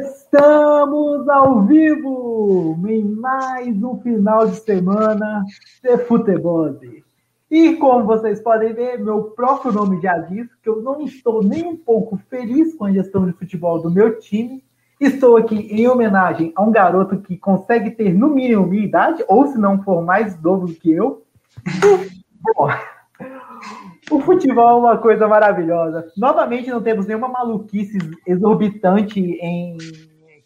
Estamos ao vivo em mais um final de semana de futebol. E como vocês podem ver, meu próprio nome já diz que eu não estou nem um pouco feliz com a gestão de futebol do meu time. Estou aqui em homenagem a um garoto que consegue ter no mínimo minha idade, ou se não for mais novo do que eu. Bom, o futebol é uma coisa maravilhosa. Novamente não temos nenhuma maluquice exorbitante em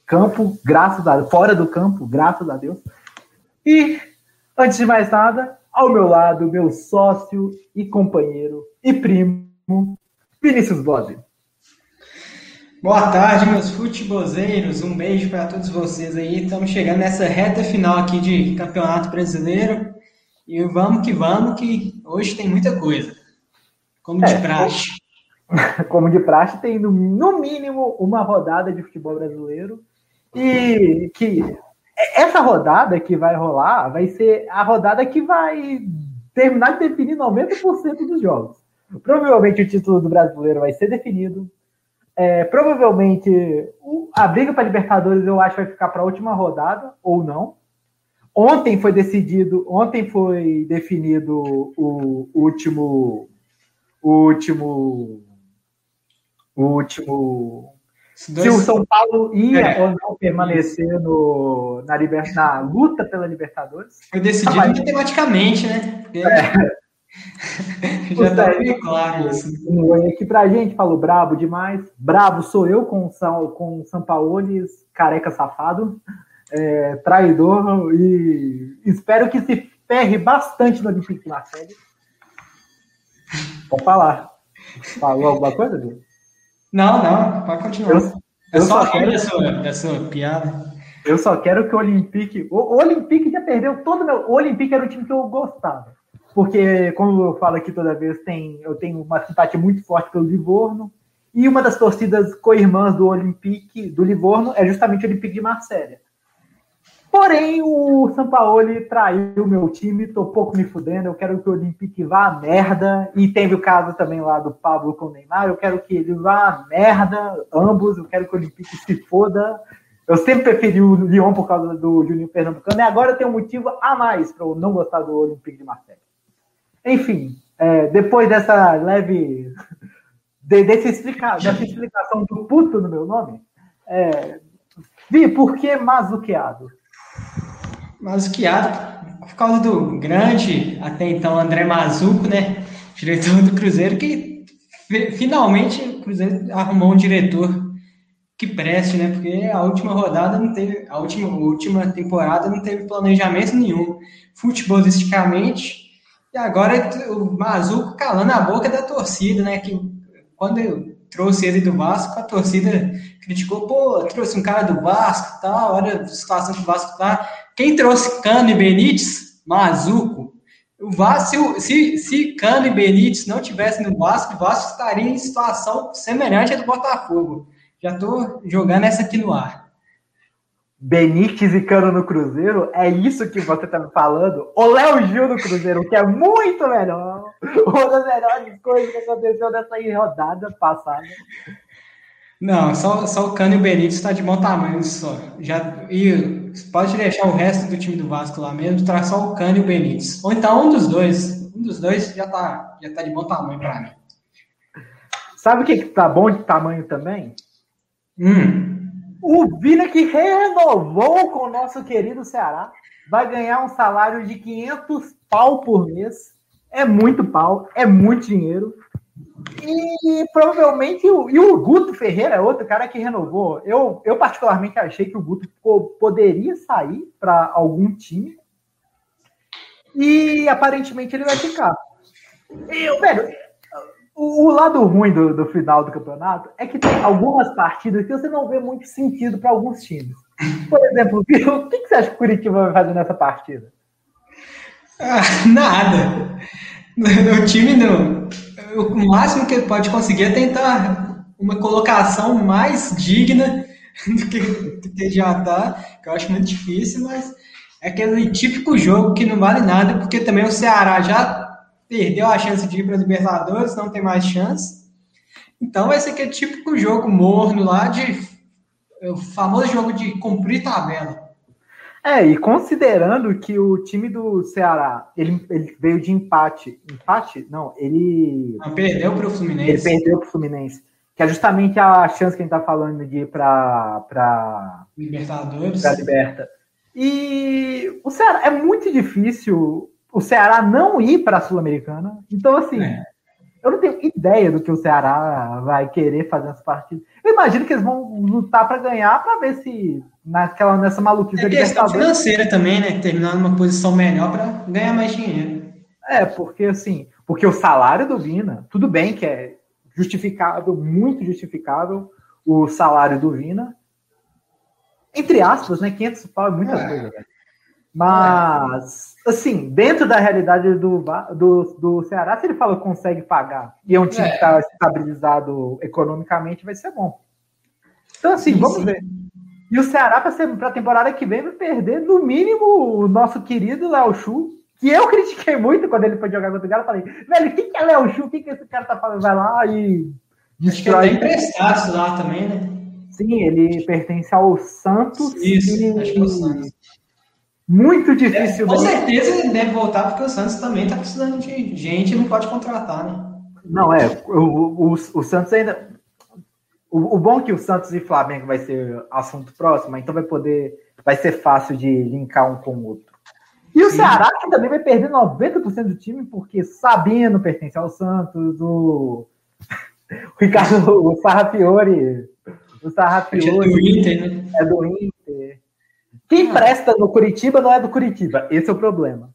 campo, graças a fora do campo, graças a Deus. E antes de mais nada, ao meu lado, meu sócio e companheiro e primo, Vinícius Bose. Boa tarde, meus futebolzeiros. Um beijo para todos vocês aí. Estamos chegando nessa reta final aqui de Campeonato Brasileiro. E vamos que vamos, que hoje tem muita coisa. Como de é, praxe. Como de praxe, tem no, no mínimo uma rodada de futebol brasileiro. E que essa rodada que vai rolar vai ser a rodada que vai terminar de definir 90% dos jogos. Provavelmente o título do brasileiro vai ser definido. É, provavelmente o, a briga para Libertadores eu acho vai ficar para a última rodada, ou não. Ontem foi decidido, ontem foi definido o último. O último. O último se o São Paulo ia é. ou não permanecer no, na, liber, na luta pela Libertadores. Foi decidido ah, matematicamente, né? Porque... É. Já tá bem claro isso. Aqui pra gente, falou brabo demais. Brabo sou eu com, São, com São Paulo, careca safado, é, traidor, e espero que se ferre bastante no Olympique Marseille. Pode falar. Falou alguma coisa? Não, não, pode continuar. Eu, é só, só quero... sua, sua piada. Eu só quero que o Olympique. O, Olympique já perdeu todo o meu. O Olympique era o time que eu gostava. Porque, como eu falo aqui toda vez, tem, eu tenho uma simpatia muito forte pelo Livorno. E uma das torcidas co-irmãs do Olympique, do Livorno, é justamente o Olympique de Marselha. Porém, o Sampaoli traiu meu time, tô pouco me fudendo. Eu quero que o Olympique vá à merda. E teve o caso também lá do Pablo com o Neymar. Eu quero que ele vá à merda, ambos. Eu quero que o Olympique se foda. Eu sempre preferi o Lyon por causa do Juninho Pernambucano. E agora tenho um motivo a mais para eu não gostar do Olympique de Marseille. Enfim, é, depois dessa leve. De, desse explica, dessa explicação do puto no meu nome, é, Vi, por que mazuqueado? Mazuqueado por causa do grande, até então, André Mazuco, né? Diretor do Cruzeiro, que finalmente o Cruzeiro arrumou um diretor que preste, né? Porque a última rodada não teve, a última, última temporada não teve planejamento nenhum, futebolisticamente, e agora o Mazuco calando a boca da torcida, né? Que quando eu trouxe ele do Vasco, a torcida criticou, pô, trouxe um cara do Vasco, tal, olha a situação que o Vasco tá. Quem trouxe Cano e Benítez? Mazuco. O Vasco, se, se Cano e Benítez não tivessem no Vasco, o Vasco estaria em situação semelhante à do Botafogo. Já estou jogando essa aqui no ar. Benítez e Cano no Cruzeiro, é isso que você está me falando? O Léo Gil no Cruzeiro, que é muito melhor. Uma das melhores coisas que aconteceu nessa rodada passada. Não, só, só o Cano e o Benítez está de bom tamanho só. Já, e pode deixar o resto do time do Vasco lá mesmo, traz só o Cano e o Benítez. Ou então um dos dois. Um dos dois já está já tá de bom tamanho para mim. Sabe o que, que tá bom de tamanho também? Hum. O Vina que renovou com o nosso querido Ceará vai ganhar um salário de 500 pau por mês. É muito pau, é muito dinheiro. E provavelmente o, e o Guto Ferreira é outro cara que renovou. Eu, eu particularmente achei que o Guto poderia sair para algum time. E aparentemente ele vai ficar. Eu, velho, o, o lado ruim do, do, final do campeonato é que tem algumas partidas que você não vê muito sentido para alguns times. Por exemplo, o que, que você acha que o Curitiba vai fazer nessa partida? Ah, nada. O time não. O máximo que ele pode conseguir é tentar uma colocação mais digna do que, que já está, que eu acho muito difícil, mas é aquele típico jogo que não vale nada, porque também o Ceará já perdeu a chance de ir para a Libertadores, não tem mais chance. Então vai ser aquele típico jogo morno lá de. O famoso jogo de cumprir tabela. É, e considerando que o time do Ceará, ele, ele veio de empate. Empate? Não, ele. Não, perdeu para o Fluminense. Ele perdeu para o Fluminense. Que é justamente a chance que a gente está falando de ir para. Libertadores. Para Liberta. E o Ceará é muito difícil o Ceará não ir para a Sul-Americana. Então, assim, é. Eu não tenho ideia do que o Ceará vai querer fazer nessa partida. Eu imagino que eles vão lutar para ganhar para ver se naquela, nessa maluquice é questão financeira também, né? Terminar numa posição melhor para ganhar mais dinheiro. É, porque assim, porque o salário do Vina, tudo bem que é justificável, muito justificável o salário do Vina. Entre aspas, né? 500 pau é muita é. coisa, velho. Mas, assim, dentro da realidade do, do, do Ceará, se ele fala que consegue pagar e é um time é. que está estabilizado economicamente, vai ser bom. Então, assim, sim, vamos sim. ver. E o Ceará, para a temporada que vem, vai perder, no mínimo, o nosso querido Léo Chu, que eu critiquei muito quando ele foi jogar contra o Galo. Falei, velho, o que, que é Léo Chu? O que, que esse cara tá falando? Vai lá e destrói. Acho que ele emprestado lá também, né? Sim, ele pertence ao Santos. Isso, e... acho que é o Santos. Muito difícil. É, com certeza ele deve voltar, porque o Santos também está precisando de gente não pode contratar, né? Não, é. O, o, o Santos ainda. O, o, bom é que o Santos e Flamengo vai ser assunto próximo, então vai poder. Vai ser fácil de linkar um com o outro. E o Sim. Ceará que também vai perder 90% do time, porque Sabino pertence ao Santos, o, o Ricardo, o Sarrafiore. O Sarrafiore. É do Inter, né? É do Inter. Quem presta no Curitiba não é do Curitiba. Esse é o problema.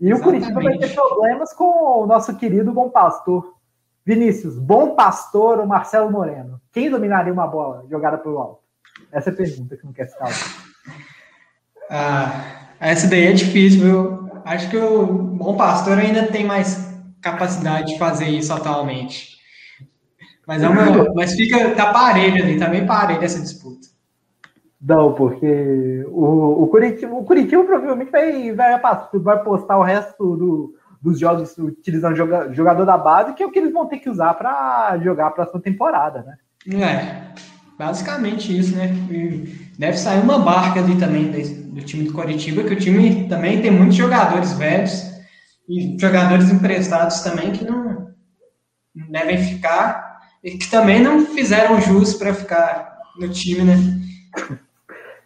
E Exatamente. o Curitiba vai ter problemas com o nosso querido Bom Pastor. Vinícius, Bom Pastor ou Marcelo Moreno? Quem dominaria uma bola jogada pelo alto? Essa é a pergunta que não quer ficar. Ah, essa daí é difícil, viu? Acho que o Bom Pastor ainda tem mais capacidade de fazer isso atualmente. Mas, é uma, mas fica, tá parelho ali, tá bem parelho essa disputa. Não, porque o, o, Curitiba, o Curitiba provavelmente vai, vai, vai postar o resto do, dos jogos utilizando jogador da base, que é o que eles vão ter que usar para jogar a próxima temporada, né? É, basicamente isso, né? deve sair uma barca ali também do time do Curitiba, que o time também tem muitos jogadores velhos e jogadores emprestados também que não devem ficar e que também não fizeram jus para ficar no time, né?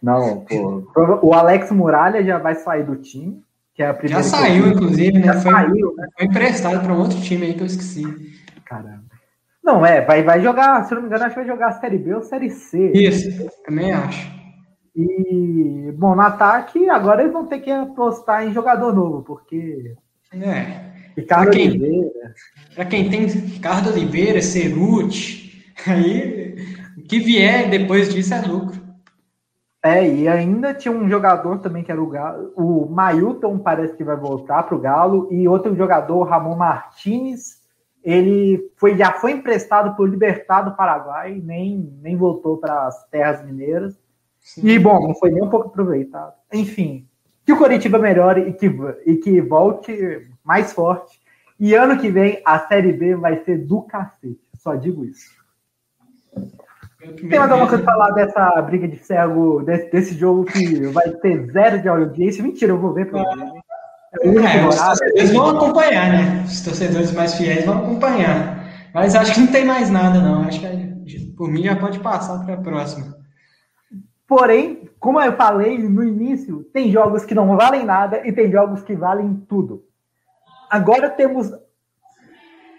Não, pô. O Alex Muralha já vai sair do time. Que é a primeira já saiu, inclusive, né? Foi, saiu, né? foi emprestado para um outro time aí que eu esqueci. Caramba. Não, é, vai, vai jogar, se não me engano, acho que vai jogar a Série B ou Série C. Isso, também acho. E, bom, no ataque, agora eles vão ter que apostar em jogador novo, porque. É. Ricardo quem, Oliveira. Pra quem tem Ricardo Oliveira, Ceruti, aí o que vier depois disso é lucro. É, e ainda tinha um jogador também que era o Galo. O Mailton parece que vai voltar para o Galo. E outro jogador, Ramon Martinez, ele foi, já foi emprestado por Libertado Paraguai, nem, nem voltou para as terras mineiras. Sim. E, bom, não foi nem um pouco aproveitado. Enfim, que o Coritiba melhore e que, e que volte mais forte. E ano que vem a Série B vai ser do cacete. Só digo isso. Tem mais alguma coisa pra falar dessa briga de cego, desse, desse jogo que vai ter zero de audiência? Mentira, eu vou ver pra. É, é, os torcedores vão acompanhar, né? Os torcedores mais fiéis vão acompanhar. Mas acho que não tem mais nada, não. Acho que por mim já pode passar para a próxima. Porém, como eu falei no início, tem jogos que não valem nada e tem jogos que valem tudo. Agora temos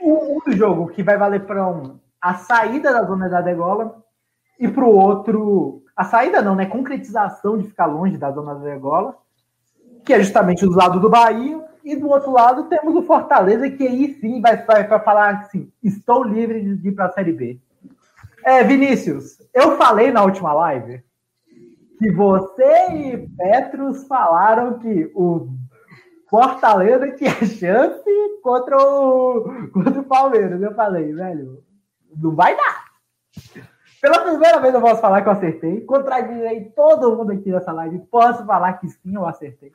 um, um jogo que vai valer para um a saída da zona da degola e para o outro, a saída não, né? Concretização de ficar longe da zona da degola, que é justamente do lado do Bahia, e do outro lado temos o Fortaleza, que aí sim vai, vai para falar assim: estou livre de ir para a Série B. É, Vinícius, eu falei na última live que você e Petros falaram que o Fortaleza tinha chance contra o, contra o Palmeiras. Eu falei, velho, não vai dar. Pela primeira vez eu posso falar que eu acertei. Contradirei todo mundo aqui nessa live. Posso falar que sim, eu acertei.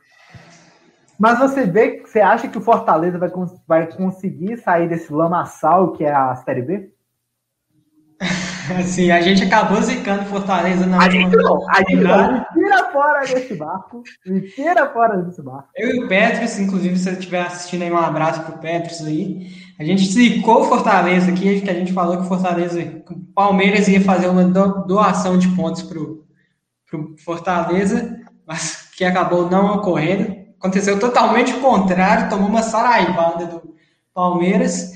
Mas você vê, você acha que o Fortaleza vai, vai conseguir sair desse lamaçal que é a Série B? Assim, a gente acabou zicando Fortaleza na A gente não, a gente não. Me tira fora desse barco. Me tira fora desse barco. Eu e o Petros, inclusive, se você estiver assistindo aí, um abraço pro Petros aí. A gente zicou Fortaleza aqui, que a gente falou que Fortaleza, que o Palmeiras ia fazer uma doação de pontos pro, pro Fortaleza, mas que acabou não ocorrendo. Aconteceu totalmente o contrário, tomou uma saraivada do Palmeiras.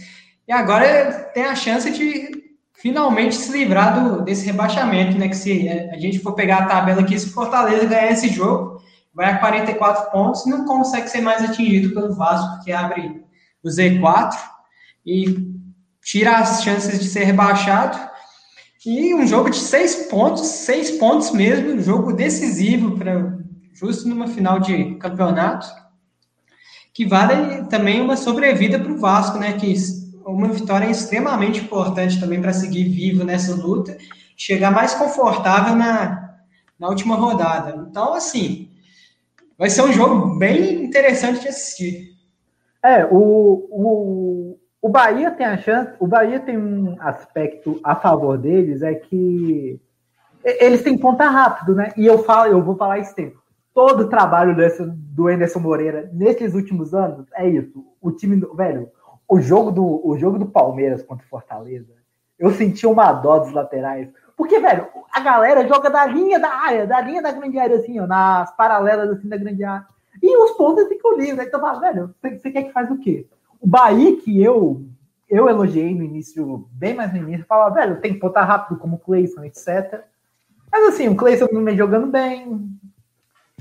E agora tem a chance de finalmente se livrar do, desse rebaixamento, né? Que se a gente for pegar a tabela aqui, se Fortaleza ganhar esse jogo, vai a 44 pontos não consegue ser mais atingido pelo Vasco, que abre o Z4 e tira as chances de ser rebaixado. E um jogo de seis pontos, seis pontos mesmo, um jogo decisivo para justo numa final de campeonato, que vale também uma sobrevida para o Vasco, né? Que uma vitória extremamente importante também para seguir vivo nessa luta, chegar mais confortável na, na última rodada. Então, assim, vai ser um jogo bem interessante de assistir. É, o, o, o Bahia tem a chance, o Bahia tem um aspecto a favor deles, é que eles têm ponta rápido, né? E eu falo, eu vou falar isso tempo. Todo o trabalho desse, do Anderson Moreira nesses últimos anos é isso. O time, velho, o jogo do, o jogo do Palmeiras contra o Fortaleza, eu senti uma dó dos laterais. Porque, velho, a galera joga da linha da área, da linha da grande área, assim, ó, nas paralelas assim da grande área. E os pontos ficam livres. Então, fala, velho, você quer que faz o quê? O Bahia, que eu eu elogiei no início, bem mais no início, falava, velho, tem que botar rápido como o Clayson, etc. Mas assim, o Clayson não vem jogando bem.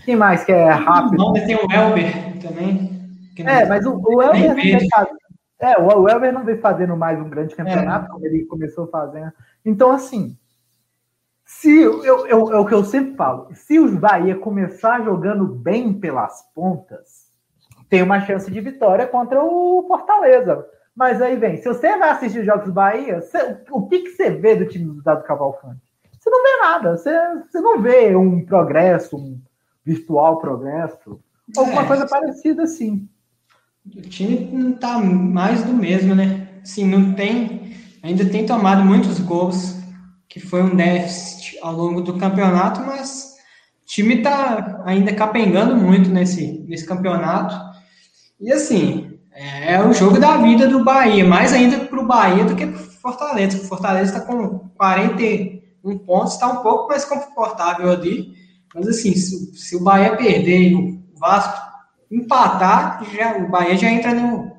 Quem mais que é rápido? Não, tem o Elber também. É, mas o, o Elber não tem é, o Elber não vem fazendo mais um grande campeonato, é. como ele começou fazendo. Então, assim, se eu, eu, eu, é o que eu sempre falo, se o Bahia começar jogando bem pelas pontas, tem uma chance de vitória contra o Fortaleza. Mas aí vem, se você vai assistir os jogos do Bahia, você, o que, que você vê do time do Dado Cavalcante? Você não vê nada, você, você não vê um progresso, um virtual progresso, alguma é. coisa parecida assim o time não tá mais do mesmo, né? Assim, não tem, ainda tem tomado muitos gols, que foi um déficit ao longo do campeonato, mas o time tá ainda capengando muito nesse, nesse campeonato. E assim, é, é o jogo da vida do Bahia, mais ainda para o Bahia do que para o Fortaleza. O Fortaleza está com 41 pontos, está um pouco mais confortável ali. Mas assim, se, se o Bahia perder e o Vasco empatar, já, o Bahia já entra no,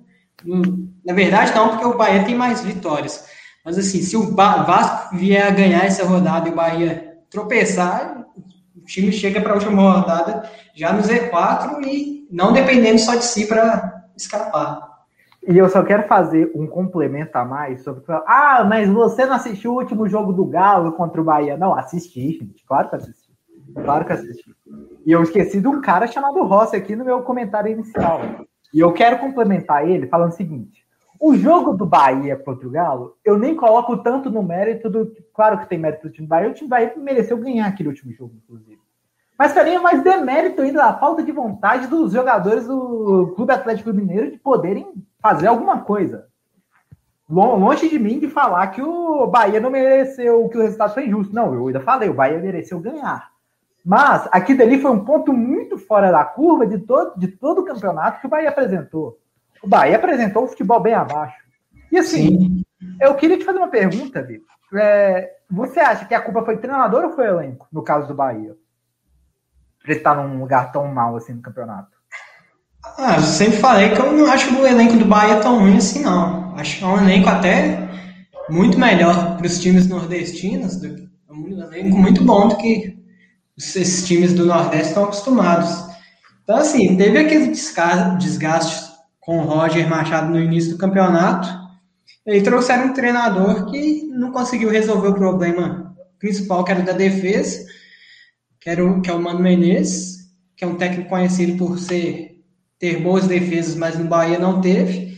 no, Na verdade, não, porque o Bahia tem mais vitórias. Mas assim, se o Vasco vier a ganhar essa rodada e o Bahia tropeçar, o time chega para a última rodada já no Z4 e não dependendo só de si para escapar. E eu só quero fazer um complemento a mais sobre. Ah, mas você não assistiu o último jogo do Galo contra o Bahia? Não, assisti, gente. Claro que assisti. Claro que assisti. E eu esqueci de um cara chamado Rossi aqui no meu comentário inicial. E eu quero complementar ele falando o seguinte: o jogo do Bahia contra o Galo, eu nem coloco tanto no mérito do. Claro que tem mérito do time do Bahia, o time do Bahia mereceu ganhar aquele último jogo, inclusive. Mas mim é mais demérito ainda a falta de vontade dos jogadores do Clube Atlético Mineiro de poderem fazer alguma coisa. Longe de mim de falar que o Bahia não mereceu, que o resultado foi injusto. Não, eu ainda falei, o Bahia mereceu ganhar. Mas aquilo ali foi um ponto muito fora da curva de todo, de todo o campeonato que o Bahia apresentou. O Bahia apresentou o futebol bem abaixo. E assim, Sim. eu queria te fazer uma pergunta, Vitor. É, você acha que a culpa foi treinador ou foi elenco, no caso do Bahia? Pra ele estar num lugar tão mal assim no campeonato. Ah, eu sempre falei que eu não acho o elenco do Bahia tão ruim assim, não. Acho que é um elenco até muito melhor para os times nordestinos. É um elenco muito bom do que esses times do Nordeste estão acostumados. Então, assim, teve aquele desgaste com o Roger Machado no início do campeonato. E trouxeram um treinador que não conseguiu resolver o problema principal, que era da defesa, que, era o, que é o Mano Menezes, que é um técnico conhecido por ser ter boas defesas, mas no Bahia não teve.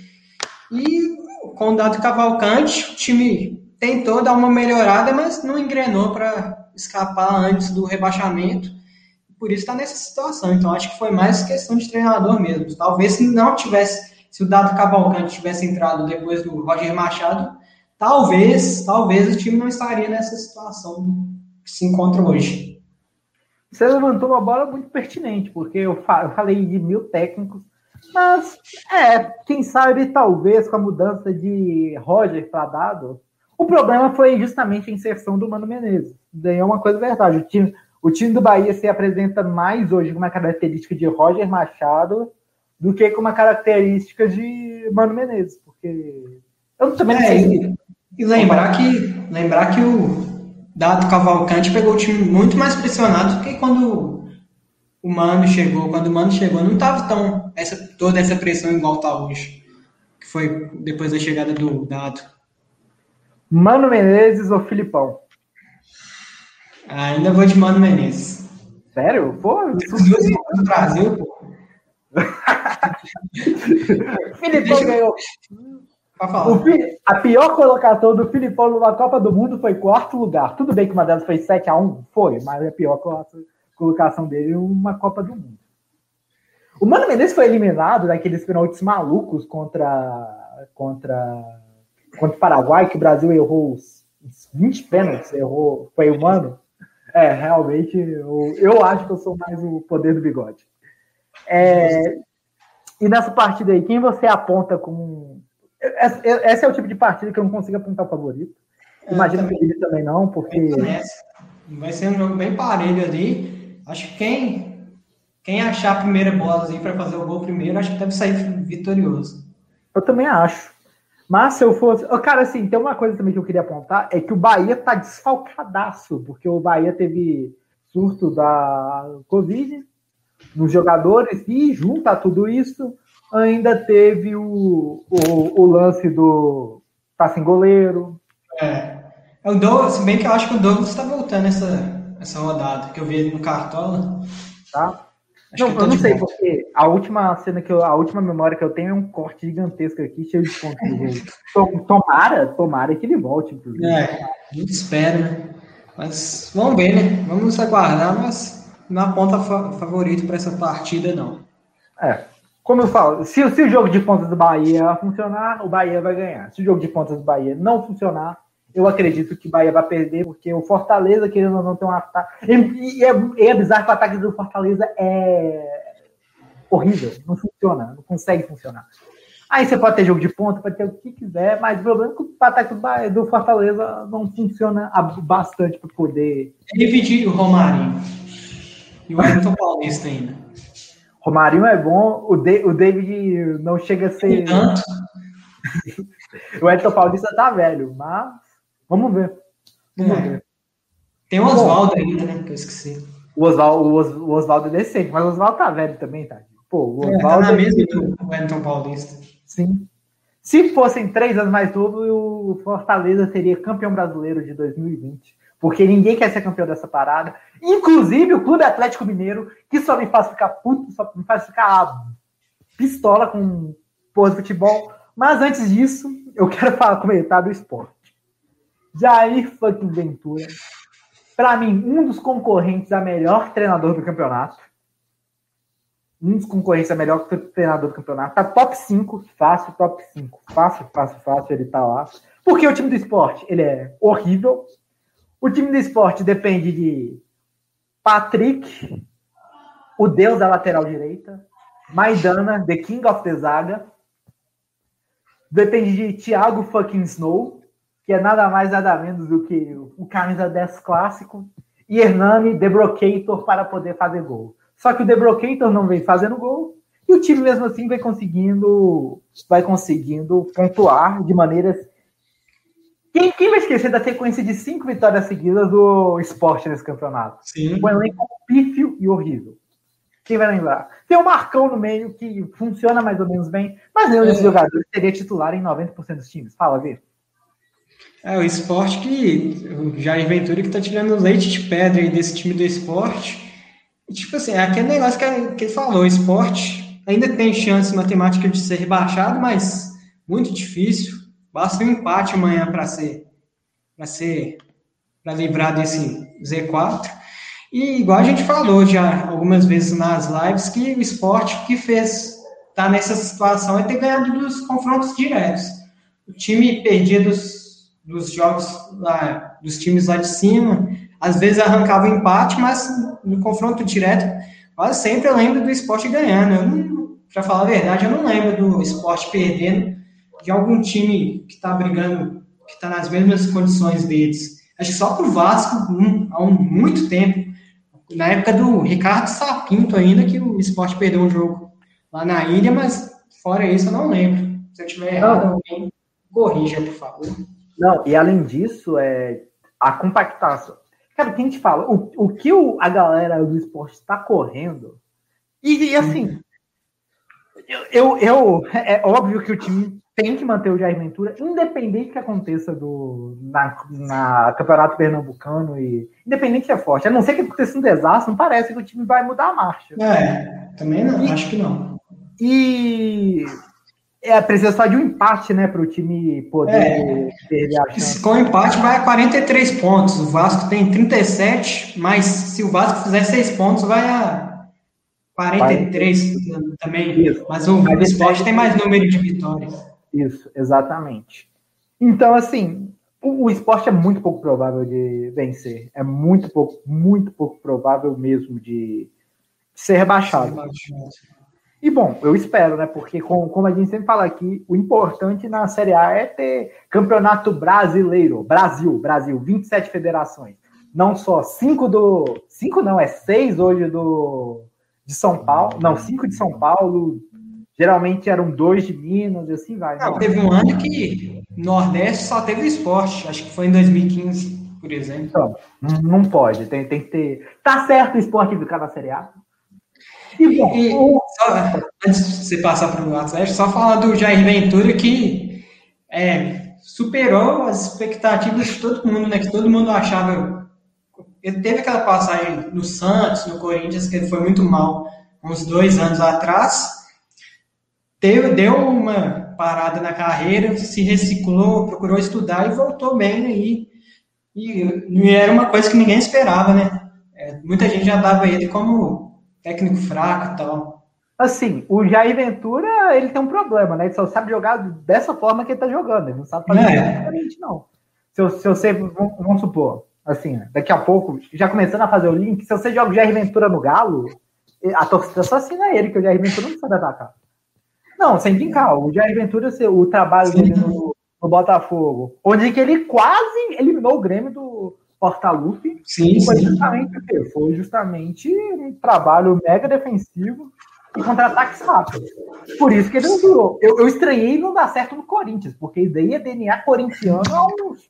E com o Dado Cavalcante, o time tentou dar uma melhorada, mas não engrenou para escapar antes do rebaixamento. Por isso está nessa situação. Então acho que foi mais questão de treinador mesmo. Talvez se não tivesse, se o Dado Cavalcante tivesse entrado depois do Roger Machado, talvez, talvez o time não estaria nessa situação que se encontra hoje. Você levantou uma bola muito pertinente, porque eu, falei de mil técnicos, mas é, quem sabe talvez com a mudança de Roger para Dado, o problema foi justamente a inserção do Mano Menezes. Daí é uma coisa verdade. O time, o time do Bahia se apresenta mais hoje com uma característica de Roger Machado do que com uma característica de Mano Menezes, porque eu também não é, sei. E, lembrar que lembrar que o Dado Cavalcante pegou o time muito mais pressionado do que quando o Mano chegou. Quando o Mano chegou, não estava tão essa toda essa pressão igual tá hoje, que foi depois da chegada do Dado. Mano Menezes ou Filipão? Ainda vou de Mano Menezes. Sério? Pô, dois do Brasil, pô. Filipão ganhou. O, a pior colocação do Filipão numa Copa do Mundo foi quarto lugar. Tudo bem que uma delas foi 7x1, foi, mas a pior colocação dele uma Copa do Mundo. O Mano Menezes foi eliminado daqueles penaltis malucos contra, contra, contra o Paraguai, que o Brasil errou os 20 pênaltis, errou, foi o Mano. É, realmente, eu, eu acho que eu sou mais o poder do bigode. É, e nessa partida aí, quem você aponta como. Esse é o tipo de partida que eu não consigo apontar o favorito. Imagino que ele também não, porque. Vai ser um jogo bem parelho ali. Acho que quem, quem achar a primeira bola para fazer o gol primeiro, acho que deve sair vitorioso. Eu também acho. Mas se eu fosse. Cara, assim, tem uma coisa também que eu queria apontar: é que o Bahia tá desfalcadaço, porque o Bahia teve surto da Covid nos jogadores, e junto a tudo isso, ainda teve o, o, o lance do tá sem goleiro. É. é o Douglas, se bem que eu acho que o Douglas está voltando essa, essa rodada, que eu vi ele no Cartola. Tá. Acho não, eu, não sei, porque a última cena que eu, a última memória que eu tenho é um corte gigantesco aqui, cheio de pontos. tomara, tomara que ele volte, inclusive. É, a gente espera, né? Mas vamos ver, né? Vamos aguardar, mas na ponta fa favorito para essa partida, não. É. Como eu falo, se, se o jogo de pontas do Bahia funcionar, o Bahia vai ganhar. Se o jogo de pontas do Bahia não funcionar, eu acredito que o Bahia vai perder, porque o Fortaleza, querendo ou não, tem um ataque. E, é, é bizarro que o ataque do Fortaleza é horrível, não funciona, não consegue funcionar. Aí você pode ter jogo de ponta, pode ter o que quiser, mas o problema é que o ataque do, do Fortaleza não funciona bastante para poder. Dividir o Romarinho. E o Wellington Paulista ainda. Romarinho é bom, o, de, o David não chega a ser. Tanto. o Wellington Paulista tá velho, mas vamos ver. Vamos é. ver. Tem o Oswaldo ainda, né? Que eu esqueci. O Oswaldo, o Oswaldo é decente, mas o Oswaldo tá velho também, tá? Pô, o Oswaldo. É, tá na é mesma do Wellington Paulista. Sim. Se fossem três anos mais novo, o Fortaleza seria campeão brasileiro de 2020 porque ninguém quer ser campeão dessa parada. Inclusive o Clube Atlético Mineiro, que só me faz ficar puto, só me faz ficar pistola com porra de futebol. Mas antes disso, eu quero falar, comentar do esporte. Jair fucking Ventura, para mim, um dos concorrentes a melhor treinador do campeonato. Um dos concorrentes a melhor treinador do campeonato. Tá top 5, fácil, top 5. Fácil, fácil, fácil, ele tá lá. Porque o time do esporte, ele é horrível, o time do esporte depende de Patrick, o deus da lateral direita, Maidana, the king of the zaga. Depende de Thiago fucking Snow, que é nada mais nada menos do que o camisa 10 clássico, e Hernani Debrocator para poder fazer gol. Só que o Debrocator não vem fazendo gol, e o time mesmo assim vai conseguindo vai conseguindo pontuar de maneiras quem, quem, vai esquecer da sequência de cinco vitórias seguidas do esporte nesse campeonato? Sim. Um elenco pífio e horrível. Quem vai lembrar? Tem o Marcão no meio que funciona mais ou menos bem, mas nenhum é. desses jogadores seria titular em 90% dos times. Fala, Vê. É, o esporte que. O Jair Ventura que tá tirando leite de pedra aí desse time do esporte. E, tipo assim, é aquele negócio que, que ele falou: o esporte ainda tem chance matemática de ser rebaixado, mas muito difícil. Basta um empate amanhã para ser para ser para livrar desse Z4. E igual a gente falou já algumas vezes nas lives que o esporte que fez tá nessa situação é ter ganhado dos confrontos diretos. O time perdia dos nos jogos lá, dos times lá de cima. Às vezes arrancava o empate, mas no confronto direto, quase sempre eu lembro do esporte ganhando. Para falar a verdade, eu não lembro do esporte perdendo de algum time que está brigando, que está nas mesmas condições deles. Acho que só para o Vasco, um, há um, muito tempo, na época do Ricardo Sapinto ainda, que o esporte perdeu um jogo lá na Índia, mas fora isso eu não lembro. Se eu tiver errado, alguém corrija, por favor. Não, e além disso, é a compactação. Cara, quem te fala? O, o que o, a galera do esporte está correndo, e, e assim, eu, eu, eu, é óbvio que o time tem que manter o Jair Ventura, independente que aconteça do, na, na Campeonato Pernambucano e independente se é forte. A não ser que aconteça um desastre, não parece que o time vai mudar a marcha. É, também não, e, acho que não. E é, precisa só de um empate, né, para o time poder é, perder a chance. Com empate vai a 43 pontos. O Vasco tem 37, mas se o Vasco fizer 6 pontos, vai a 43 vai. também. Isso. Mas o, o esporte tem mais número de vitórias. Isso, exatamente. Então, assim, o, o, esporte é muito pouco provável de vencer. É muito pouco, muito pouco provável mesmo de, de ser rebaixado. E bom, eu espero, né? Porque, com, como a gente sempre fala aqui, o importante na Série A é ter campeonato brasileiro. Brasil, Brasil, 27 federações. Não só cinco do. Cinco não, é seis hoje do de São Paulo. Não, cinco de São Paulo, Geralmente eram dois de Minas e assim vai. Não, teve um ano que Nordeste só teve esporte, acho que foi em 2015, por exemplo. Então, não pode, tem, tem que ter. Tá certo o esporte ficar na Série A. E, bom, e, o... só, antes de você passar para o Atlético, só falar do Jair Ventura que é, superou as expectativas de todo mundo, né? Que todo mundo achava. Ele teve aquela passagem no Santos, no Corinthians, que ele foi muito mal uns dois anos atrás teve, deu uma parada na carreira, se reciclou, procurou estudar e voltou bem aí. E, e era uma coisa que ninguém esperava, né? É, muita gente já dava ele como técnico fraco e tal. Assim, o Jair Ventura, ele tem um problema, né? Ele só sabe jogar dessa forma que ele tá jogando. Ele não sabe fazer é. diferente, não. Se, eu, se você, vamos supor, assim, daqui a pouco, já começando a fazer o link, se você joga o Jair Ventura no Galo, a torcida só assina ele, que o Jair Ventura não sabe atacar. Não, sem brincar. O Jair Ventura, o trabalho dele no, no, Botafogo, onde que ele quase eliminou o Grêmio do Portalupe. Sim, foi sim. Justamente, foi justamente um trabalho mega defensivo e contra-ataques rápidos. Por isso que ele não durou. Eu, eu estranhei não dar certo no Corinthians, porque isso daí é DNA corintiano há uns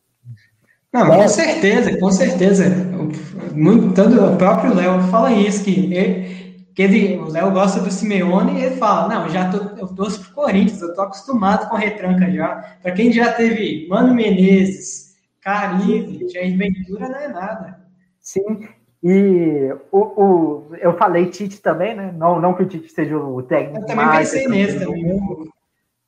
não, com certeza, com certeza. Muito, tanto o próprio Léo fala isso, que ele, que ele, o Léo gosta do Simeone e ele fala, não, já tô, eu torço pro Corinthians, eu tô acostumado com retranca já. Para quem já teve Mano Menezes, Caribe, Jair Ventura, não é nada. Sim, e o, o, eu falei Tite também, né? Não, não que o Tite seja o técnico. Eu também mais, pensei nesse também.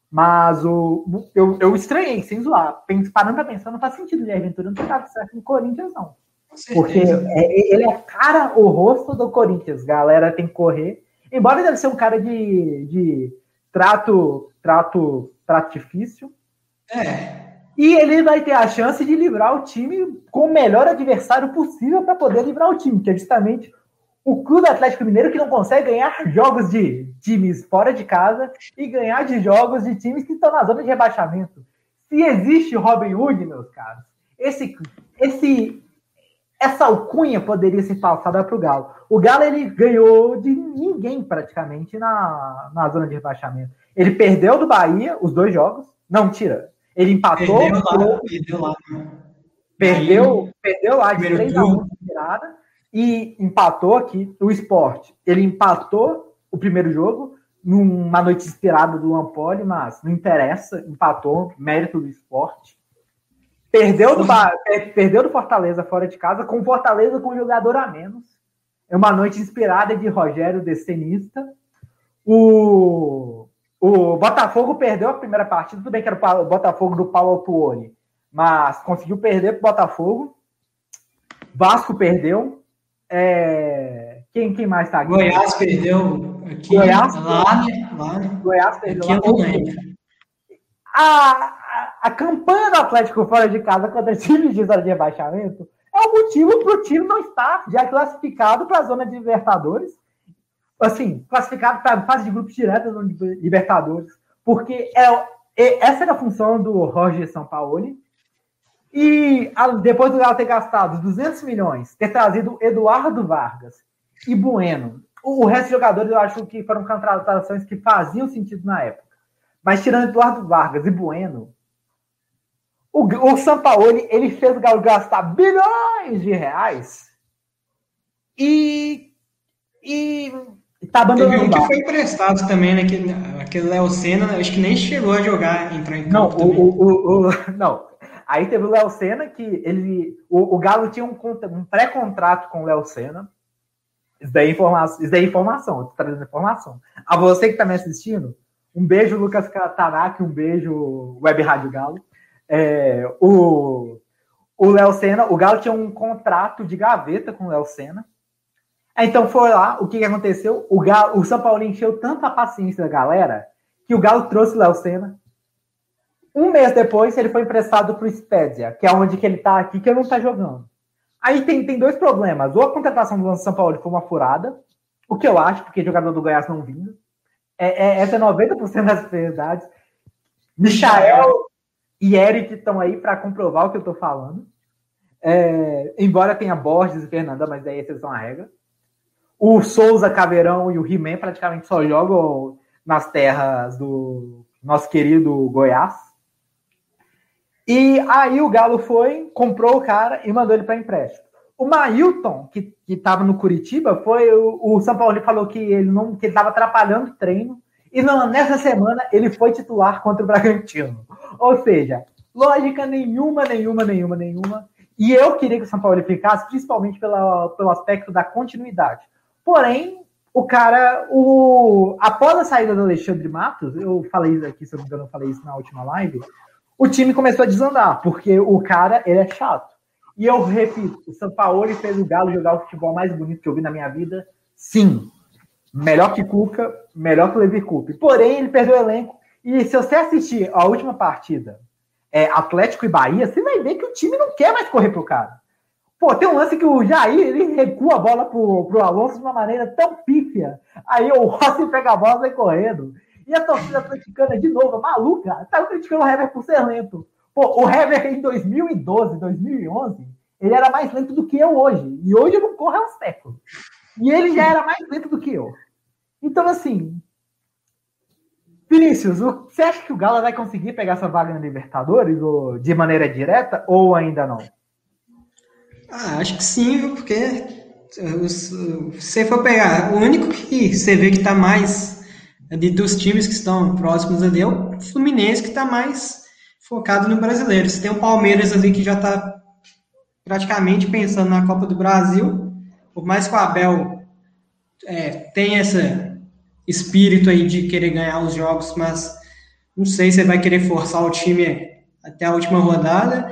Mas o, eu, eu estranhei, sem zoar. Parando pra pensar, não faz sentido o Ventura não dado certo no Corinthians, não. Porque é, ele é cara o rosto do Corinthians, galera tem que correr. Embora ele deve ser um cara de, de trato, trato, trato difícil. É. E ele vai ter a chance de livrar o time com o melhor adversário possível para poder livrar o time, que é justamente o Clube Atlético Mineiro que não consegue ganhar jogos de times fora de casa e ganhar de jogos de times que estão na zona de rebaixamento. Se existe Robin Hood, meus caros, esse, esse essa alcunha poderia ser passada para o Galo. O Galo ele ganhou de ninguém praticamente na, na zona de rebaixamento. Ele perdeu do Bahia os dois jogos. Não, tira. Ele empatou. Perdeu lá. Perdeu lá. Perdeu, perdeu lá de 3 a 1 virada e empatou aqui o esporte. Ele empatou o primeiro jogo numa noite inspirada do Lampoli, mas não interessa, empatou, mérito do esporte. Perdeu do, perdeu do Fortaleza fora de casa, com Fortaleza com um jogador a menos. É uma noite inspirada de Rogério Decenista. O, o Botafogo perdeu a primeira partida, tudo bem que era o Botafogo do Paulo Autuori, mas conseguiu perder para o Botafogo. Vasco perdeu. É... Quem, quem mais está aqui? Goiás perdeu aqui. Goiás, lá, lá, né? Goiás perdeu aqui não lembro. A, a campanha do Atlético fora de casa contra times de zona de rebaixamento é o motivo para o time não estar já classificado para a zona de Libertadores. Assim, classificado para fase de grupos diretos da Libertadores. Porque é, é, essa era a função do Roger Sampaoli. E depois do Galo ter gastado 200 milhões, ter trazido Eduardo Vargas e Bueno, o, o resto de jogadores eu acho que foram contratações que faziam sentido na época. Mas tirando Eduardo Vargas e Bueno, o, o Sampaoli ele fez o Galo gastar bilhões de reais e, e tá abandonando Teve um que foi emprestado também, né? Que, aquele Léo Senna, acho que nem chegou a jogar, entrar em campo. Não, o, o, o, não. Aí teve o Léo Senna, que ele. O, o Galo tinha um, um pré-contrato com o Léo Senna. Isso daí, é informação, isso daí é informação, trazendo informação. A você que tá me assistindo, um beijo, Lucas Tanaka, um beijo, Web Rádio Galo. É, o Léo Senna, o Galo tinha um contrato de gaveta com o Léo Senna. Então foi lá, o que, que aconteceu? O, Galo, o São Paulo encheu tanto a paciência da galera que o Galo trouxe o Léo Senna. Um mês depois, ele foi emprestado para o Spezia, que é onde que ele está aqui, que ele não está jogando. Aí tem, tem dois problemas. Ou a contratação do São Paulo foi uma furada, o que eu acho, porque jogador do Goiás não vinga. É, é, essa é 90% das verdades. Michael e Eric estão aí para comprovar o que eu estou falando. É, embora tenha Borges e Fernanda, mas daí exceção à regra. O Souza, Caveirão e o He-Man praticamente só jogam nas terras do nosso querido Goiás. E aí o Galo foi, comprou o cara e mandou ele para empréstimo. O Mailton, que estava no Curitiba, foi o, o São Paulo falou que ele não que estava atrapalhando o treino. E não, nessa semana ele foi titular contra o Bragantino. Ou seja, lógica nenhuma, nenhuma, nenhuma, nenhuma. E eu queria que o São Paulo ficasse, principalmente pela, pelo aspecto da continuidade. Porém, o cara, o, após a saída do Alexandre Matos, eu falei isso aqui, se eu não me engano, eu falei isso na última live, o time começou a desandar, porque o cara, ele é chato. E eu repito, o São Paulo fez o Galo jogar o futebol mais bonito que eu vi na minha vida, sim. Melhor que Cuca, melhor que o Levi Coupe. Porém, ele perdeu o elenco. E se você assistir a última partida, é, Atlético e Bahia, você vai ver que o time não quer mais correr pro cara. Pô, tem um lance que o Jair ele recua a bola pro, pro Alonso de uma maneira tão pífia. Aí o Rossi pega a bola e vai correndo. E a torcida atleticana, de novo, maluca, tá criticando o Hever por ser lento. Pô, o Hever em 2012, 2011, ele era mais lento do que eu hoje. E hoje eu não corro há um século. E ele já era mais lento do que eu. Então, assim, Vinícius, você acha que o Galo vai conseguir pegar essa vaga na Libertadores ou de maneira direta ou ainda não? Ah, acho que sim, porque se você for pegar, o único que você vê que está mais de, dos times que estão próximos ali é o Fluminense, que está mais focado no brasileiro. Você tem o Palmeiras ali que já está praticamente pensando na Copa do Brasil, por mais que o Abel é, tenha essa espírito aí de querer ganhar os jogos, mas não sei se vai querer forçar o time até a última rodada.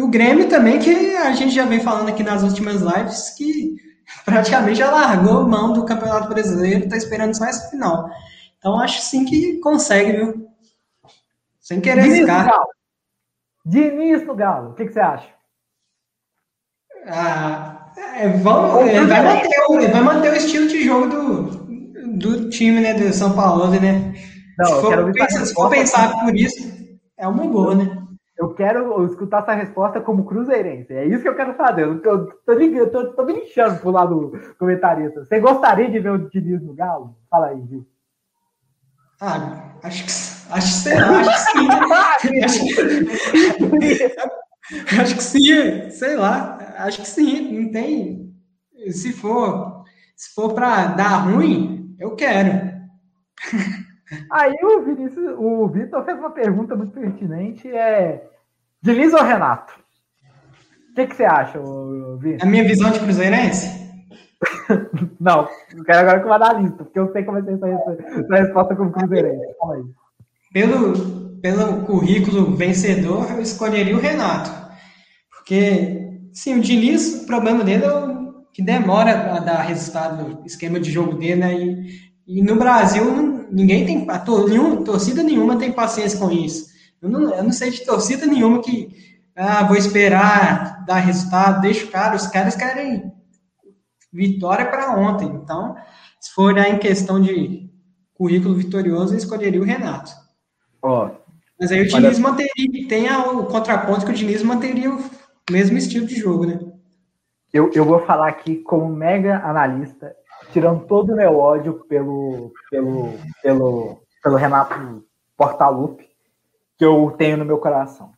E o Grêmio também, que a gente já vem falando aqui nas últimas lives, que praticamente já largou mão do Campeonato Brasileiro, está esperando só essa final. Então acho sim que consegue, viu? Sem querer Diniz ficar. No Galo. Diniz no Galo, o que, que você acha? Ah, é, vamos, ele, vai manter, ele vai manter o estilo de jogo do, do time, né, do São Paulo, né? Não, se, for, pensar, se for pensar por isso, é uma boa, né? Eu quero escutar essa resposta como cruzeirense. É isso que eu quero fazer. Eu tô, tô, ligando, tô, tô me lixando pro lado comentarista. Você gostaria de ver o Diniz no Galo? Fala aí, Gil. Ah, acho que, acho, sei lá, acho que sim. acho que sim, sei lá. Acho que sim, não tem. Se for, se for para dar ruim, eu quero. Aí o Vinícius, o Vitor fez uma pergunta muito pertinente, é Diniz ou Renato? O que, que você acha, Vitor? A minha visão de cruzeirense? Não, eu quero agora com o analista, porque eu sei como vai ser essa, resposta como cruzeirense. Pelo, pelo currículo vencedor, eu escolheria o Renato. Porque, sim, o Diniz, o problema dele é o que demora a dar resultado no esquema de jogo dele, né? E, e no Brasil, ninguém tem, nenhum, torcida nenhuma tem paciência com isso. Eu não, eu não sei de torcida nenhuma que, ah, vou esperar dar resultado, deixa o cara, os caras querem vitória para ontem. Então, se for em questão de currículo vitorioso, eu escolheria o Renato. Ó, Mas aí o Diniz manteria, tem o contraponto que o Diniz manteria o mesmo estilo de jogo, né? Eu, eu vou falar aqui como mega analista, tirando todo o meu ódio pelo, pelo, pelo, pelo Renato Portaluppi, que eu tenho no meu coração.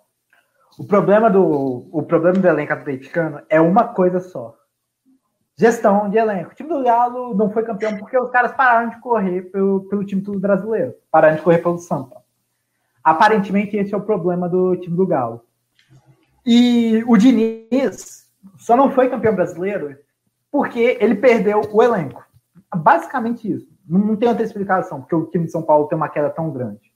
O problema do, o problema do elenco atleticano é uma coisa só. Gestão de elenco. O time do Galo não foi campeão porque os caras pararam de correr pelo, pelo time do brasileiro. Pararam de correr pelo Sampa. Aparentemente, esse é o problema do time do Galo. E o Diniz só não foi campeão brasileiro porque ele perdeu o elenco. Basicamente isso. Não tem outra explicação, porque o time de São Paulo tem uma queda tão grande.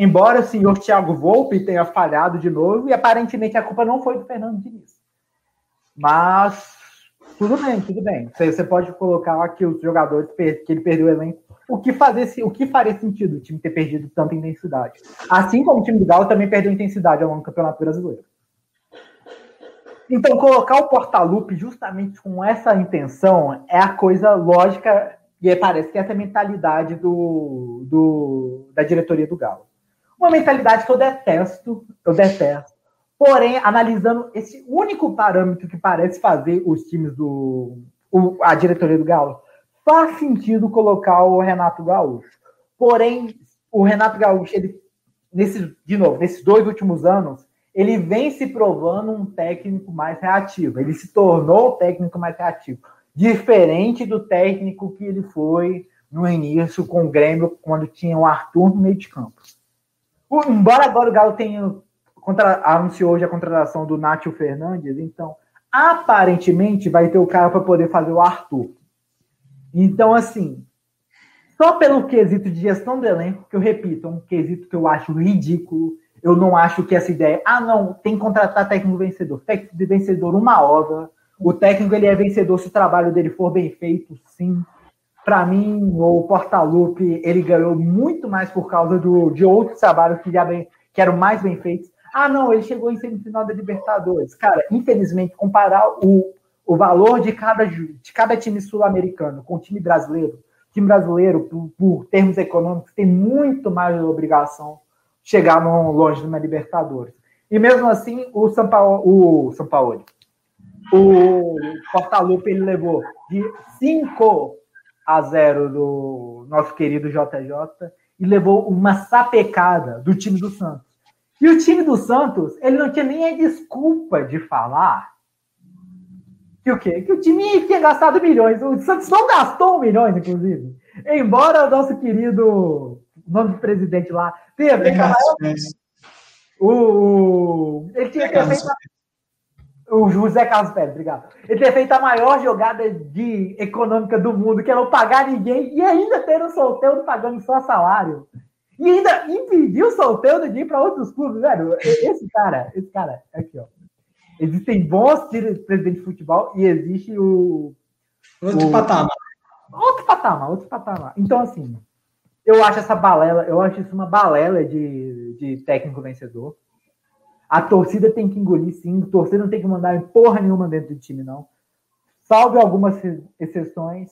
Embora o senhor Thiago Volpe tenha falhado de novo, e aparentemente a culpa não foi do Fernando Diniz. Mas tudo bem, tudo bem. Você, pode colocar aqui os jogadores que ele perdeu o elenco. O que, fazer, o que faria sentido o time ter perdido tanta intensidade? Assim como o time do Galo também perdeu intensidade ao longo do Campeonato Brasileiro. Então, colocar o Portalupe justamente com essa intenção é a coisa lógica e parece que essa é a mentalidade do, do, da diretoria do Galo. Uma mentalidade que eu detesto, eu detesto. Porém, analisando esse único parâmetro que parece fazer os times do. O, a diretoria do Galo, faz sentido colocar o Renato Gaúcho. Porém, o Renato Gaúcho, ele, nesse, de novo, nesses dois últimos anos, ele vem se provando um técnico mais reativo. Ele se tornou o técnico mais reativo. Diferente do técnico que ele foi no início com o Grêmio, quando tinha o Arthur no meio de campo. Embora agora o Galo tenha contra, anunciou hoje a contratação do Nátio Fernandes, então aparentemente vai ter o cara para poder fazer o Arthur. Então, assim, só pelo quesito de gestão do elenco, que eu repito, é um quesito que eu acho ridículo. Eu não acho que essa ideia, ah, não, tem que contratar técnico vencedor. Técnico de vencedor, uma obra. O técnico ele é vencedor se o trabalho dele for bem feito, sim. Para mim, o Portalupe ele ganhou muito mais por causa do, de outros trabalhos que, já bem, que eram mais bem feitos. Ah, não, ele chegou em semifinal da Libertadores. Cara, infelizmente, comparar o, o valor de cada, de cada time sul-americano com o time brasileiro, time brasileiro, por, por, termos econômicos, tem muito mais obrigação chegar no, longe de uma Libertadores. E mesmo assim, o São Paulo, o São Paulo, o Portalupe, ele levou de 5 a 0 do nosso querido JJ e levou uma sapecada do time do Santos. E o time do Santos, ele não tinha nem a desculpa de falar que o quê? Que o time tinha gastado milhões. O Santos não gastou milhões, inclusive. Embora o nosso querido nome do presidente lá tenha feito o, ele tinha feito o José Carlos Pérez, obrigado. Ele ter feito a maior jogada de econômica do mundo, que é não pagar ninguém e ainda ter o solteiro pagando só salário. E ainda impediu o solteiro de ir para outros clubes, velho. Esse cara, esse cara, aqui, ó. Existem bons presidentes de futebol e existe o. Outro o, patamar. Outro patamar, outro patamar. Então, assim, eu acho essa balela, eu acho isso uma balela de, de técnico vencedor. A torcida tem que engolir sim, a torcida não tem que mandar em porra nenhuma dentro do time, não. Salve algumas exceções.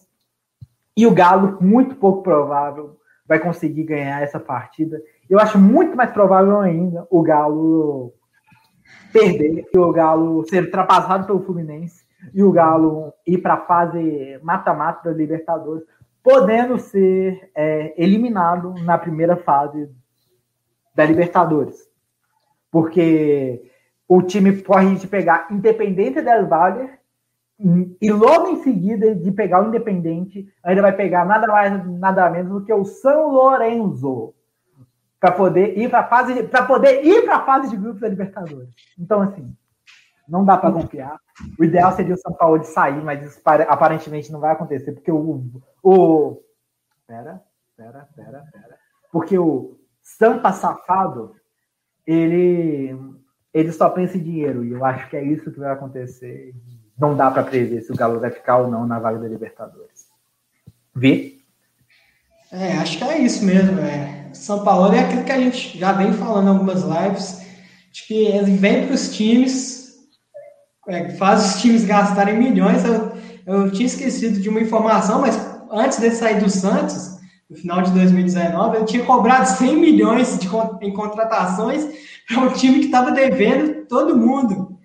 E o Galo, muito pouco provável, vai conseguir ganhar essa partida. Eu acho muito mais provável ainda o Galo perder e o Galo ser ultrapassado pelo Fluminense e o Galo ir para a fase mata-mata da Libertadores, podendo ser é, eliminado na primeira fase da Libertadores. Porque o time pode pegar Independente del Valle e logo em seguida de pegar o Independente, ainda vai pegar nada mais, nada menos do que o São Lourenço para poder ir para fase para poder ir para a fase de grupos da Libertadores. Então assim, não dá para confiar. O ideal seria o São Paulo de sair, mas isso aparentemente não vai acontecer porque o o pera, pera, pera, pera. Porque o Sampa safado, ele ele só pensa em dinheiro e eu acho que é isso que vai acontecer não dá para prever se o Galo vai ficar ou não na vaga da Libertadores. Vê? É, acho que é isso mesmo. É. São Paulo é aquilo que a gente já vem falando em algumas lives, de que ele vem para os times, é, faz os times gastarem milhões. Eu, eu tinha esquecido de uma informação, mas antes de sair do Santos, no final de 2019, ele tinha cobrado 100 milhões de, em contratações para um time que estava devendo todo mundo.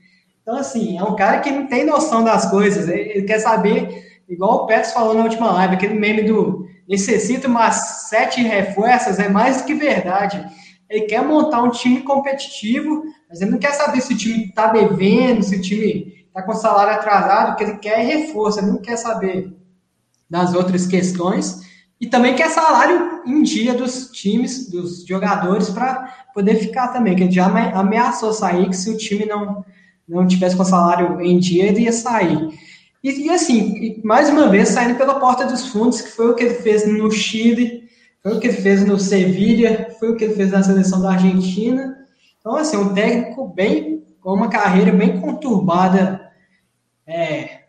Então, assim, é um cara que não tem noção das coisas. Ele quer saber, igual o Petros falou na última live, aquele meme do necessita umas sete reforços, é mais do que verdade. Ele quer montar um time competitivo, mas ele não quer saber se o time está devendo, se o time está com salário atrasado, o que ele quer reforço, ele não quer saber das outras questões. E também quer salário em dia dos times, dos jogadores, para poder ficar também, que ele já ameaçou sair, que se o time não, não tivesse com salário em dia, ele ia sair. E, e assim, mais uma vez, saindo pela porta dos fundos, que foi o que ele fez no Chile, foi o que ele fez no Sevilha, foi o que ele fez na seleção da Argentina. Então, assim, um técnico bem, com uma carreira bem conturbada, é,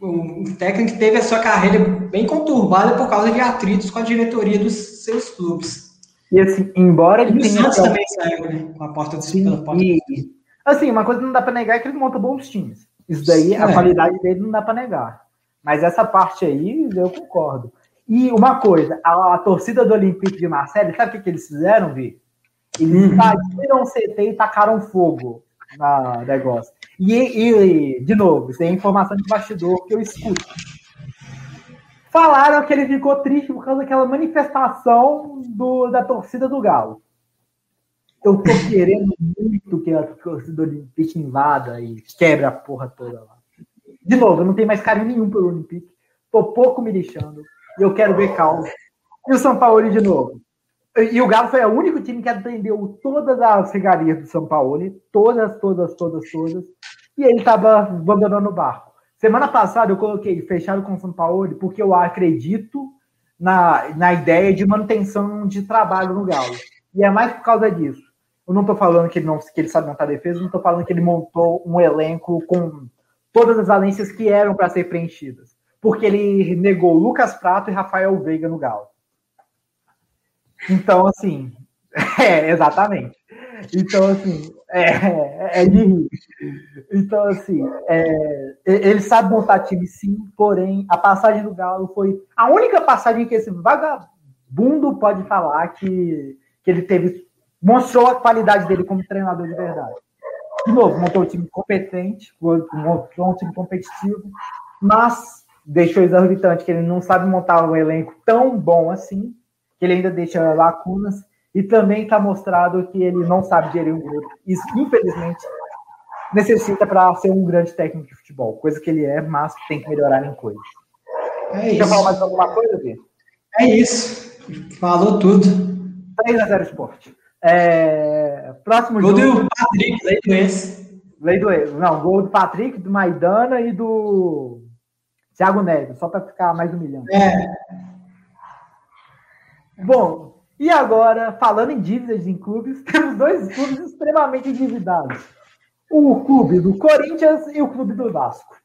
um técnico que teve a sua carreira bem conturbada por causa de atritos com a diretoria dos seus clubes. E assim, embora ele tenha... Santos também saiu, né, com a porta dos, Sim, pela porta e, Assim, uma coisa que não dá para negar é que ele monta bons times. Isso daí, a é. qualidade dele não dá para negar. Mas essa parte aí, eu concordo. E uma coisa, a, a torcida do Olympique de Marseille, sabe o que, que eles fizeram, Vi? Eles uhum. invadiram o CT e tacaram fogo no negócio. E, e, de novo, isso é informação de bastidor que eu escuto. Falaram que ele ficou triste por causa daquela manifestação do, da torcida do Galo. Eu tô querendo muito que a torcida do Olympique invada e quebre a porra toda lá. De novo, eu não tenho mais carinho nenhum pelo Olympique. Tô pouco me lixando. E eu quero ver caos. E o São Paulo de novo. E o Galo foi o único time que atendeu todas as regalias do São Paulo. Todas, todas, todas, todas. E ele tava abandonando o barco. Semana passada eu coloquei fechado com o São Paulo porque eu acredito na, na ideia de manutenção de trabalho no Galo. E é mais por causa disso. Eu não estou falando que ele, não, que ele sabe montar defesa, não estou falando que ele montou um elenco com todas as valências que eram para ser preenchidas. Porque ele negou Lucas Prato e Rafael Veiga no Galo. Então, assim, é, exatamente. Então, assim, é, é, de rir. Então, assim, é, ele sabe montar time sim, porém, a passagem do Galo foi a única passagem que esse vagabundo pode falar que, que ele teve mostrou a qualidade dele como treinador de verdade. De novo, montou um time competente, montou um time competitivo, mas deixou exorbitante que ele não sabe montar um elenco tão bom assim, que ele ainda deixa lacunas, e também está mostrado que ele não sabe gerir um grupo. Isso, infelizmente, necessita para ser um grande técnico de futebol, coisa que ele é, mas tem que melhorar em coisas. É Quer falar mais alguma coisa, Vê? É isso. Falou tudo. 3 a 0 Esporte. É, próximo gol jogo. Gol do Patrick, lei do ex. Lei do ex. Não, gol do Patrick, do Maidana e do Thiago Neves, só para ficar mais humilhante. É. Bom, e agora, falando em dívidas em clubes, temos dois clubes extremamente endividados. O clube do Corinthians e o clube do Vasco.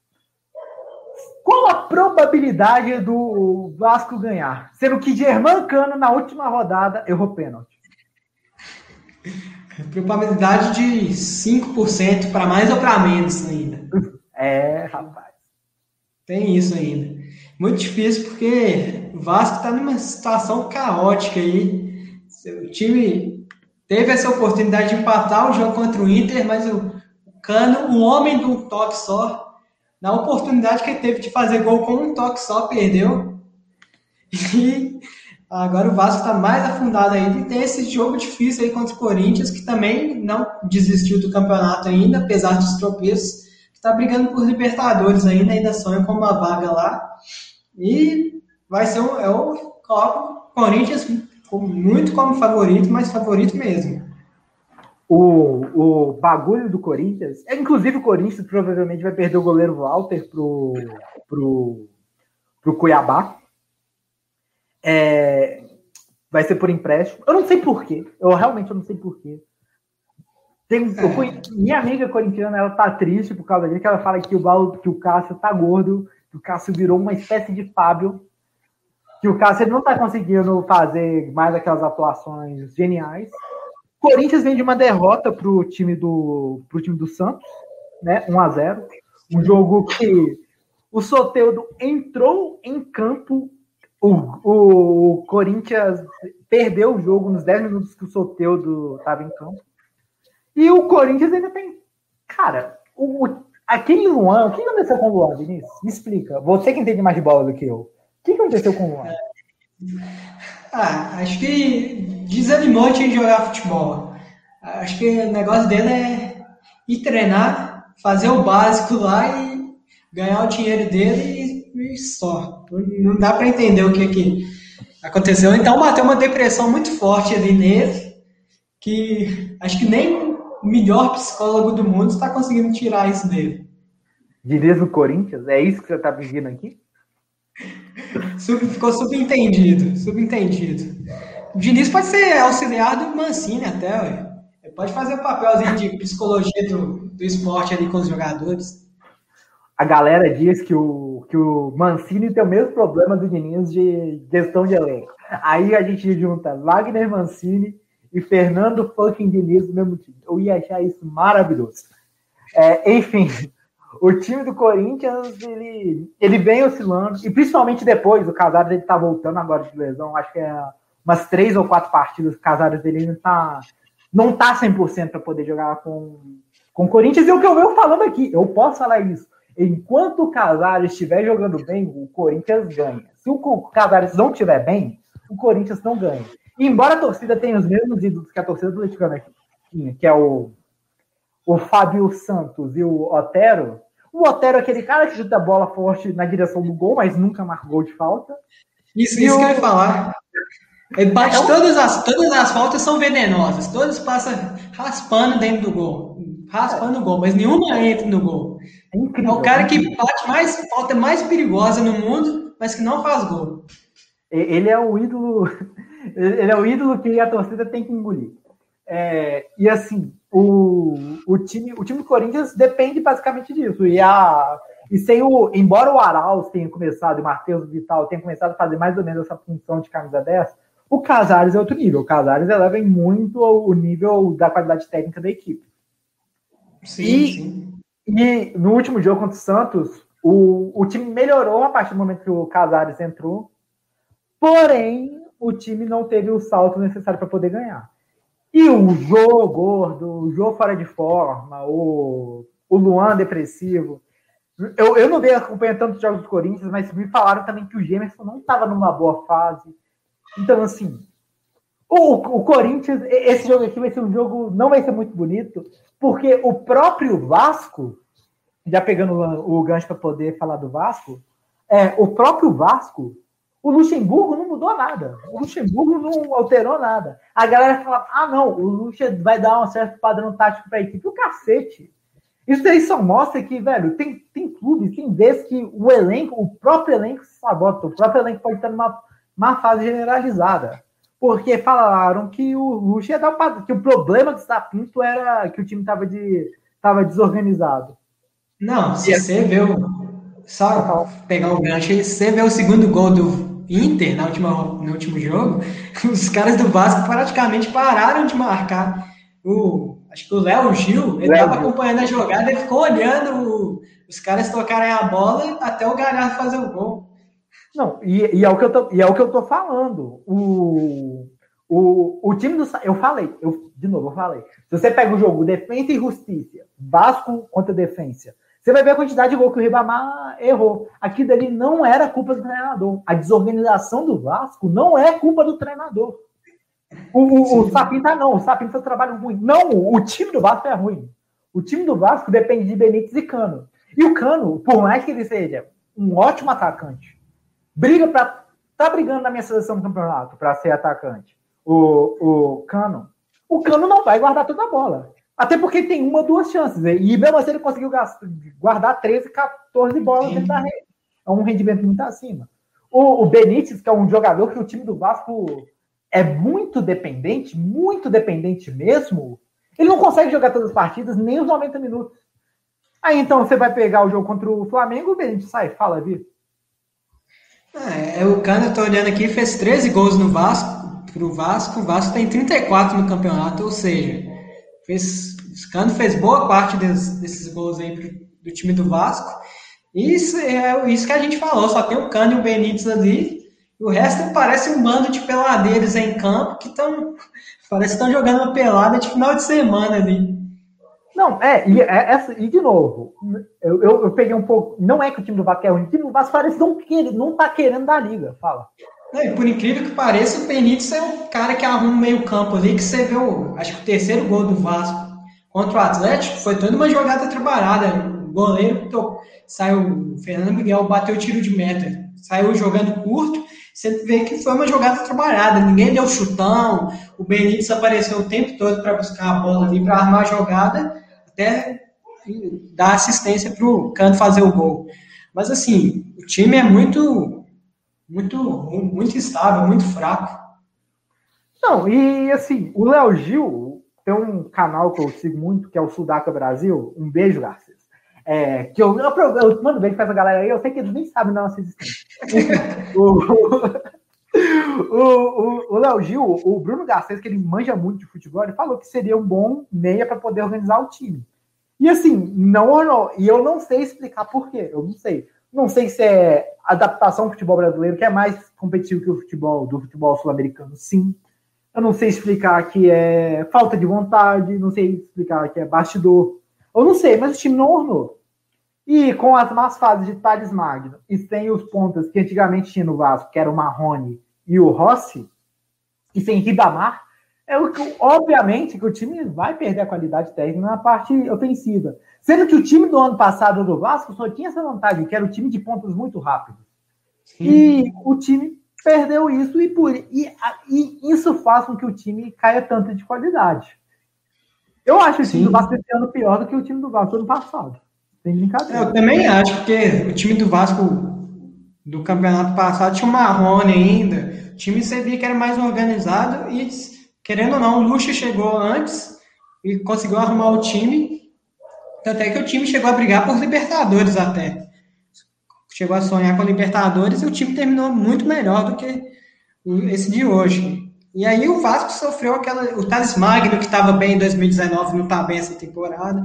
Qual a probabilidade do Vasco ganhar? Sendo que Germán Cano, na última rodada, errou pênalti. Probabilidade de 5% para mais ou para menos ainda. É, rapaz. Tem isso ainda. Muito difícil porque o Vasco está numa situação caótica aí. O time teve essa oportunidade de empatar o jogo contra o Inter, mas o Cano, o homem do toque só, na oportunidade que ele teve de fazer gol com um toque só, perdeu. E Agora o Vasco está mais afundado ainda e tem esse jogo difícil aí contra o Corinthians, que também não desistiu do campeonato ainda, apesar dos tropeços, está brigando por Libertadores ainda, ainda sonha com uma vaga lá. E vai ser um, é o Corinthians muito como favorito, mas favorito mesmo. O, o bagulho do Corinthians, é, inclusive o Corinthians provavelmente vai perder o goleiro Walter pro, pro, pro Cuiabá é, vai ser por empréstimo. Eu não sei porquê. Eu realmente não sei porquê. Tem, é. minha amiga corintiana, ela tá triste por causa disso, que ela fala que o, que o Cássio tá gordo, que o Cássio virou uma espécie de Fábio. que o Cássio não está conseguindo fazer mais aquelas atuações geniais. O Corinthians vem de uma derrota para o time do pro time do Santos, né? 1 a 0. Um jogo que o Soteudo entrou em campo, o, o Corinthians perdeu o jogo nos 10 minutos que o Soteudo estava em campo. E o Corinthians ainda tem. Cara, o, aquele Luan, o que aconteceu com o Luan, Vinícius? Me explica. Você que entende mais de bola do que eu. O que aconteceu com o Luan? Ah, acho que desanimou de jogar futebol. Acho que o negócio dele é ir treinar, fazer o básico lá e ganhar o dinheiro dele e, e só. Não dá para entender o que, que aconteceu. Então bateu uma depressão muito forte ali nele, que acho que nem o melhor psicólogo do mundo está conseguindo tirar isso dele. Diria o Corinthians? É isso que você está pedindo aqui? Ficou subentendido, subentendido. O Diniz pode ser auxiliar do Mancini até, ué. Ele pode fazer o papelzinho de psicologia do, do esporte ali com os jogadores. A galera diz que o, que o Mancini tem o mesmo problema do Diniz de gestão de elenco. Aí a gente junta Wagner Mancini e Fernando fucking Diniz do mesmo time. Eu ia achar isso maravilhoso. É, enfim, o time do Corinthians, ele, ele vem oscilando, e principalmente depois, o Casares ele tá voltando agora de lesão, acho que é umas três ou quatro partidas, o Casares dele não tá, não tá 100% para poder jogar com, com o Corinthians, e o que eu venho falando aqui, eu posso falar isso, enquanto o Casares estiver jogando bem, o Corinthians ganha. Se o Casares não estiver bem, o Corinthians não ganha. E embora a torcida tenha os mesmos ídolos que a torcida do atleticana tinha, que é o, o Fábio Santos e o Otero, o Otero é aquele cara que chuta a bola forte na direção do gol, mas nunca marca gol de falta. Isso, isso o... que eu ia falar. Ele bate é todas, as, todas as faltas são venenosas, todas passam raspando dentro do gol. Raspando o gol, mas nenhuma entra no gol. É, incrível, é o cara que bate mais falta mais perigosa no mundo, mas que não faz gol. Ele é o ídolo ele é o ídolo que a torcida tem que engolir. É, e assim, o, o, time, o time do Corinthians depende basicamente disso. E, a, e sem o. Embora o Arauz tenha começado, e o Matheus Vital tenha começado a fazer mais ou menos essa função de camisa 10, o Casares é outro nível. O Casares eleva muito o nível da qualidade técnica da equipe. Sim, e, sim. e no último jogo contra o Santos, o, o time melhorou a partir do momento que o Casares entrou. Porém, o time não teve o salto necessário para poder ganhar. E o Jô gordo, o Jô fora de forma, o, o Luan depressivo. Eu, eu não dei acompanhando tantos jogos do Corinthians, mas me falaram também que o Gemerson não estava numa boa fase. Então, assim, o, o Corinthians, esse jogo aqui vai ser um jogo, não vai ser muito bonito, porque o próprio Vasco, já pegando o, o gancho para poder falar do Vasco, é, o próprio Vasco o Luxemburgo não mudou nada. O Luxemburgo não alterou nada. A galera fala: ah, não, o Luxemburgo vai dar um certo padrão tático para a equipe. O cacete. Isso aí só mostra que, velho, tem, tem clubes, tem vezes que o elenco, o próprio elenco se sabota. O próprio elenco pode estar numa uma fase generalizada. Porque falaram que o Luxo ia dar um padrão, que o problema do Sapinto era que o time estava de, tava desorganizado. Não, se você vê o. Só pegar o gancho, se você vê o segundo gol do Inter na última, no último jogo, os caras do Vasco praticamente pararam de marcar. O, acho que o Léo Gil, ele estava acompanhando a jogada e ficou olhando o, os caras tocarem a bola até o Galhardo fazer o gol. Não, e, e, é o que eu tô, e é o que eu tô falando. O, o, o time do. Eu falei, eu, de novo, eu falei. Se você pega o jogo Defensa e Justiça, Vasco contra Defensa, você vai ver a quantidade de gol que o Ribamar errou. Aquilo dali não era culpa do treinador. A desorganização do Vasco não é culpa do treinador. O, o, o Sapinta não, o Sapinta faz trabalho ruim. Não, o time do Vasco é ruim. O time do Vasco depende de Benítez e Cano. E o Cano, por mais que ele seja um ótimo atacante, briga para tá brigando na minha seleção do campeonato para ser atacante. O, o Cano, o Cano não vai guardar toda a bola. Até porque tem uma duas chances. E mesmo assim ele conseguiu guardar 13, 14 bolas dentro da rede. É um rendimento muito acima. O, o Benítez, que é um jogador que o time do Vasco é muito dependente, muito dependente mesmo, ele não consegue jogar todas as partidas, nem os 90 minutos. Aí então você vai pegar o jogo contra o Flamengo, o Benítez sai, fala, Vitor. É, é, o Cano, eu tô olhando aqui, fez 13 gols no Vasco, pro Vasco. O Vasco tem 34 no campeonato, ou seja, fez, Cano fez boa parte des, desses gols aí pro, do time do Vasco. Isso é isso que a gente falou, só tem o Cano e o Benítez ali. O resto parece um bando de peladeiros em campo que estão. Parece que estão jogando uma pelada de final de semana ali. Não, é, e, é, essa, e de novo, eu, eu, eu, peguei um pouco. Não é que o time do Vasco é ruim, o time do Vasco parece não, querer, não tá querendo dar liga. Fala. Por incrível que pareça, o Benítez é um cara que arruma meio campo ali, que você vê o, acho que o terceiro gol do Vasco contra o Atlético foi toda uma jogada trabalhada. O goleiro to, saiu, o Fernando Miguel bateu o tiro de meta, saiu jogando curto, você vê que foi uma jogada trabalhada, ninguém deu chutão, o Benítez apareceu o tempo todo para buscar a bola ali, para armar a jogada, até dar assistência para o Cano fazer o gol. Mas assim, o time é muito, muito, muito instável, muito fraco. Não, e assim, o Léo Gil tem um canal que eu sigo muito, que é o Sudaca Brasil. Um beijo, Garcês. É, que eu, eu, eu mando beijo pra essa galera aí, eu sei que eles nem sabem da nossa existência. o, Léo Gil, o Bruno Garcês, que ele manja muito de futebol, ele falou que seria um bom meia para poder organizar o time. E assim, não E eu não sei explicar por quê. Eu não sei. Não sei se é adaptação ao futebol brasileiro, que é mais competitivo que o futebol do futebol sul-americano, sim. Eu não sei explicar que é falta de vontade, não sei explicar que é bastidor. Eu não sei, mas o time não ornou. E com as más fases de Thales Magno, e sem os pontas que antigamente tinha no Vasco, que era o Marrone e o Rossi, e sem Ribamar, é o que, obviamente, que o time vai perder a qualidade técnica na parte ofensiva. Sendo que o time do ano passado do Vasco só tinha essa vantagem, que era o time de pontos muito rápidos. E o time perdeu isso e, por, e, e, isso faz com que o time caia tanto de qualidade. Eu acho o time Sim. do Vasco esse ano pior do que o time do Vasco do ano passado. Tem brincadeira. Eu também acho, porque o time do Vasco do campeonato passado tinha o Marrone ainda. O time você via que era mais organizado e, querendo ou não, o Lucha chegou antes e conseguiu arrumar o time. Até que o time chegou a brigar por Libertadores até. Chegou a sonhar com a Libertadores e o time terminou muito melhor do que esse de hoje. E aí o Vasco sofreu aquela. O Thales Magno, que estava bem em 2019, não está bem essa temporada.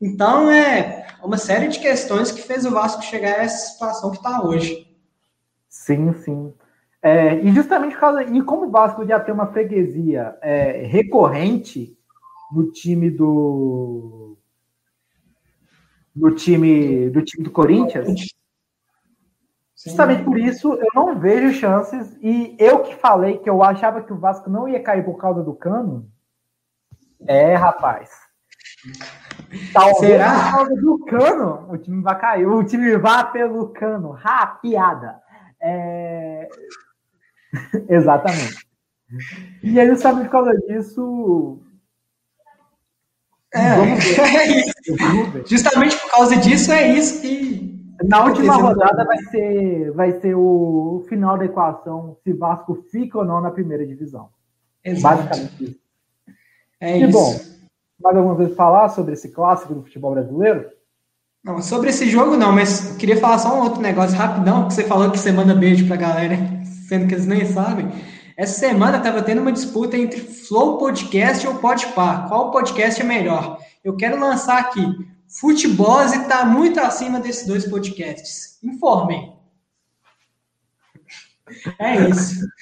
Então é uma série de questões que fez o Vasco chegar a essa situação que está hoje. Sim, sim. É, e justamente por causa. E como o Vasco já tem uma freguesia é, recorrente no time do. No time do time do Corinthians. Justamente por isso eu não vejo chances. E eu que falei que eu achava que o Vasco não ia cair por causa do cano. É, rapaz. Talvez Será? por causa do cano o time vai cair. O time vai pelo cano. Ha, piada. É... Exatamente. E aí, sabe, por causa disso. É, é isso. Justamente por causa disso, é isso que. Na última rodada vai ser, vai ser o final da equação se Vasco fica ou não na primeira divisão. Exato. Basicamente isso. É e isso. bom, mais alguma vez falar sobre esse clássico do futebol brasileiro? Não, sobre esse jogo não, mas queria falar só um outro negócio rapidão, que você falou que você manda beijo pra galera, sendo que eles nem sabem. Essa semana estava tendo uma disputa entre Flow Podcast ou Podpah. Qual podcast é melhor? Eu quero lançar aqui. Futebol está muito acima desses dois podcasts. Informem. É isso.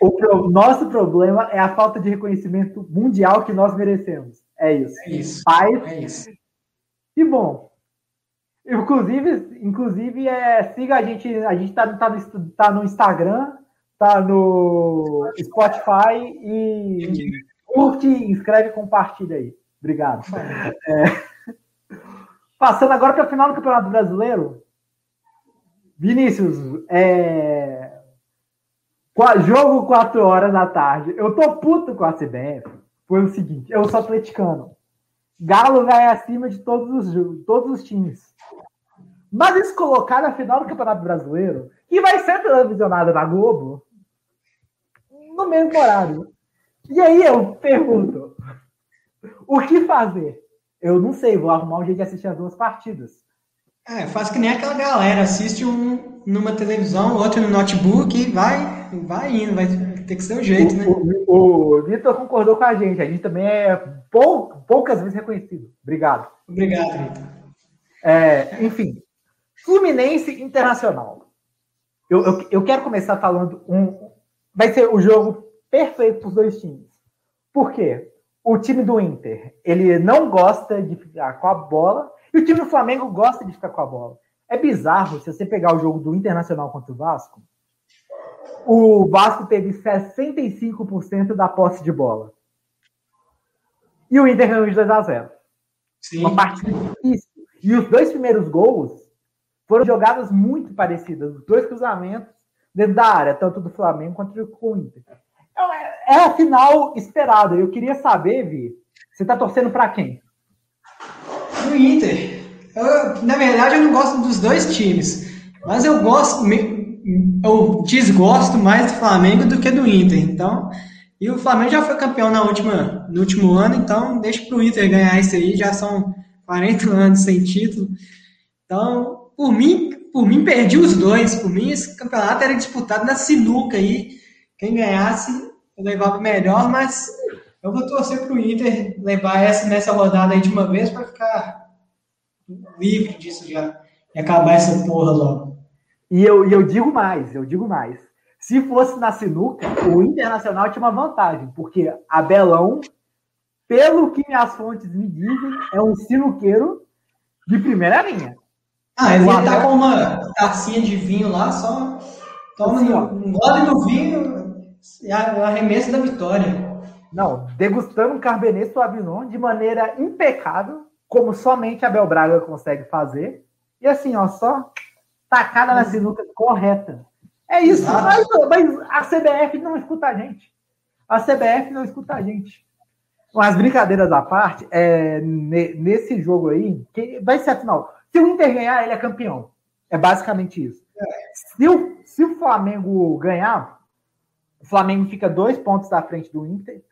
O pro, nosso problema é a falta de reconhecimento mundial que nós merecemos. É isso. É isso. Paz. É isso. E bom, inclusive, inclusive é, siga a gente, a gente tá, tá, no, tá no Instagram, tá no Spotify e curte, inscreve e compartilha aí. Obrigado. É, passando agora para o final do Campeonato Brasileiro. Vinícius, é, Jogo 4 horas da tarde. Eu tô puto com a CBF. Foi o seguinte, eu sou atleticano. Galo vai acima de todos os, todos os times. Mas eles colocaram a final do Campeonato Brasileiro, que vai ser televisionada na Globo, no mesmo horário. E aí eu pergunto, o que fazer? Eu não sei, vou arrumar um jeito de assistir as duas partidas. É, faz que nem aquela galera, assiste um numa televisão, outro no notebook e vai, vai indo, vai ter que ser o jeito, o, né? O, o Vitor concordou com a gente, a gente também é pou, poucas vezes reconhecido. Obrigado. Obrigado, Vitor. É, enfim, Fluminense Internacional. Eu, eu, eu quero começar falando um. Vai ser o jogo perfeito para os dois times. Por quê? O time do Inter, ele não gosta de ficar com a bola, e o time do Flamengo gosta de ficar com a bola. É bizarro se você pegar o jogo do Internacional contra o Vasco. O Vasco teve 65% da posse de bola. E o Inter ganhou de 2 a 0 Sim. Uma partida difícil. E os dois primeiros gols foram jogadas muito parecidas, dois cruzamentos dentro da área, tanto do Flamengo quanto do Inter. Então, é, é a final esperada. Eu queria saber, Vi, você está torcendo para quem? Do Inter. Eu, na verdade, eu não gosto dos dois times, mas eu gosto, eu desgosto mais do Flamengo do que do Inter. Então, e o Flamengo já foi campeão na última, no último ano, então deixa para o Inter ganhar isso aí. Já são 40 anos sem título. Então, por mim, por mim perdi os dois. Por mim, esse campeonato era disputado na sinuca aí. Quem ganhasse levava melhor, mas eu vou torcer para o Inter levar essa nessa rodada aí de uma vez para ficar livre disso já e acabar essa porra logo. E eu, e eu digo mais, eu digo mais. Se fosse na sinuca, o Internacional tinha uma vantagem, porque Abelão, pelo que minhas fontes me dizem, é um sinuqueiro de primeira linha. Ah, ele tá com uma tacinha de vinho lá, só toma assim, um gole do vinho e arremesso da vitória. Não, degustando um Cabernet Sauvignon de maneira impecável, como somente Abel Braga consegue fazer. E assim, ó, só tacada na sinuca correta. É isso, mas, mas, a CBF não escuta a gente. A CBF não escuta a gente. Mas brincadeiras à parte, é, nesse jogo aí, que vai ser a final. Se o Inter ganhar, ele é campeão. É basicamente isso. Se, o, se o Flamengo ganhar, o Flamengo fica dois pontos da frente do Inter.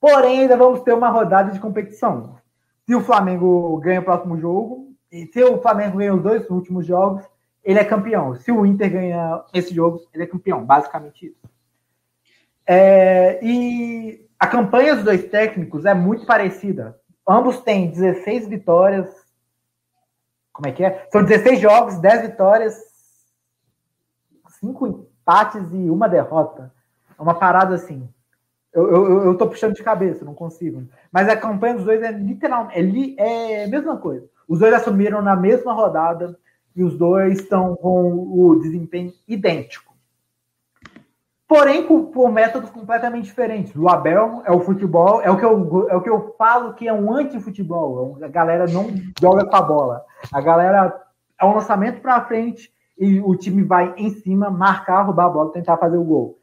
Porém, ainda vamos ter uma rodada de competição. Se o Flamengo ganha o próximo jogo, e se o Flamengo ganha os dois últimos jogos, ele é campeão. Se o Inter ganha esse jogo, ele é campeão. Basicamente isso. É, e a campanha dos dois técnicos é muito parecida. Ambos têm 16 vitórias. Como é que é? São 16 jogos, 10 vitórias, 5 empates e uma derrota. É uma parada assim. Eu, eu, eu tô puxando de cabeça, não consigo. Mas a campanha dos dois é literalmente é, é a mesma coisa. Os dois assumiram na mesma rodada e os dois estão com o desempenho idêntico. Porém, com, por métodos completamente diferentes. O Abel é o futebol, é o que eu, é o que eu falo que é um anti-futebol. É a galera não joga com a bola. A galera é um lançamento para frente e o time vai em cima, marcar, roubar a bola, tentar fazer o gol.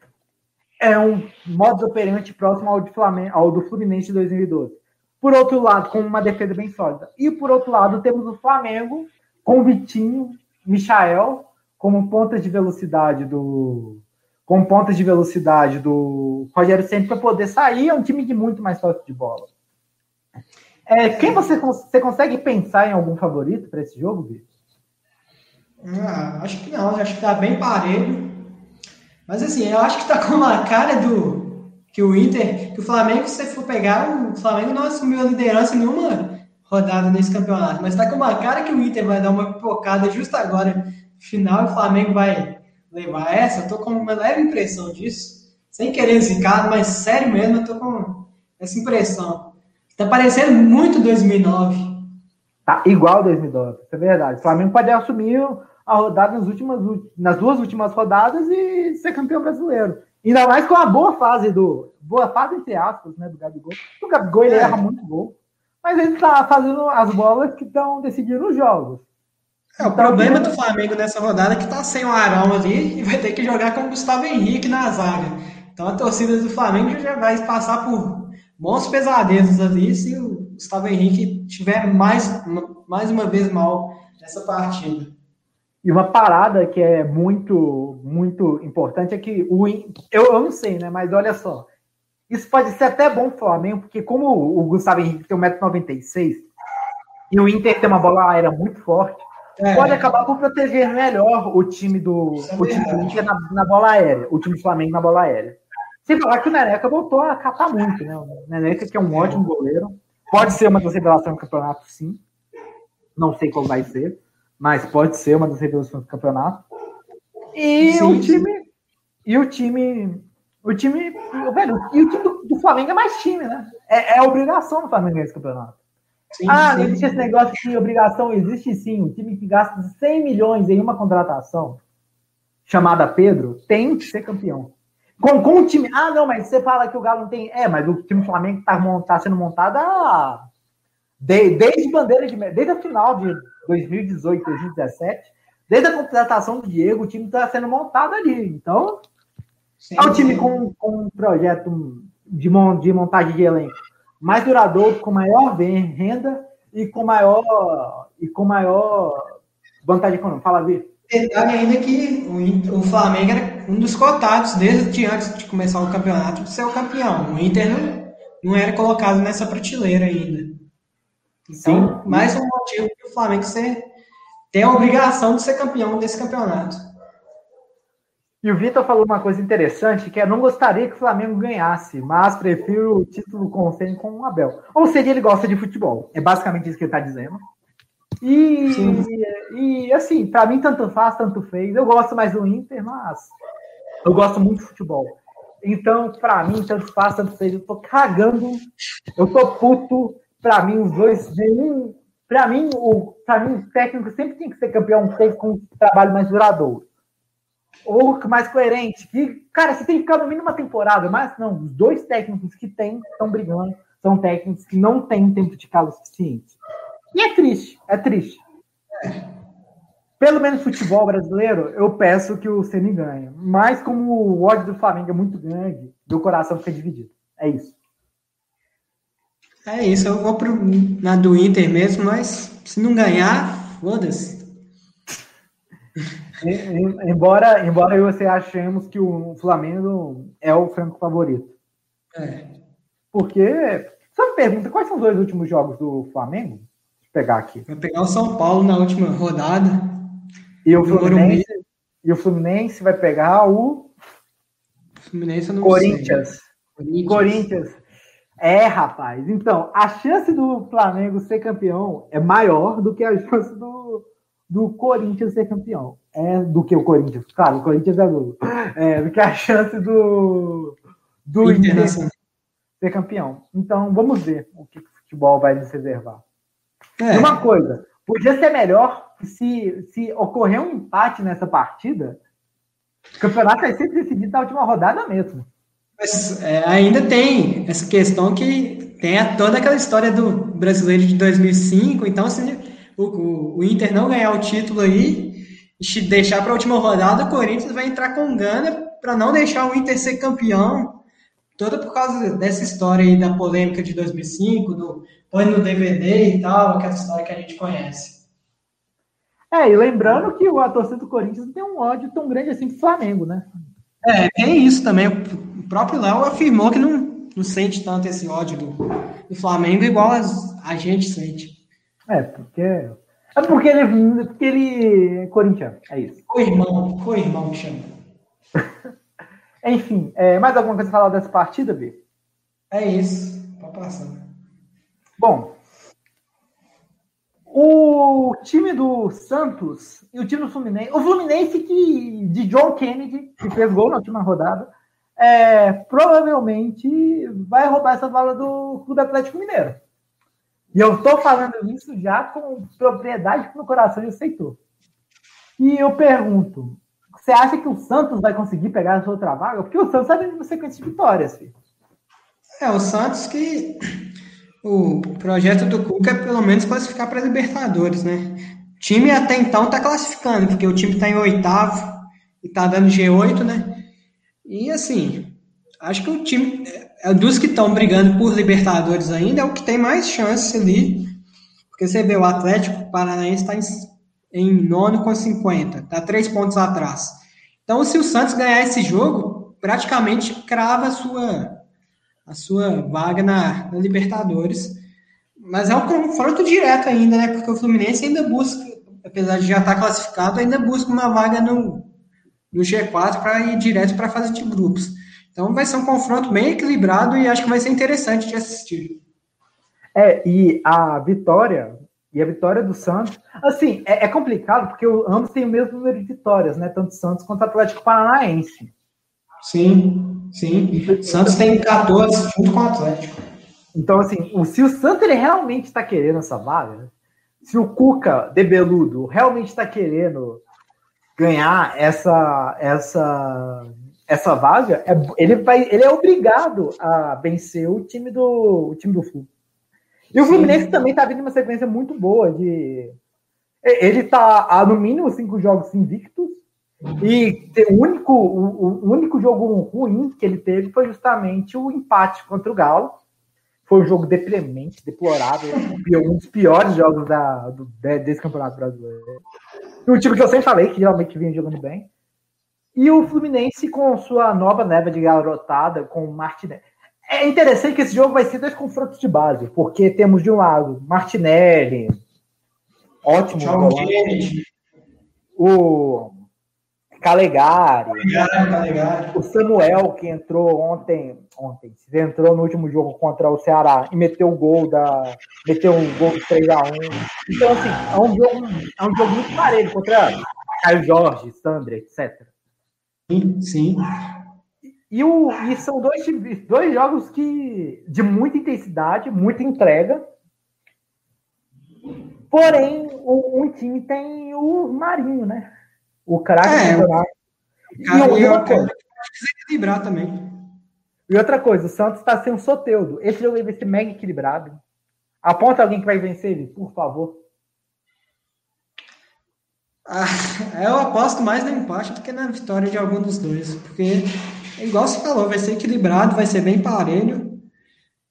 É um modo operante próximo ao, de Flamengo, ao do Fluminense de 2012. Por outro lado, com uma defesa bem sólida. E por outro lado, temos o Flamengo, com Vitinho, Michael como pontas de velocidade do com pontas de velocidade do Rogério sempre para poder sair, é um time de muito mais forte de bola. É, quem você, você consegue pensar em algum favorito para esse jogo, Vitor? Ah, acho que não, acho que tá bem parelho. Mas assim, eu acho que tá com uma cara do que o Inter, que o Flamengo, se você for pegar, o Flamengo não assumiu a liderança em nenhuma rodada nesse campeonato. Mas tá com uma cara que o Inter vai dar uma pipocada justo agora, final, o Flamengo vai levar essa. Eu tô com uma leve impressão disso. Sem querer zicar, mas sério mesmo, eu tô com essa impressão. Tá parecendo muito 2009. Tá igual 2009, isso é verdade. O Flamengo pode assumir a rodada nas, últimas, nas duas últimas rodadas e ser campeão brasileiro. Ainda mais com a boa fase do. Boa fase, entre aspas, né? Do Gabigol. O Gabigol ele é. erra muito gol mas ele está fazendo as bolas que estão decidindo os jogos. É, o então, problema do Flamengo nessa rodada é que está sem o Arão ali e vai ter que jogar com o Gustavo Henrique na zaga. Então a torcida do Flamengo já vai passar por bons pesadelos ali se o Gustavo Henrique tiver mais, mais uma vez mal nessa partida. E uma parada que é muito, muito importante é que o. Eu, eu não sei, né? Mas olha só. Isso pode ser até bom pro Flamengo, porque como o Gustavo Henrique tem 1,96m e o Inter tem uma bola aérea muito forte, é. pode acabar por proteger melhor o time do, é o time do Inter na, na, bola aérea, o time do Flamengo na bola aérea. Sem falar que o Neneca voltou a catar muito, né? O Neneca, que é um ótimo goleiro, pode ser uma das revelações do campeonato, sim. Não sei qual vai ser, mas pode ser uma das revelações do campeonato. E sim, o time. Sim. E o time. O time. Velho, e o time do, do Flamengo é mais time, né? É, é obrigação do Flamengo esse campeonato. Sim, ah, não existe esse negócio de obrigação. Existe sim. O time que gasta 100 milhões em uma contratação, chamada Pedro, tem que ser campeão. Com, com o time. Ah, não, mas você fala que o Galo não tem. É, mas o time do Flamengo está tá sendo montado a... de, desde bandeira de. Desde a final de 2018, 2017. Desde a contratação do Diego, o time está sendo montado ali. Então, sim, é um time com, com um projeto de, de montagem de elenco mais duradouro, com maior renda e com maior e com maior vantagem econômica. Fala, Vi. Detalhe ainda que o, o, Flamengo era um dos cotados desde antes de começar o campeonato de ser o campeão. O Inter não, não era colocado nessa prateleira ainda. Então, Sim. mais um motivo para o Flamengo ser, ter a obrigação de ser campeão desse campeonato. E o Vitor falou uma coisa interessante, que é não gostaria que o Flamengo ganhasse, mas prefiro o título com o com o Abel. Ou seja, ele gosta de futebol. É basicamente isso que ele está dizendo. E, e, e assim, para mim tanto faz, tanto fez. Eu gosto mais do Inter, mas eu gosto muito de futebol. Então, para mim, tanto faz, tanto fez. Eu tô cagando, eu tô puto. Para mim, os dois, nenhum. Para mim, o, pra mim, o técnico sempre tem que ser campeão com um trabalho mais duradouro ou mais coerente. Que, cara, você tem que ficar no mínimo uma temporada, mas não, os dois técnicos que tem estão brigando, são técnicos que não têm tempo de calo suficiente. E é triste, é triste. Pelo menos futebol brasileiro, eu peço que o Ceni ganhe. Mas como o ódio do Flamengo é muito grande, meu coração fica dividido. É isso. É isso, eu vou pro, na do Inter mesmo, mas se não ganhar, foda-se. Embora, embora eu e você achemos que o Flamengo é o franco favorito. É. Porque, só me pergunta, quais são os dois últimos jogos do Flamengo? Deixa eu pegar aqui. Vai pegar o São Paulo na última rodada. E o Fluminense, e o Fluminense vai pegar o Fluminense não Corinthians. Corinthians. Corinthians. É, rapaz. Então, a chance do Flamengo ser campeão é maior do que a chance do, do Corinthians ser campeão é do que o Corinthians. Claro, o Corinthians é do, é, do que a chance do, do Inter ser campeão. Então, vamos ver o que o futebol vai nos reservar. É. E uma coisa, podia ser melhor se, se ocorrer um empate nessa partida, o campeonato vai ser decidido na última rodada mesmo. Mas é, ainda tem essa questão que tem toda aquela história do brasileiro de 2005, então se o, o Inter não ganhar o título aí, deixar para a última rodada, o Corinthians vai entrar com gana para não deixar o Inter ser campeão. Toda por causa dessa história aí da polêmica de 2005, do põe no DVD e tal, aquela história que a gente conhece. É, e lembrando que a torcida do Corinthians não tem um ódio tão grande assim pro Flamengo, né? É, tem isso também. O próprio Léo afirmou que não, não sente tanto esse ódio do, do Flamengo igual as, a gente sente. É, porque é porque ele, porque ele é corintiano, é isso. O irmão, o irmão que chama. Enfim, é, mais alguma coisa a falar dessa partida, B? É isso, pode passar. Bom, o time do Santos e o time do Fluminense, o Fluminense que, de John Kennedy, que fez gol na última rodada, é, provavelmente vai roubar essa bola do Clube Atlético Mineiro. E eu estou falando isso já com propriedade no coração eu aceitou. E eu pergunto: você acha que o Santos vai conseguir pegar a sua outra vaga? Porque o Santos está de uma sequência de vitórias, filho. É, o Santos que o projeto do Cuca é pelo menos classificar para Libertadores, né? O time até então está classificando, porque o time está em oitavo e está dando G8, né? E assim, acho que o time dos que estão brigando por Libertadores ainda, é o que tem mais chance ali. Porque você vê, o Atlético Paranaense está em, em nono com 50, está três pontos atrás. Então, se o Santos ganhar esse jogo, praticamente crava a sua, a sua vaga na, na Libertadores. Mas é um confronto direto ainda, né? Porque o Fluminense ainda busca, apesar de já estar classificado, ainda busca uma vaga no, no G4 para ir direto para a fase de grupos. Então vai ser um confronto bem equilibrado e acho que vai ser interessante de assistir. É, e a vitória, e a vitória do Santos, assim, é, é complicado porque ambos têm o mesmo número de vitórias, né? Tanto Santos quanto Atlético Paranaense. Sim, sim. Santos tem 14 junto com o Atlético. Então, assim, o, se o Santos ele realmente está querendo essa vaga, se o Cuca de Beludo realmente está querendo ganhar essa essa essa vaga, é, ele vai ele é obrigado a vencer o time do o time do Flu. E o Fluminense também está vindo uma sequência muito boa de ele está há no mínimo cinco jogos invictos e o único o, o único jogo ruim que ele teve foi justamente o empate contra o Galo foi um jogo deprimente, deplorável, um dos piores jogos da, do, desse campeonato brasileiro. E um time que eu sempre falei, que geralmente vinha jogando bem. E o Fluminense com sua nova neva de garotada, com o Martinelli. É interessante que esse jogo vai ser dois confrontos de base, porque temos de um lado Martinelli, ótimo. O Calegari, Calegari, o Samuel, que entrou ontem, ontem, entrou no último jogo contra o Ceará e meteu o gol da. Meteu um gol de 3x1. Então, assim, é um jogo, é um jogo muito parelho contra Caio Jorge, Sandra, etc. Sim, sim. E, o, e são dois, dois jogos que de muita intensidade, muita entrega. Porém, um, um time tem o Marinho, né? O craque é, do campeonato. E, outra coisa. equilibrar também. E outra coisa, o Santos está sem um soteudo. Esse jogo vai ser mega equilibrado. Aponta alguém que vai vencer ele, por favor. Ah, eu aposto mais no empate do que na vitória de algum dos dois. Porque, igual você falou, vai ser equilibrado, vai ser bem parelho.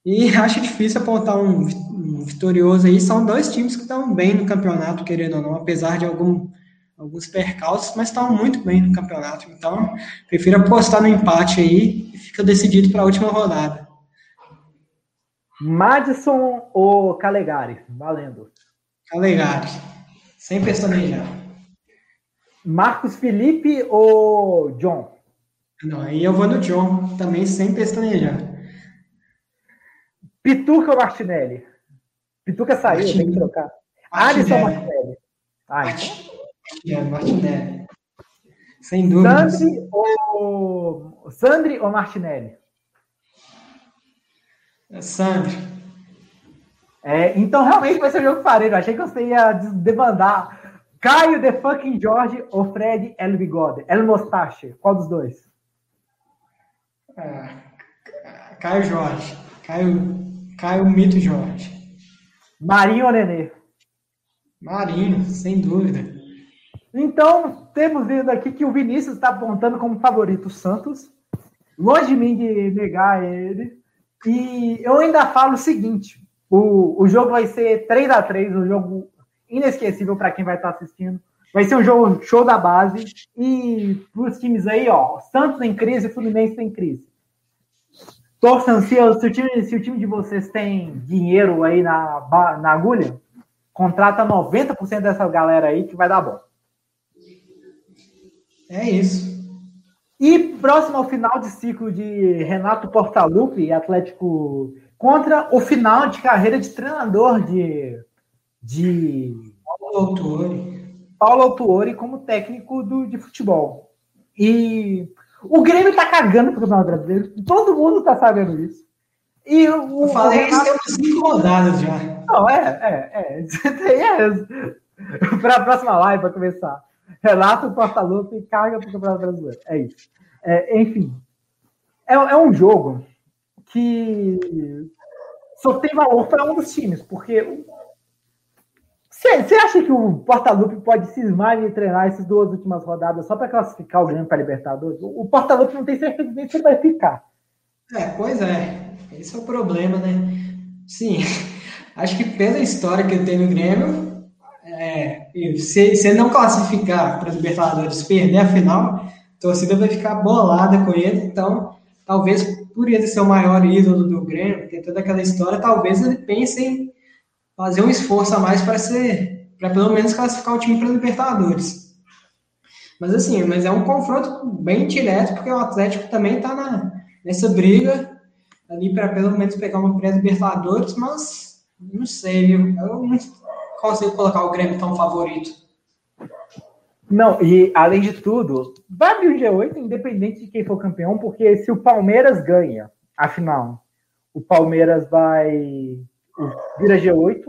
E acho difícil apontar um, um vitorioso aí. São dois times que estão bem no campeonato, querendo ou não, apesar de algum alguns percalços, mas estão muito bem no campeonato. Então, prefiro apostar no empate aí e fica decidido para a última rodada. Madison ou Calegari? Valendo. Calegari. Sem pestanejar. Marcos Felipe ou John? Não, aí eu vou no John, também sem pestanejar. Pituca ou Martinelli? Pituca saiu, Martinelli. tem que trocar. Alisson ou Martinelli? É, Martinelli. Sem dúvida. Sandri ou, Sandri ou Martinelli? É Sandri. É, então realmente vai ser um jogo parelho. Achei que você ia demandar Caio The Fucking George ou Fred El Bigode? El Mostache. Qual dos dois? É, Caio Jorge. Caio, Caio Mito Jorge. Marinho ou Nenê? Marinho, sem dúvida. Então, temos vendo aqui que o Vinícius está apontando como favorito o Santos. Longe de mim de negar ele. E eu ainda falo o seguinte: o, o jogo vai ser 3 a 3 um jogo inesquecível para quem vai estar tá assistindo. Vai ser um jogo show da base. E para os times aí, ó, Santos em crise e Fluminense em crise. Torçam, se, se, o time, se o time de vocês tem dinheiro aí na, na agulha, contrata 90% dessa galera aí que vai dar bom. É isso. E próximo ao final de ciclo de Renato Portaluppi, Atlético, contra o final de carreira de treinador de, de Paulo Autuori. Paulo Autuori como técnico do, de futebol. E o Grêmio tá cagando pro Campeonato Brasileiro. Todo mundo tá sabendo isso. E o, Eu falei isso tem umas cinco rodadas já. Não, é, é, é. é. Para a próxima live, para começar. Renato Portaluppi e carga para o Campeonato Brasileiro. É isso. É, enfim, é, é, um jogo que só tem valor para um dos times, porque você acha que o Portaluppi pode cismar e treinar essas duas últimas rodadas só para classificar o Grêmio para a Libertadores? O Portaluppi não tem certeza nem se ele vai ficar. É, pois é. Esse é o problema, né? Sim, acho que pela história que ele tem no Grêmio, é, se, se não classificar para os Libertadores, perder a final, a torcida vai ficar bolada com ele. Então, talvez por ele ser o maior ídolo do Grêmio, ter toda aquela história, talvez ele pense em fazer um esforço a mais para ser para pelo menos classificar o time para Libertadores. Mas assim, mas é um confronto bem direto, porque o Atlético também está nessa briga ali para pelo menos pegar uma pré-Libertadores, mas não sei, eu não consigo colocar o Grêmio tão favorito. Não, e além de tudo, vai abrir o G8 independente de quem for campeão, porque se o Palmeiras ganha, afinal, o Palmeiras vai vira G8.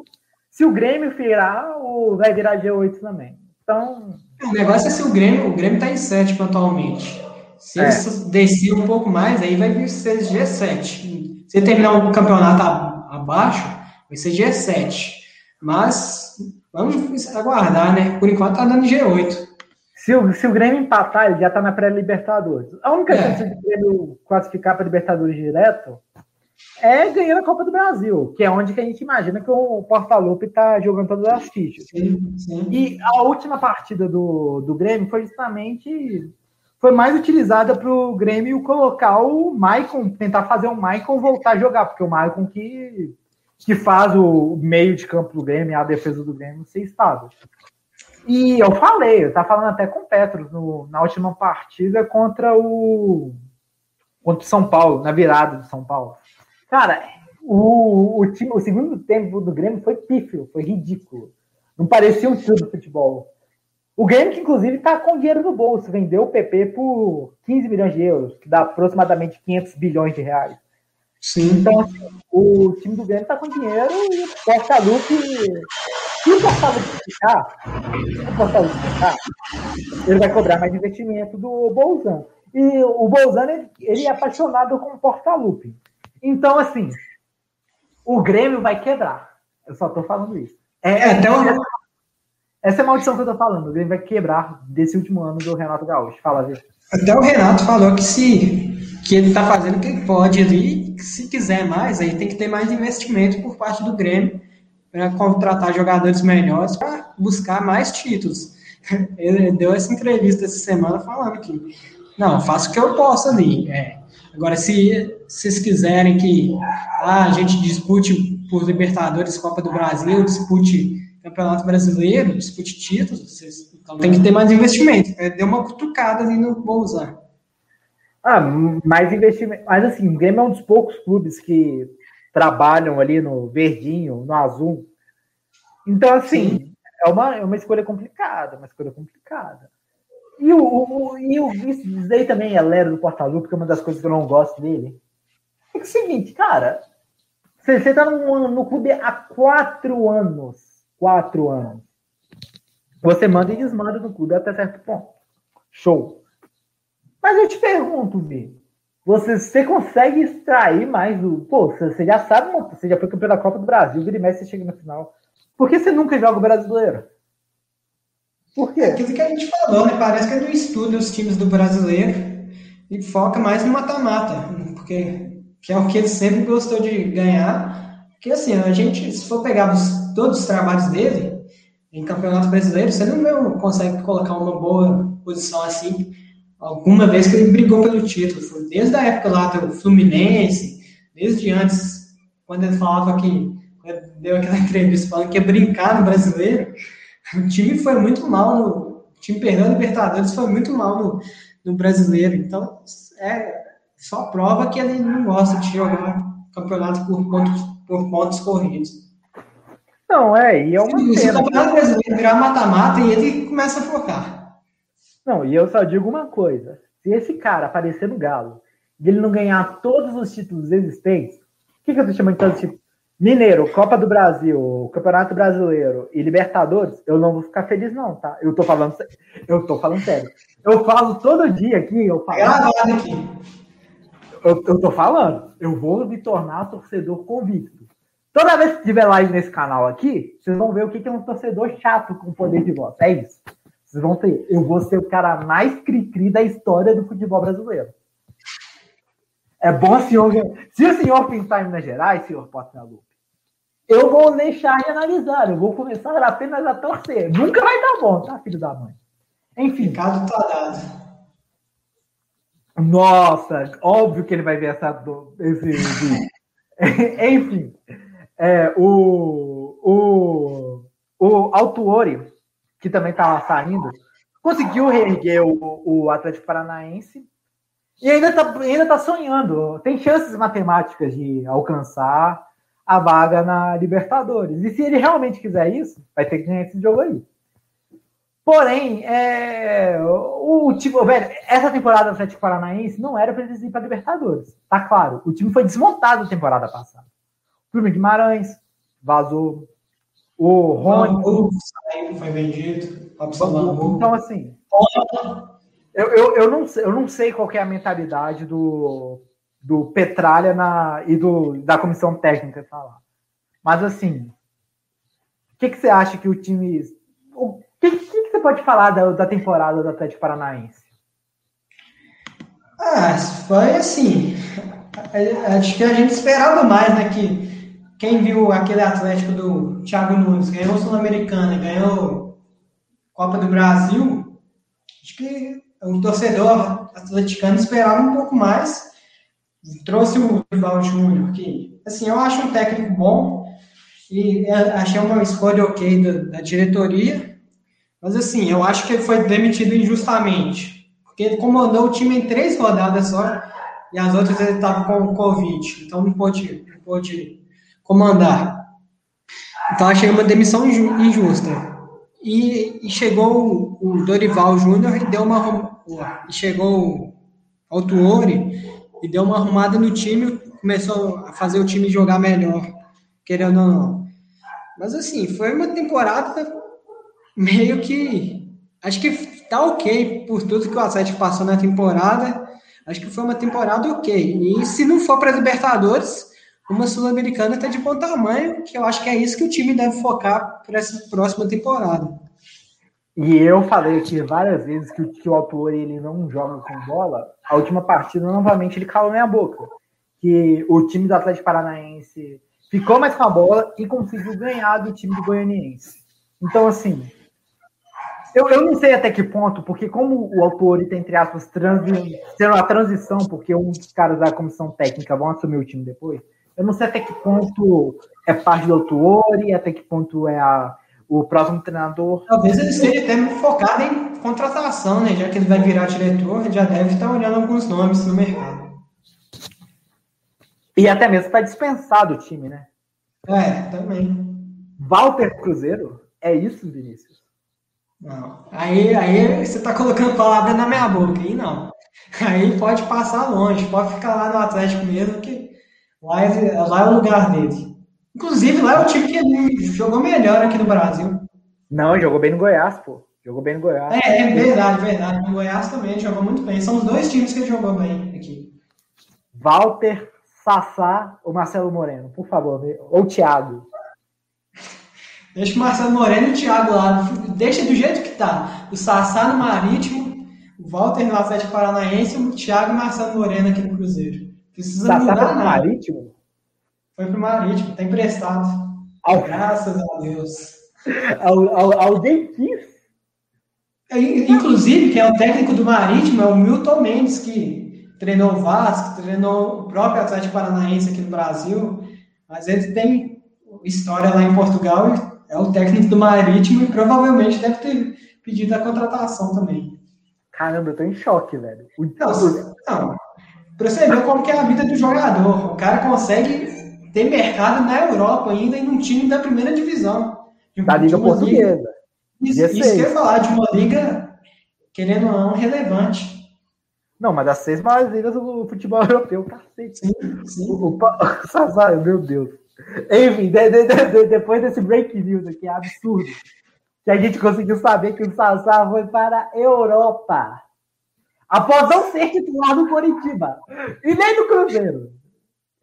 Se o Grêmio virar, vai virar G8 também. Então. O negócio é se o Grêmio, o Grêmio tá em sétimo atualmente. Se é. ele descer um pouco mais, aí vai ser G7. Se ele terminar o campeonato abaixo, vai ser G7. Mas vamos aguardar, né? Por enquanto tá dando G8. Se o, se o Grêmio empatar, ele já está na pré-Libertadores. A única é. chance de Grêmio classificar para Libertadores direto é ganhando a Copa do Brasil, que é onde que a gente imagina que o Portalupe está jogando todas as fichas. Sim, sim. E a última partida do, do Grêmio foi justamente foi mais utilizada para o Grêmio colocar o Maicon, tentar fazer o Maicon voltar a jogar, porque o Maicon que, que faz o meio de campo do Grêmio, a defesa do Grêmio ser estável. E eu falei, eu estava falando até com o Petros no, na última partida contra o contra o São Paulo, na virada do São Paulo. Cara, o, o, time, o segundo tempo do Grêmio foi pífio, foi ridículo. Não parecia um time do futebol. O Grêmio, que inclusive está com dinheiro no bolso, vendeu o PP por 15 milhões de euros, que dá aproximadamente 500 bilhões de reais. Sim. Então, assim, o time do Grêmio está com dinheiro e o Porta-Lupe se o Portalupe ficar, o Portalupe ficar, ele vai cobrar mais investimento do Bolzan. E o Bolzan, ele, ele é apaixonado com o Portalupe. Então, assim, o Grêmio vai quebrar. Eu só tô falando isso. É, é até uma... Essa é a maldição que eu tô falando. O Grêmio vai quebrar desse último ano do Renato Gaúcho. Fala, Vitor. Até o Renato falou que se que ele tá fazendo o que ele pode ali, se quiser mais, aí tem que ter mais investimento por parte do Grêmio para contratar jogadores melhores para buscar mais títulos. Ele deu essa entrevista essa semana falando que não, faço o que eu posso ali. É. Agora, se vocês quiserem que ah, a gente dispute por Libertadores, Copa do Brasil, dispute Campeonato Brasileiro, dispute títulos, vocês então, tem que ter mais investimento. É, deu uma cutucada ali no Bolsonaro. Ah, mais investimento. Mas assim, o Grêmio é um dos poucos clubes que trabalham ali no verdinho, no azul. Então, assim, é uma, é uma escolha complicada, uma escolha complicada. E o, o, e o isso também é Lero do Portalupe, que é uma das coisas que eu não gosto dele. É, é o seguinte, cara, você, você tá no, no clube há quatro anos. Quatro anos. Você manda e desmanda no clube até certo ponto. Show. Mas eu te pergunto, Vi, você, você consegue extrair mais do. Pô, você já sabe, você já foi campeão da Copa do Brasil, vira e mexe, você chega na final. Por que você nunca joga o brasileiro? Por quê? Aquilo que a gente falou, né? Parece que ele não estuda os times do brasileiro e foca mais no mata-mata, porque que é o que ele sempre gostou de ganhar. Porque assim, a gente, se for pegar os, todos os trabalhos dele em campeonato brasileiro, você não consegue colocar uma boa posição assim alguma vez que ele brigou pelo título. Desde a época lá do Fluminense, desde antes, quando ele falava que deu aquela entrevista falando que ia brincar no brasileiro, o time foi muito mal, no, o time perdeu a Libertadores, foi muito mal no, no brasileiro. Então, é só prova que ele não gosta de jogar campeonato por pontos, por pontos corridos. Não, é, e é uma Se, se o campeonato brasileiro virar mata-mata, e ele começa a focar. Não, e eu só digo uma coisa: se esse cara aparecer no Galo e ele não ganhar todos os títulos existentes, o que, que eu tô chamando de todos os títulos? Mineiro, Copa do Brasil, Campeonato Brasileiro e Libertadores, eu não vou ficar feliz, não, tá? Eu tô falando, eu tô falando sério. Eu falo todo dia aqui, eu falo. Aqui. Eu, eu tô falando, eu vou me tornar torcedor convicto. Toda vez que tiver live nesse canal aqui, vocês vão ver o que é um torcedor chato com poder de voz. É isso. Vocês vão ter. Eu vou ser o cara mais cri-cri da história do futebol brasileiro. É bom, senhor. Se o senhor pensar em Minas Gerais, senhor Porta-Lupe, eu vou deixar de analisar. Eu vou começar apenas a torcer. Nunca vai dar bom, tá, filho da mãe? Enfim. Ricardo tá dado. Nossa, óbvio que ele vai ver essa, esse vídeo. Enfim, é, o, o, o Altuori, que também estava saindo, conseguiu reerguer o, o Atlético Paranaense e ainda está ainda tá sonhando. Tem chances matemáticas de alcançar a vaga na Libertadores. E se ele realmente quiser isso, vai ter que ganhar esse jogo aí. Porém, é, o tipo, velho, essa temporada do Atlético Paranaense não era para eles ir para Libertadores. Tá claro, o time foi desmontado na temporada passada. O Bruno Guimarães vazou, o Rony. O foi vendido. Então, assim. Eu, eu, eu, não, eu não sei qual é a mentalidade do, do Petralha na, e do, da comissão técnica falar. Mas, assim. O que, que você acha que o time. O que, que, que você pode falar da, da temporada do Atlético Paranaense? Ah, foi assim. Acho que a gente esperava mais, né? Que quem viu aquele Atlético do Thiago Nunes, ganhou Sul-Americana, ganhou Copa do Brasil, acho que o torcedor atleticano esperava um pouco mais. Trouxe o Rival Júnior, que, assim, eu acho um técnico bom e achei uma escolha ok da, da diretoria, mas, assim, eu acho que ele foi demitido injustamente, porque ele comandou o time em três rodadas só e as outras ele estava com Covid, então não pôde, não pôde comandar. Então achei uma demissão injusta. E, e chegou o Dorival Júnior e deu uma e chegou o Tuori e deu uma arrumada no time, começou a fazer o time jogar melhor, querendo ou não. Mas assim, foi uma temporada meio que acho que tá ok por tudo que o Atlético passou na temporada. Acho que foi uma temporada ok. E se não for para Libertadores, uma Sul-Americana até de bom tamanho, que eu acho que é isso que o time deve focar para essa próxima temporada. E eu falei aqui várias vezes que, que o autor ele não joga com bola. A última partida, novamente, ele calou minha boca. Que o time do Atlético Paranaense ficou mais com a bola e conseguiu ganhar do time do Goianiense. Então, assim, eu, eu não sei até que ponto, porque como o autor está, entre aspas, transi sendo a transição, porque um dos caras da comissão técnica vão assumir o time depois, eu não sei até que ponto é parte do Autuori, até que ponto é a, o próximo treinador. Talvez ele esteja até focado em contratação, né? Já que ele vai virar diretor, ele já deve estar olhando alguns nomes no mercado. E até mesmo para dispensar do time, né? É, também. Walter Cruzeiro? É isso, Vinícius? Não. Aí, aí você está colocando palavra na minha boca, aí não. Aí pode passar longe, pode ficar lá no Atlético mesmo, que Lá é, lá é o lugar dele. Inclusive, lá é o time que jogou melhor aqui no Brasil. Não, jogou bem no Goiás, pô. Jogou bem no Goiás. É, é verdade, verdade. No Goiás também jogou muito bem. São os dois times que ele jogou bem aqui. Walter, Sassá ou Marcelo Moreno, por favor. Ou Thiago. Deixa o Marcelo Moreno e o Thiago lá. Deixa do jeito que tá. O Sassá no Marítimo, o Walter no Atlético Paranaense, o Thiago e o Marcelo Moreno aqui no Cruzeiro. Precisa tá, mudar tá pro Marítimo? Foi pro Marítimo, tá emprestado. Ao... Graças a Deus. Alguém quis? É, inclusive, quem é o técnico do Marítimo é o Milton Mendes, que treinou o Vasco, treinou o próprio Atlético Paranaense aqui no Brasil, mas ele tem história lá em Portugal, é o técnico do Marítimo e provavelmente deve ter pedido a contratação também. Caramba, eu tô em choque, velho. O... Não, não, Pra você ver como que é a vida do jogador. O cara consegue ter mercado na Europa ainda em um time da primeira divisão. Da Liga Portuguesa. Liga, isso, isso que eu ia falar, de uma liga, querendo ou não, relevante. Não, mas das seis maiores ligas do futebol europeu, cacete. Sim, sim. O, o, meu Deus. Enfim, de, de, de, depois desse break news aqui, absurdo, que a gente conseguiu saber que o Sassá foi para a Europa após não ser titular do Coritiba e nem do Cruzeiro.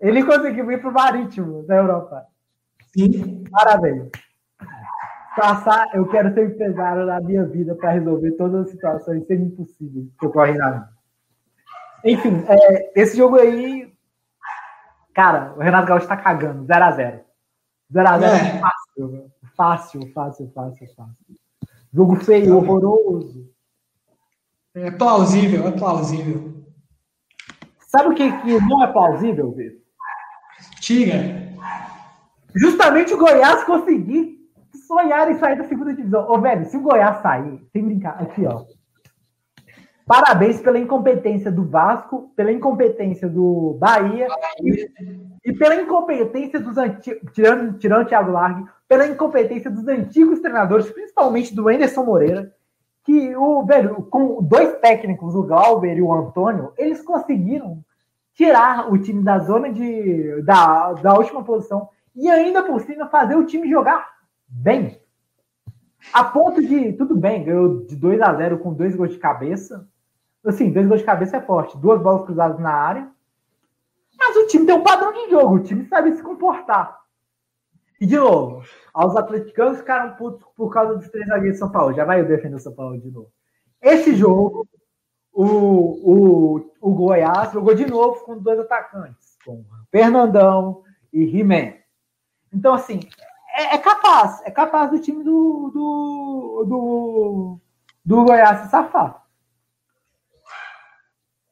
Ele conseguiu ir para o Marítimo da Europa. Sim. Parabéns. Passar, eu quero ser empresário na minha vida para resolver todas as situações sendo impossíveis que ocorrem na vida. Enfim, é, esse jogo aí, cara, o Renato Gaúcho está cagando, 0x0. 0x0 é. fácil, fácil, fácil, fácil, fácil. Jogo feio, horroroso. É plausível, é plausível. Sabe o que, que não é plausível, Vitor? Tiga. Justamente o Goiás conseguir sonhar em sair da segunda divisão. Ô, velho, se o Goiás sair, sem brincar, aqui, ó. Parabéns pela incompetência do Vasco, pela incompetência do Bahia e, e pela incompetência dos antigos, tirando, tirando o Thiago Largue, pela incompetência dos antigos treinadores, principalmente do Anderson Moreira, que o velho, com dois técnicos, o Galber e o Antônio, eles conseguiram tirar o time da zona de da, da última posição e ainda por cima fazer o time jogar bem. A ponto de, tudo bem, ganhou de 2 a 0 com dois gols de cabeça. Assim, dois gols de cabeça é forte, duas bolas cruzadas na área. Mas o time tem um padrão de jogo, o time sabe se comportar. E de novo, aos atleticanos ficaram putos por causa dos três zagueiros de São Paulo. Já vai eu defender o São Paulo de novo. Esse jogo, o, o, o Goiás jogou de novo com dois atacantes, com Fernandão e He-Man. Então, assim, é, é, capaz, é capaz do time do, do, do, do Goiás se safar.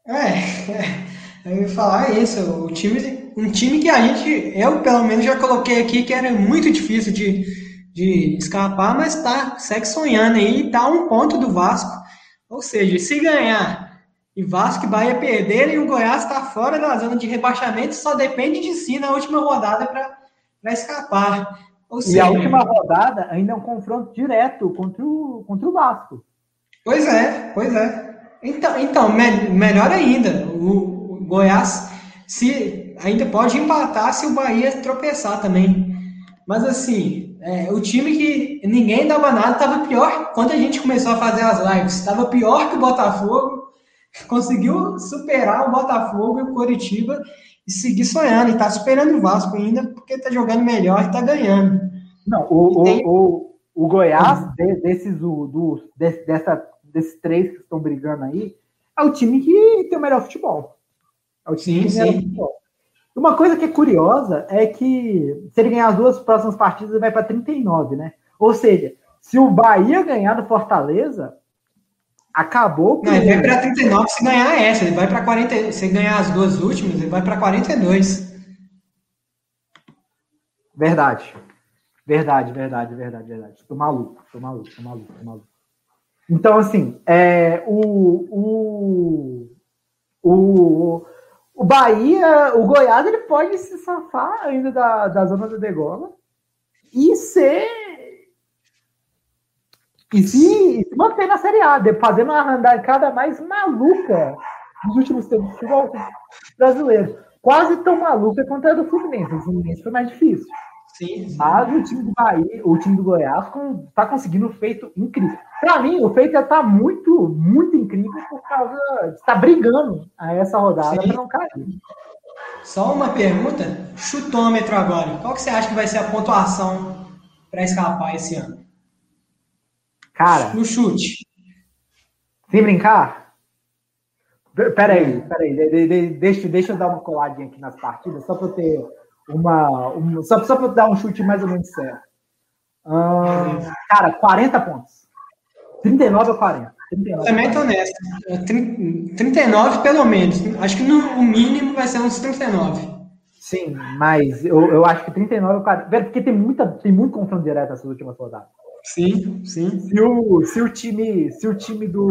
É, é, eu ia falar isso, o time um time que a gente, eu pelo menos já coloquei aqui que era muito difícil de, de escapar, mas tá, segue sonhando aí, tá um ponto do Vasco. Ou seja, se ganhar e Vasco e Bahia perderem, o Goiás está fora da zona de rebaixamento, só depende de si na última rodada para escapar. Ou seja, e a última rodada ainda é um confronto direto contra o, contra o Vasco. Pois é, pois é. Então, então me, melhor ainda, o, o Goiás, se ainda pode empatar se o Bahia tropeçar também. Mas assim, é, o time que ninguém dava nada estava pior quando a gente começou a fazer as lives. Estava pior que o Botafogo. Conseguiu superar o Botafogo e o Coritiba e seguir sonhando. E está superando o Vasco ainda porque está jogando melhor e está ganhando. Não, o, tem... o, o, o, Goiás, desses, do, do, dessa, desses três que estão brigando aí, é o time que tem o melhor futebol. É o time sim, que tem o melhor futebol. Uma coisa que é curiosa é que se ele ganhar as duas próximas partidas, ele vai para 39, né? Ou seja, se o Bahia ganhar do Fortaleza, acabou. Não, ele vai para 39 se ganhar essa, ele vai para 40, se ganhar as duas últimas, ele vai para 42. Verdade. Verdade, verdade, verdade, verdade. Tô maluco, tô maluco, tô maluco, tô maluco. Então, assim, é, o, o, o, o Bahia, o Goiás, ele pode se safar ainda da, da zona da degola e ser. E se, se manter na Série A, fazendo uma arrancada mais maluca nos últimos tempos do futebol brasileiro. Quase tão maluca quanto a do Fluminense. O Fluminense foi mais difícil. Sim, sim. Mas o time do Bahia, o time do Goiás, está conseguindo um feito incrível. Para mim, o feito está muito, muito incrível por causa de estar tá brigando a essa rodada para não cair. Só uma pergunta, chutômetro agora. Qual que você acha que vai ser a pontuação para escapar esse ano? Cara. No chute. Sem brincar? Peraí, peraí. De, de, deixa, deixa eu dar uma coladinha aqui nas partidas, só para eu ter uma, uma só, só para dar um chute mais ou menos certo. Uh, cara, 40 pontos. 39 ou 40. 39 Também estou nessa. 39 pelo menos. Acho que no mínimo vai ser uns 39. Sim, mas eu, eu acho que 39 ou 40. Porque tem, muita, tem muito confronto direto nessas últimas rodadas. Sim, sim. Se o, se o time, se o time do.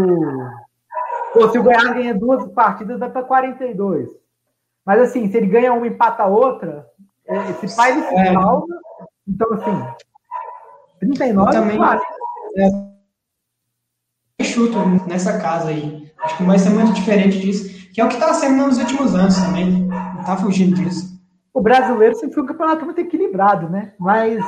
Pô, se o Goiás ganha duas partidas, vai para 42. Mas assim, se ele ganha uma e empata outra, é, esse pai do é. final, então assim, 39 também é, chuto nessa casa aí. Acho que não vai ser muito diferente disso, que é o que está sendo nos últimos anos também. Não está fugindo disso. O brasileiro sempre foi um campeonato muito equilibrado, né? Mas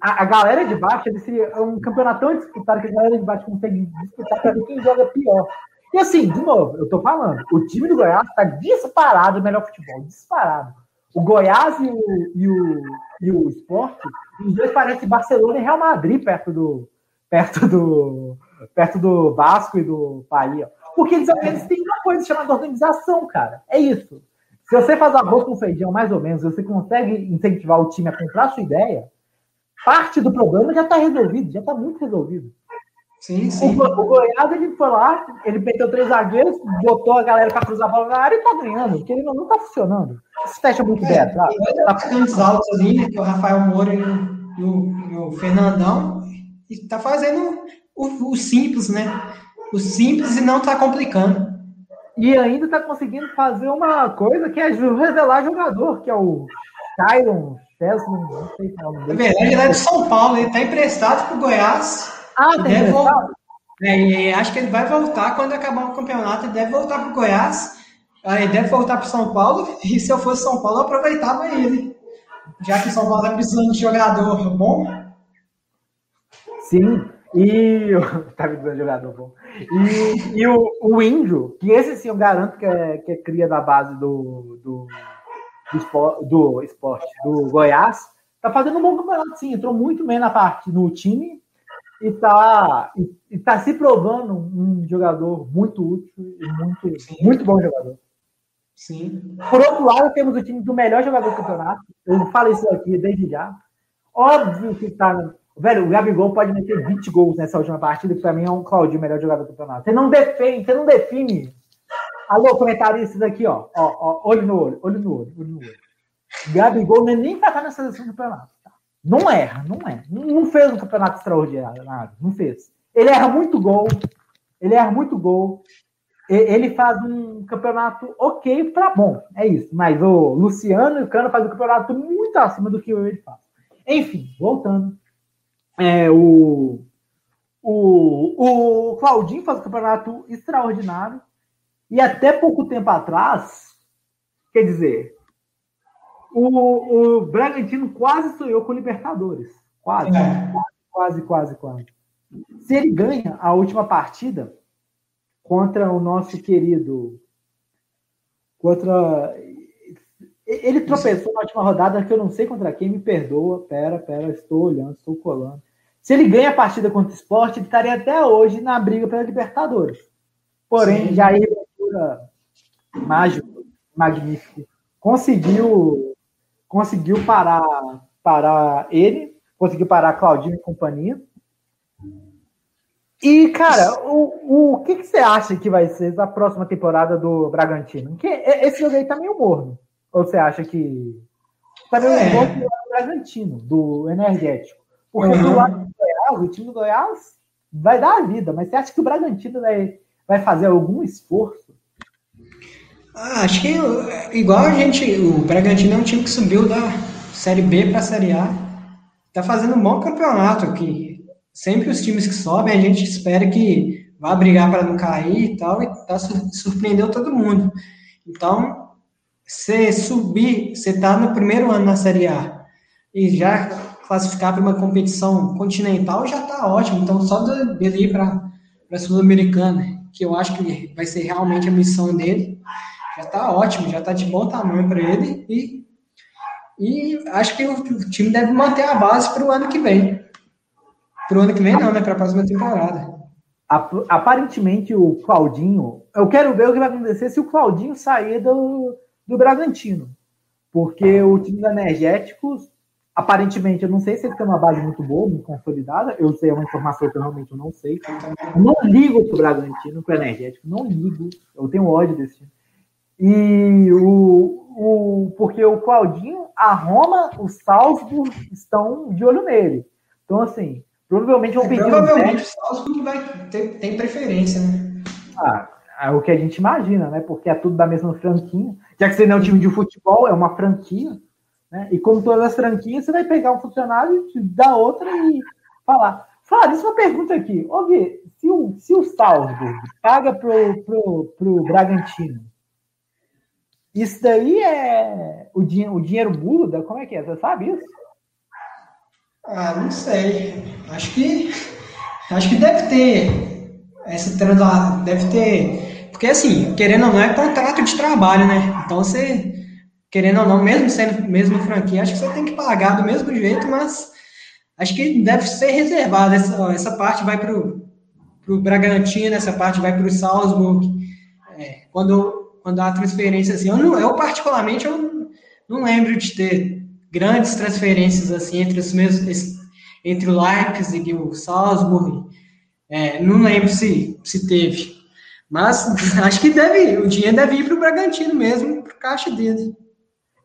a, a galera de baixo ele seria um campeonato tão disputado que a galera de baixo consegue disputar para ver quem joga pior. E assim, de novo, eu tô falando, o time do Goiás está disparado o melhor futebol, disparado. O Goiás e o, e o, e o Sport, os dois parecem Barcelona e Real Madrid perto do, perto do, perto do Vasco e do Bahia. Porque eles apenas têm uma coisa chamada organização, cara. É isso. Se você faz arroz com feijão, mais ou menos, você consegue incentivar o time a comprar a sua ideia, parte do problema já está resolvido, já está muito resolvido. Sim, sim. O, o, Goiás, ele foi lá, ele meteu três zagueiros, botou a galera para cruzar a bola na área e tá ganhando, porque ele não, não tá funcionando. Isso fecha muito é, bem, tá? Tá ficando altos ali, né, que o Rafael Moura e no, no Fernandão e tá fazendo o, o, simples, né? O simples e não tá complicando. E ainda tá conseguindo fazer uma coisa que é revelar jogador, que é o Tyron Chesman, não sei qual é o nome dele. É verdade, ele é de São Paulo, ele tá emprestado pro Goiás. Ah, tem emprestado? É, acho que ele vai voltar quando acabar o campeonato, ele deve voltar pro Goiás, aí deve voltar pro São Paulo, e se eu fosse São Paulo, eu aproveitava ele. Já que São Paulo tá precisando de jogador bom. Sim, e. tá precisando de jogador bom. E, e o, o Índio, que esse sim eu garanto que é, que é cria da base do, do, do, esporte, do esporte, do Goiás, tá fazendo um bom campeonato, sim. Entrou muito bem na parte no time e tá, e, tá se provando um jogador muito útil e muito, muito bom jogador. Sim. Por outro lado, temos o time do melhor jogador do campeonato. Eu falo isso aqui desde já. Óbvio que tá. Velho, o Gabigol pode meter 20 gols nessa última partida, que pra mim é um Claudinho melhor jogador do campeonato. Você não defende, você não define. Alô, comentaristas aqui, ó. ó, ó olho no olho, olho no olho, olho no olho. Gabigol é nem pra estar nessa seleção do campeonato. Não erra, não é. Não fez um campeonato extraordinário, não fez. Ele erra muito gol, ele erra muito gol, ele faz um campeonato ok para bom, é isso. Mas o Luciano e o Cano fazem um campeonato muito acima do que ele faz. Enfim, voltando. É, o, o, o Claudinho faz um campeonato extraordinário. E até pouco tempo atrás, quer dizer, o, o Bragantino quase sonhou com o Libertadores. Quase, é. quase, quase, quase. Se ele ganha a última partida, contra o nosso querido. Contra. Ele tropeçou na última rodada, que eu não sei contra quem, me perdoa. Pera, pera, estou olhando, estou colando. Se ele ganha a partida contra o esporte, ele estaria até hoje na briga pela Libertadores. Porém, Sim. Jair mágico, magnífico, conseguiu conseguiu parar, parar ele, conseguiu parar Claudinho e companhia. E, cara, o, o que, que você acha que vai ser a próxima temporada do Bragantino? Que esse jogo aí tá meio morno. Ou você acha que. Tá meio é. morno do Bragantino, do energético. Porque uhum. do lado do Goiás, o time do Goiás vai dar a vida, mas você acha que o Bragantino vai, vai fazer algum esforço? Ah, acho que igual a gente, o Bragantino é um time que subiu da Série B para a Série A. Tá fazendo um bom campeonato aqui sempre os times que sobem, a gente espera que vá brigar para não cair e tal, e tá, surpreendeu todo mundo. Então, você subir, você está no primeiro ano na Série A e já classificar para uma competição continental já está ótimo. Então, só dele ir para a Sul-Americana, que eu acho que vai ser realmente a missão dele, já está ótimo, já está de bom tamanho para ele e, e acho que o time deve manter a base para o ano que vem. Pro ano que vem não, né? Para a próxima temporada. Aparentemente o Claudinho. Eu quero ver o que vai acontecer se o Claudinho sair do, do Bragantino. Porque o time do Energéticos, aparentemente, eu não sei se ele tem uma base muito boa, muito consolidada. Eu sei, é uma informação que eu realmente não sei. Não ligo pro Bragantino, pro Energético, não ligo. Eu tenho ódio desse time. E o, o, porque o Claudinho, a Roma, o Salzburg estão de olho nele. Então, assim, Provavelmente vão é, pedir Provavelmente um o Salzburg vai ter tem preferência, né? Ah, é o que a gente imagina, né? Porque é tudo da mesma franquinha. Já que você não é um time de futebol, é uma franquia. Né? E como todas as franquias, você vai pegar um funcionário da outra e falar. Fala, isso é uma pergunta aqui. Ô, Gui, se o, se o Salzburg paga pro, pro, pro Bragantino, isso daí é o, din o dinheiro muda? Como é que é? Você sabe isso? Ah, não sei. Acho que acho que deve ter essa deve ter, porque assim, querendo ou não é contrato de trabalho, né? Então você querendo ou não, mesmo sendo mesmo franquia, acho que você tem que pagar do mesmo jeito, mas acho que deve ser reservado essa essa parte vai para o Bragantino, essa parte vai para o Salzburg. É, quando quando há transferência assim, eu não, eu particularmente eu não lembro de ter grandes transferências assim entre os mesmos entre o Leipzig e o Salzburg. É, não lembro se, se teve. Mas acho que deve, o dinheiro deve ir para o Bragantino mesmo, para caixa dele.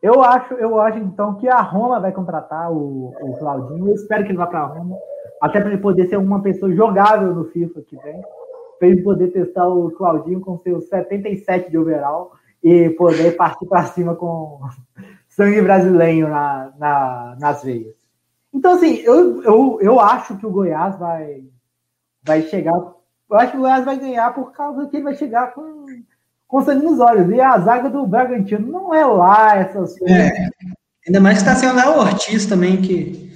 Eu acho, eu acho então que a Roma vai contratar o, o Claudinho. Eu espero que ele vá para a Roma, até para ele poder ser uma pessoa jogável no FIFA que vem, ele poder testar o Claudinho com seus 77 de overall e poder partir para cima com sangue brasileiro na, na, nas veias. Então, assim, eu, eu, eu acho que o Goiás vai, vai chegar. Eu acho que o Goiás vai ganhar por causa que ele vai chegar com, com sangue nos olhos. E a zaga do Bragantino não é lá essas coisas. É, ainda mais que está sendo lá o Ortiz também, que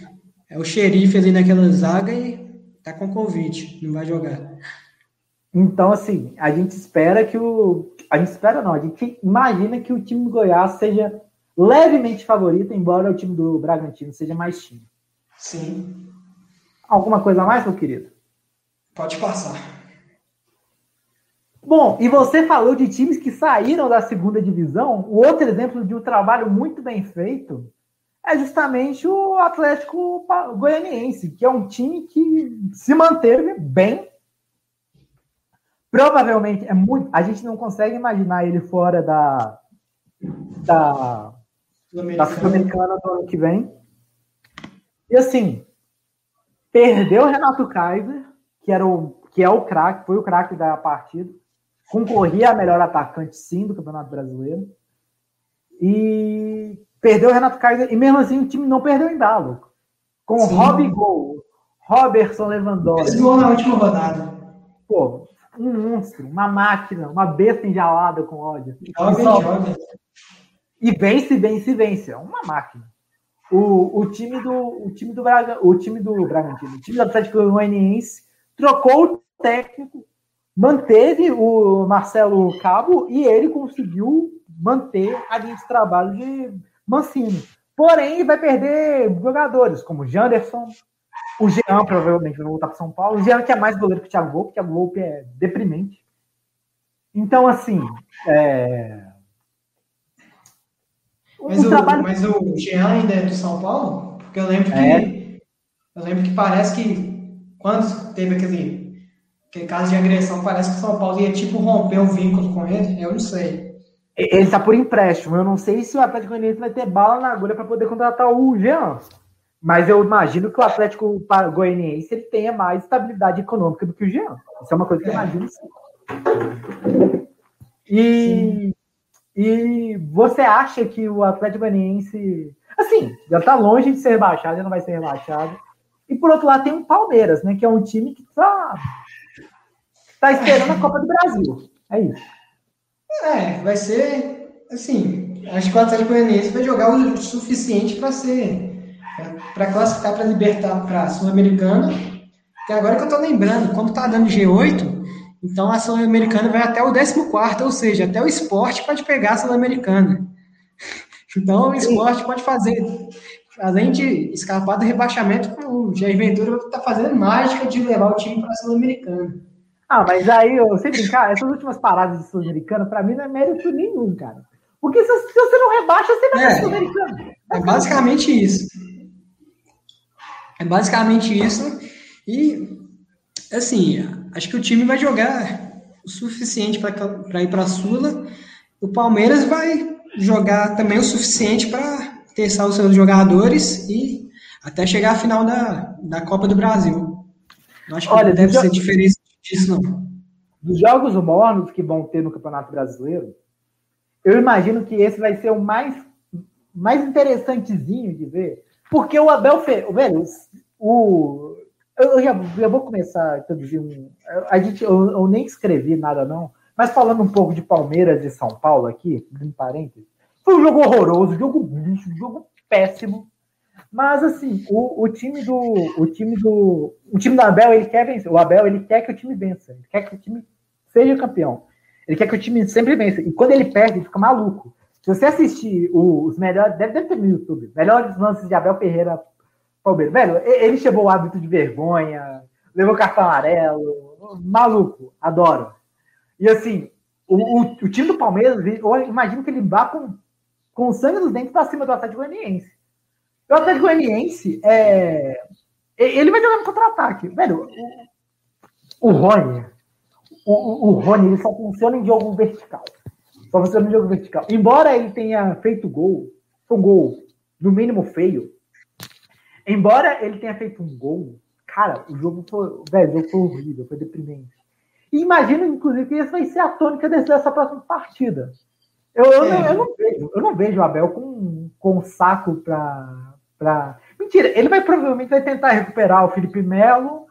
é o xerife ali naquela zaga e tá com Covid, não vai jogar. Então, assim, a gente espera que o. A gente espera não, a gente imagina que o time do Goiás seja levemente favorito, embora o time do Bragantino seja mais time. Sim. Alguma coisa a mais, meu querido? Pode passar. Bom, e você falou de times que saíram da segunda divisão. O outro exemplo de um trabalho muito bem feito é justamente o Atlético Goianiense, que é um time que se manteve bem. Provavelmente é muito. A gente não consegue imaginar ele fora da da, da Sul-Americana do ano que vem. E assim, perdeu o Renato Kaiser, que, era o, que é o craque, foi o craque da partida. Concorria a melhor atacante, sim, do Campeonato Brasileiro. E perdeu o Renato Kaiser, e mesmo assim o time não perdeu em Dalo. Com sim. Rob Gol, Robertson Lewandowski. Esse gol na última rodada. Pô, um monstro, uma máquina, uma besta enjalada com ódio. E vence, vence, vence. É uma máquina. O, o time do o time do Braga, o time do Bragantino, o time do Atlético Goianiense trocou o técnico, manteve o Marcelo Cabo e ele conseguiu manter a linha de trabalho de Mancini. Porém, vai perder jogadores como Janderson, o Jean provavelmente vai voltar para São Paulo. O Jean que é mais goleiro que o Thiago Volpe, o Thiago Volpe é deprimente. Então, assim, é... Mas o, mas o Jean ainda é do São Paulo? Porque eu lembro que. É. Eu lembro que parece que quando teve aquele, aquele caso de agressão, parece que o São Paulo ia tipo romper o vínculo com ele. Eu não sei. Ele está por empréstimo. Eu não sei se o Atlético Goianiense vai ter bala na agulha para poder contratar o Jean. Mas eu imagino que o Atlético Goianiense ele tenha mais estabilidade econômica do que o Jean. Isso é uma coisa que eu é. imagino sim. E e você acha que o Atlético Goianiense, assim, já está longe de ser rebaixado, já não vai ser rebaixado. E por outro lado tem o Palmeiras, né, que é um time que está tá esperando a Copa do Brasil. É isso. É, vai ser assim, acho que o Atlético Goianiense vai jogar o suficiente para ser para classificar para libertar para a Sul-Americana. Que agora que eu estou lembrando, como tá dando G8, então a Sul-Americana vai até o 14, ou seja, até o esporte pode pegar a Sul-Americana. Então o esporte pode fazer, além de escapar do rebaixamento, o Jair Ventura está fazendo mágica de levar o time para a Sul-Americana. Ah, mas aí, eu, sem brincar, essas últimas paradas de Sul-Americana, para mim não é mérito nenhum, cara. Porque se, se você não rebaixa, você vai é, para Sul-Americana. É basicamente isso. É basicamente isso. E, assim, acho que o time vai jogar o suficiente para ir para a Sula. O Palmeiras vai jogar também o suficiente para testar os seus jogadores e até chegar à final da, da Copa do Brasil. Eu acho que Olha, não deve ser diferença disso, não. Dos jogos mornos que vão ter no Campeonato Brasileiro, eu imagino que esse vai ser o mais, mais interessantezinho de ver, porque o Abel, Fe... velho, o, eu já, já vou começar a introduzir um. A gente, eu, eu, nem escrevi nada, não. Mas falando um pouco de Palmeiras e São Paulo aqui, em parênteses, foi um jogo horroroso, jogo lixo, jogo péssimo. Mas assim, o, o time do. O time do. O time do Abel, ele quer vencer. O Abel, ele quer que o time vença. Ele quer que o time seja campeão. Ele quer que o time sempre vença. E quando ele perde, ele fica maluco. Se você assistir os melhores. Deve, deve ter no YouTube. Melhores lances de Abel Ferreira Palmeiras. Velho, ele chegou o hábito de vergonha, levou cartão amarelo. Maluco, adoro. E assim, o, o, o time do Palmeiras, eu imagino que ele vá com, com sangue dos dentes para cima do Atlético Goianiense. O Atlético Goianiense, é, ele vai jogar no contra-ataque. Velho, o, o Rony, o, o, Rony, ele só funciona em jogo vertical. Só funciona em jogo vertical. Embora ele tenha feito gol Foi um gol, no mínimo, feio. Embora ele tenha feito um gol, cara, o jogo foi. Velho, o jogo foi horrível, foi deprimente. E imagino, inclusive, que essa vai ser a tônica dessa próxima partida. Eu, eu, é. não, eu, não, vejo, eu não vejo o Abel com, com saco pra, pra. Mentira, ele vai provavelmente vai tentar recuperar o Felipe Melo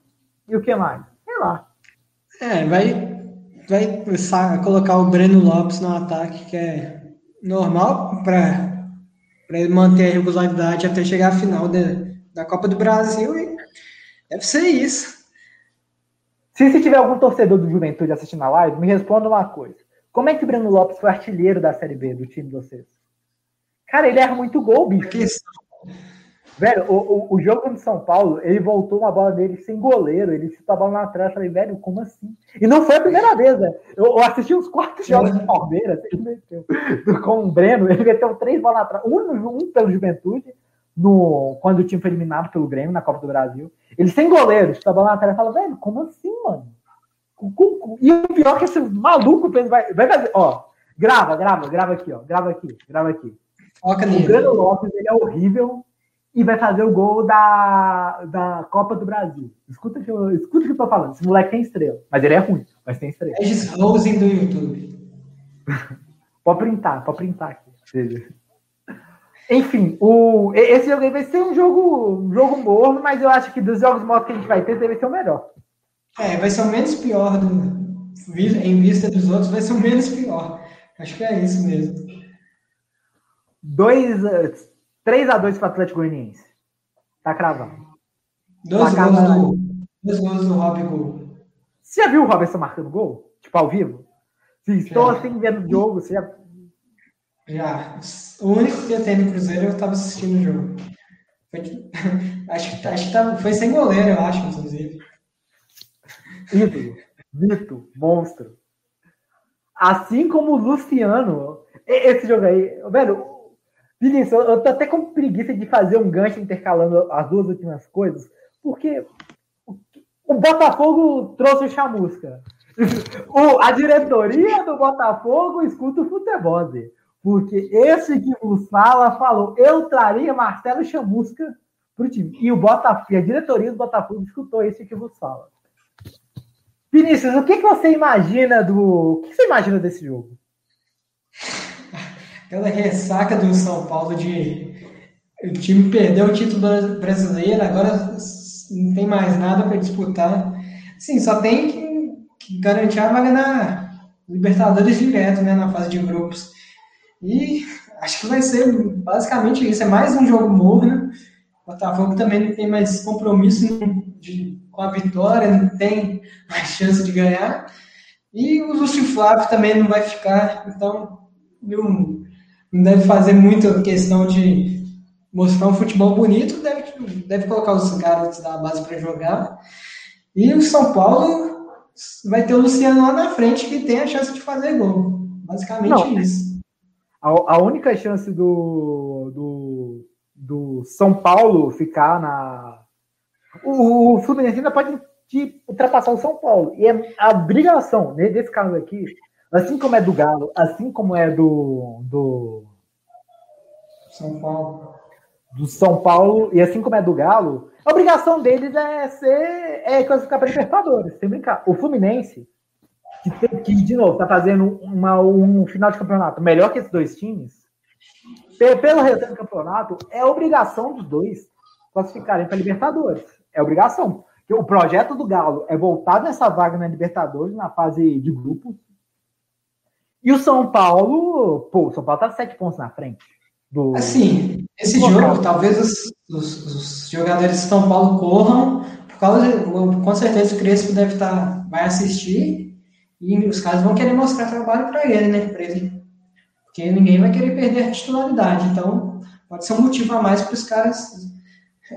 e o que mais? Sei lá. É, vai, vai colocar o Breno Lopes no ataque, que é normal para ele manter a regularidade até chegar à final da, da Copa do Brasil e deve ser isso. Se, se tiver algum torcedor do Juventude assistindo a live, me responda uma coisa. Como é que o Breno Lopes foi artilheiro da Série B do time de vocês? Cara, ele erra muito gol, bicho. Velho, o, o, o, jogo do São Paulo, ele voltou uma bola dele sem goleiro, ele chutou a bola na trás. Falei, velho, como assim? E não foi a primeira vez, né? Eu, eu assisti uns quatro jogos do Palmeiras, ele meteu, com o Breno, ele meteu três bolas na trás. Um, um pelo Juventude, no, quando o time foi eliminado pelo Grêmio na Copa do Brasil. Ele sem goleiro, chutou a bola na trás e fala, velho, como assim, mano? E o pior é que esse maluco vai, vai fazer, ó, grava, grava, grava aqui, ó, grava aqui, grava aqui. Foca o Breno Lopes, ele é horrível, e vai fazer o gol da, da Copa do Brasil. Escuta que eu, escuta que eu tô falando. Esse moleque tem estrela, mas ele é ruim, mas tem estrela. Regis Rose do YouTube. pode printar, pode printar aqui. Enfim, o, esse jogo aí vai ser um jogo, um jogo morno, mas eu acho que dos jogos mortos que a gente vai ter, deve ser o melhor. É, vai ser o menos pior do, em vista dos outros, vai ser o menos pior. Acho que é isso mesmo. Dois, 3x2 para o Atlético Goianiense. Tá cravado. Dois gols, do, dois gols do Rob Gol. Você já viu o Robertson marcando gol? Tipo, ao vivo? Sim, estou assim vendo o jogo. Você já... já. O único que eu tenho no Cruzeiro eu estava assistindo o jogo. Foi, acho, acho que tava, foi sem goleiro, eu acho, inclusive. Ídolo, mito, monstro. Assim como o Luciano. Esse jogo aí, velho, Vinícius, eu tô até com preguiça de fazer um gancho intercalando as duas últimas coisas, porque o Botafogo trouxe o chamusca. O, a diretoria do Botafogo escuta o futebol, porque esse que vos fala falou, eu traria Marcelo Chamusca pro time. E o Botafogo, a diretoria do Botafogo escutou esse que vos fala. Vinícius, o que, que você imagina do. O que você imagina desse jogo? Aquela ressaca do São Paulo de o time perdeu o título brasileiro, agora não tem mais nada para disputar. Sim, só tem que, que, garantir a vaga na Libertadores direto, né, na fase de grupos. E acho que vai ser basicamente isso. É mais um jogo morno. O Botafogo também não tem mais compromisso de, com a vitória, não tem mais chance de ganhar. E o Lúcio Flávio também não vai ficar. Então, não, não deve fazer muita questão de mostrar um futebol bonito, deve, deve colocar os garotos da base para jogar. E o São Paulo vai ter o Luciano lá na frente que tem a chance de fazer gol. Basicamente Não, isso. A, a, única chance do, do, do São Paulo ficar na. O, o Fluminense ainda pode ultrapassar o São Paulo. E é a obrigação, nesse caso aqui, Assim como é do Galo, assim como é do, do São Paulo. Do São Paulo, e assim como é do Galo, a obrigação deles é ser é classificar para Libertadores, sem brincar. O Fluminense, que, que de novo está fazendo uma, um final de campeonato melhor que esses dois times, pelo resultado do campeonato, é obrigação dos dois classificarem para Libertadores. É obrigação. O projeto do Galo é voltar nessa vaga na Libertadores, na fase de grupos, e o São Paulo, pô, o São Paulo tá sete pontos na frente. Do, assim, esse do jogo, talvez os, os, os, jogadores de São Paulo corram, por causa de, com certeza o Crespo deve estar, tá, vai assistir, e os caras vão querer mostrar trabalho para ele, né? Pra ele, porque ninguém vai querer perder a titularidade. Então, pode ser um motivo a mais para os caras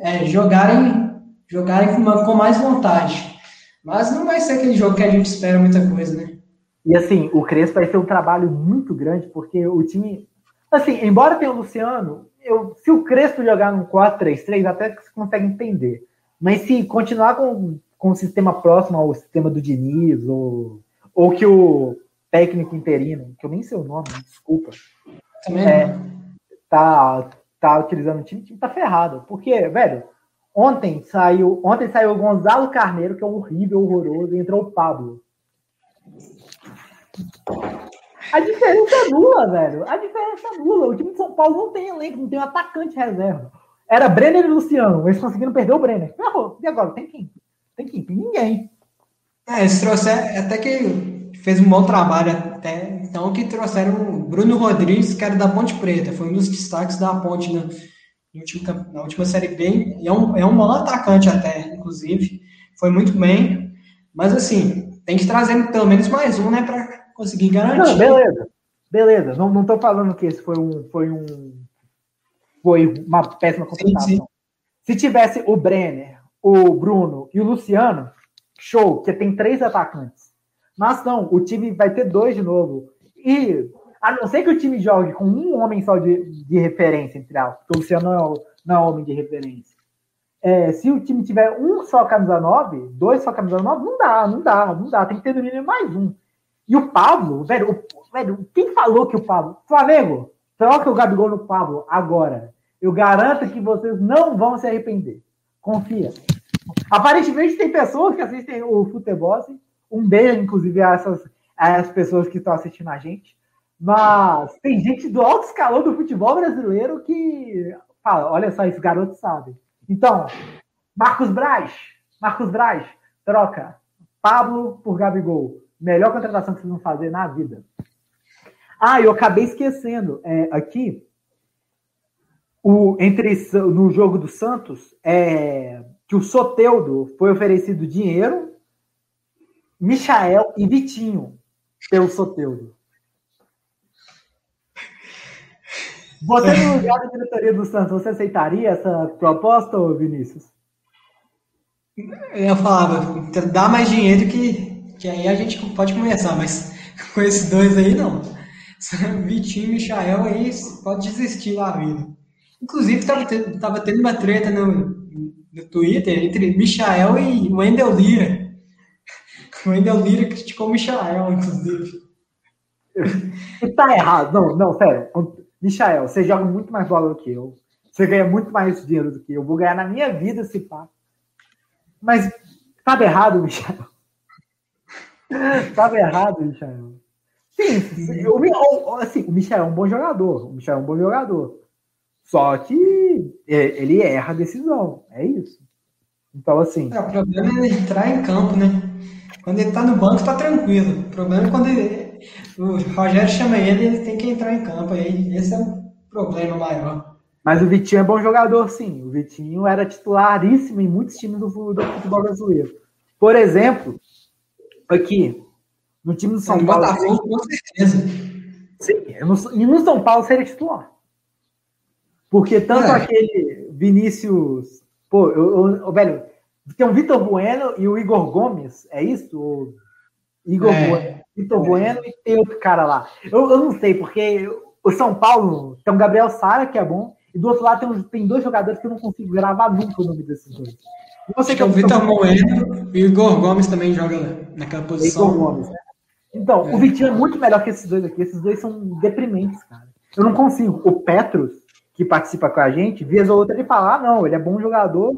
é, jogarem, jogarem com, uma, com mais vontade. Mas não vai ser aquele jogo que a gente espera muita coisa, né? E assim, o Crespo vai ser um trabalho muito grande, porque o time. Assim, embora tenha o Luciano, eu, se o Crespo jogar num 4-3-3, até que você consegue entender. Mas se continuar com, com o sistema próximo ao sistema do Diniz, ou, ou que o técnico interino, que eu nem sei o nome, desculpa. Também é, tá, tá utilizando o time, o time tá ferrado. Porque, velho, ontem saiu, ontem saiu o Gonzalo Carneiro, que é horrível, horroroso, e entrou o Pablo. A diferença é nula, velho. A diferença é nula. O time de São Paulo não tem elenco, não tem um atacante reserva. Era Brenner e Luciano. Eles conseguiram perder o Brenner. Ferrou. E agora? Tem quem? Tem quem? Tem ninguém. É, eles trouxeram, até que fez um bom trabalho até, então que trouxeram Bruno Rodrigues, que era da Ponte Preta, foi um dos destaques da Ponte na, última, na última Série B, e é um, é um bom atacante até, inclusive, foi muito bem, mas assim, tem que trazer pelo menos mais um, né, para conseguir garantir. Não, beleza, beleza, não, não tô falando que esse foi um, foi um, foi uma péssima contratação. Se tivesse o Brenner, o Bruno e o Luciano, show, que tem três atacantes. Mas não, o time vai ter dois de novo. E a não ser que o time jogue com um homem só de, de referência, entre aspas, porque o Luciano não é, não é homem de referência. É, se o time tiver um só camisa 9, dois só camisa 9, não dá, não dá, não dá. Tem que ter no mínimo mais um. E o Pablo, velho, o, velho, quem falou que o Pablo. Flamengo, troca o Gabigol no Pablo agora. Eu garanto que vocês não vão se arrepender. Confia. Aparentemente tem pessoas que assistem o futebol. Assim. Um beijo, inclusive, a essas, a essas pessoas que estão assistindo a gente. Mas tem gente do alto escalão do futebol brasileiro que fala: olha só, esse garoto sabe. Então, Marcos Braz, Marcos Braz, troca Pablo por Gabigol. Melhor contratação que vocês vão fazer na vida. Ah, eu acabei esquecendo. É, aqui, o, entre no jogo do Santos, é, que o Soteudo foi oferecido dinheiro, Michael e Vitinho pelo Soteudo. Você, no lugar da diretoria do Santos, você aceitaria essa proposta, Vinícius? Eu falava, dá mais dinheiro que, que aí a gente pode conversar, mas com esses dois aí não. Vitinho e Michael aí pode desistir da vida. Inclusive, tava tendo, tava tendo uma treta no, no Twitter entre Michael e Wendell Lira. O Wendell Lira criticou o Michael, inclusive. tá errado. Não, não, sério. Michael, você joga muito mais bola do que eu. Você ganha muito mais dinheiro do que eu. Vou ganhar na minha vida se pá. Mas tava errado, Michael. tava errado, Michael. Sim, sim o, assim, o Michel é um bom jogador. O Michel é um bom jogador. Só que é, ele erra a decisão. É isso. Então, assim. É, o problema é entrar em campo, né? Quando ele tá no banco, tá tranquilo. O problema é quando ele, o Rogério chama ele, ele tem que entrar em campo. Aí esse é o problema maior. Mas o Vitinho é bom jogador, sim. O Vitinho era titularíssimo em muitos times do, do futebol brasileiro. Por exemplo, aqui, no time do São Paulo. Botafogo, com certeza. Sim, e no São Paulo seria titular. Porque tanto é. aquele Vinícius. Pô, eu, eu, velho, tem o Vitor Bueno e o Igor Gomes, é isso? O Igor é. Bueno, Vitor é. Bueno e tem outro cara lá. Eu, eu não sei, porque o São Paulo tem o Gabriel Sara, que é bom, e do outro lado tem, tem dois jogadores que eu não consigo gravar nunca o nome desses dois. Sei que é o Vitor Bueno e o Igor Gomes também joga naquela posição. Igor Gomes, né? Então, é. o Vitinho é muito melhor que esses dois aqui. Esses dois são deprimentes, cara. Eu não consigo. O Petros, que participa com a gente, vez ou outra ele fala: ah, não, ele é bom jogador,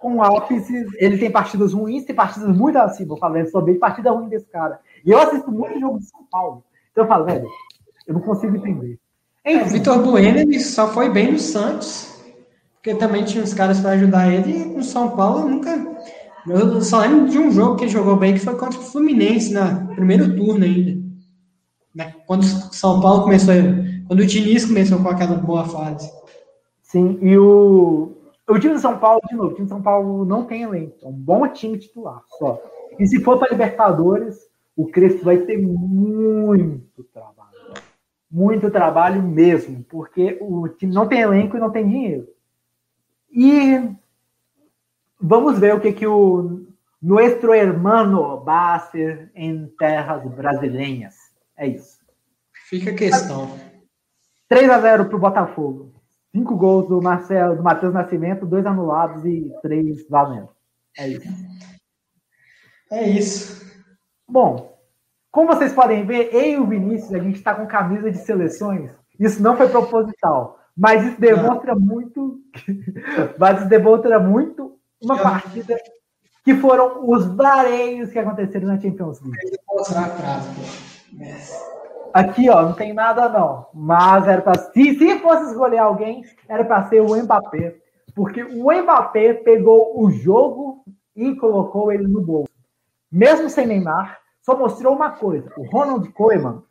com ápices, ele tem partidas ruins, tem partidas muito assim, vou falar, eu sou bem partida ruim desse cara. E eu assisto muito jogo de São Paulo. Então eu falo, velho, eu não consigo entender. É, o Vitor Bueno ele só foi bem no Santos, porque também tinha uns caras para ajudar ele, e no São Paulo nunca. Eu só lembro de um jogo que ele jogou bem, que foi contra o Fluminense, no primeiro turno ainda. Né? Quando o São Paulo começou quando o Diniz começou com aquela boa fase. Sim, e o, o time de São Paulo, de novo, o time de São Paulo não tem elenco. É um bom time titular só. E se for para Libertadores, o Crespo vai ter muito trabalho. Muito trabalho mesmo, porque o time não tem elenco e não tem dinheiro. E vamos ver o que, que o nosso hermano vai ser em terras brasileiras. É isso. Fica a questão. 3 a 0 para o Botafogo. Cinco gols do Marcelo, do Matheus Nascimento, dois anulados e três valendo. É isso. É isso. Bom, como vocês podem ver, eu e o Vinícius, a gente está com camisa de seleções. Isso não foi proposital. Mas isso demonstra muito. mas isso demonstra muito uma partida que foram os vareios que aconteceram na Champions League. Aqui, ó, não tem nada não. Mas era para se, se fosse escolher alguém, era para ser o Mbappé, porque o Mbappé pegou o jogo e colocou ele no bolso. Mesmo sem Neymar, só mostrou uma coisa. O Ronald Koeman,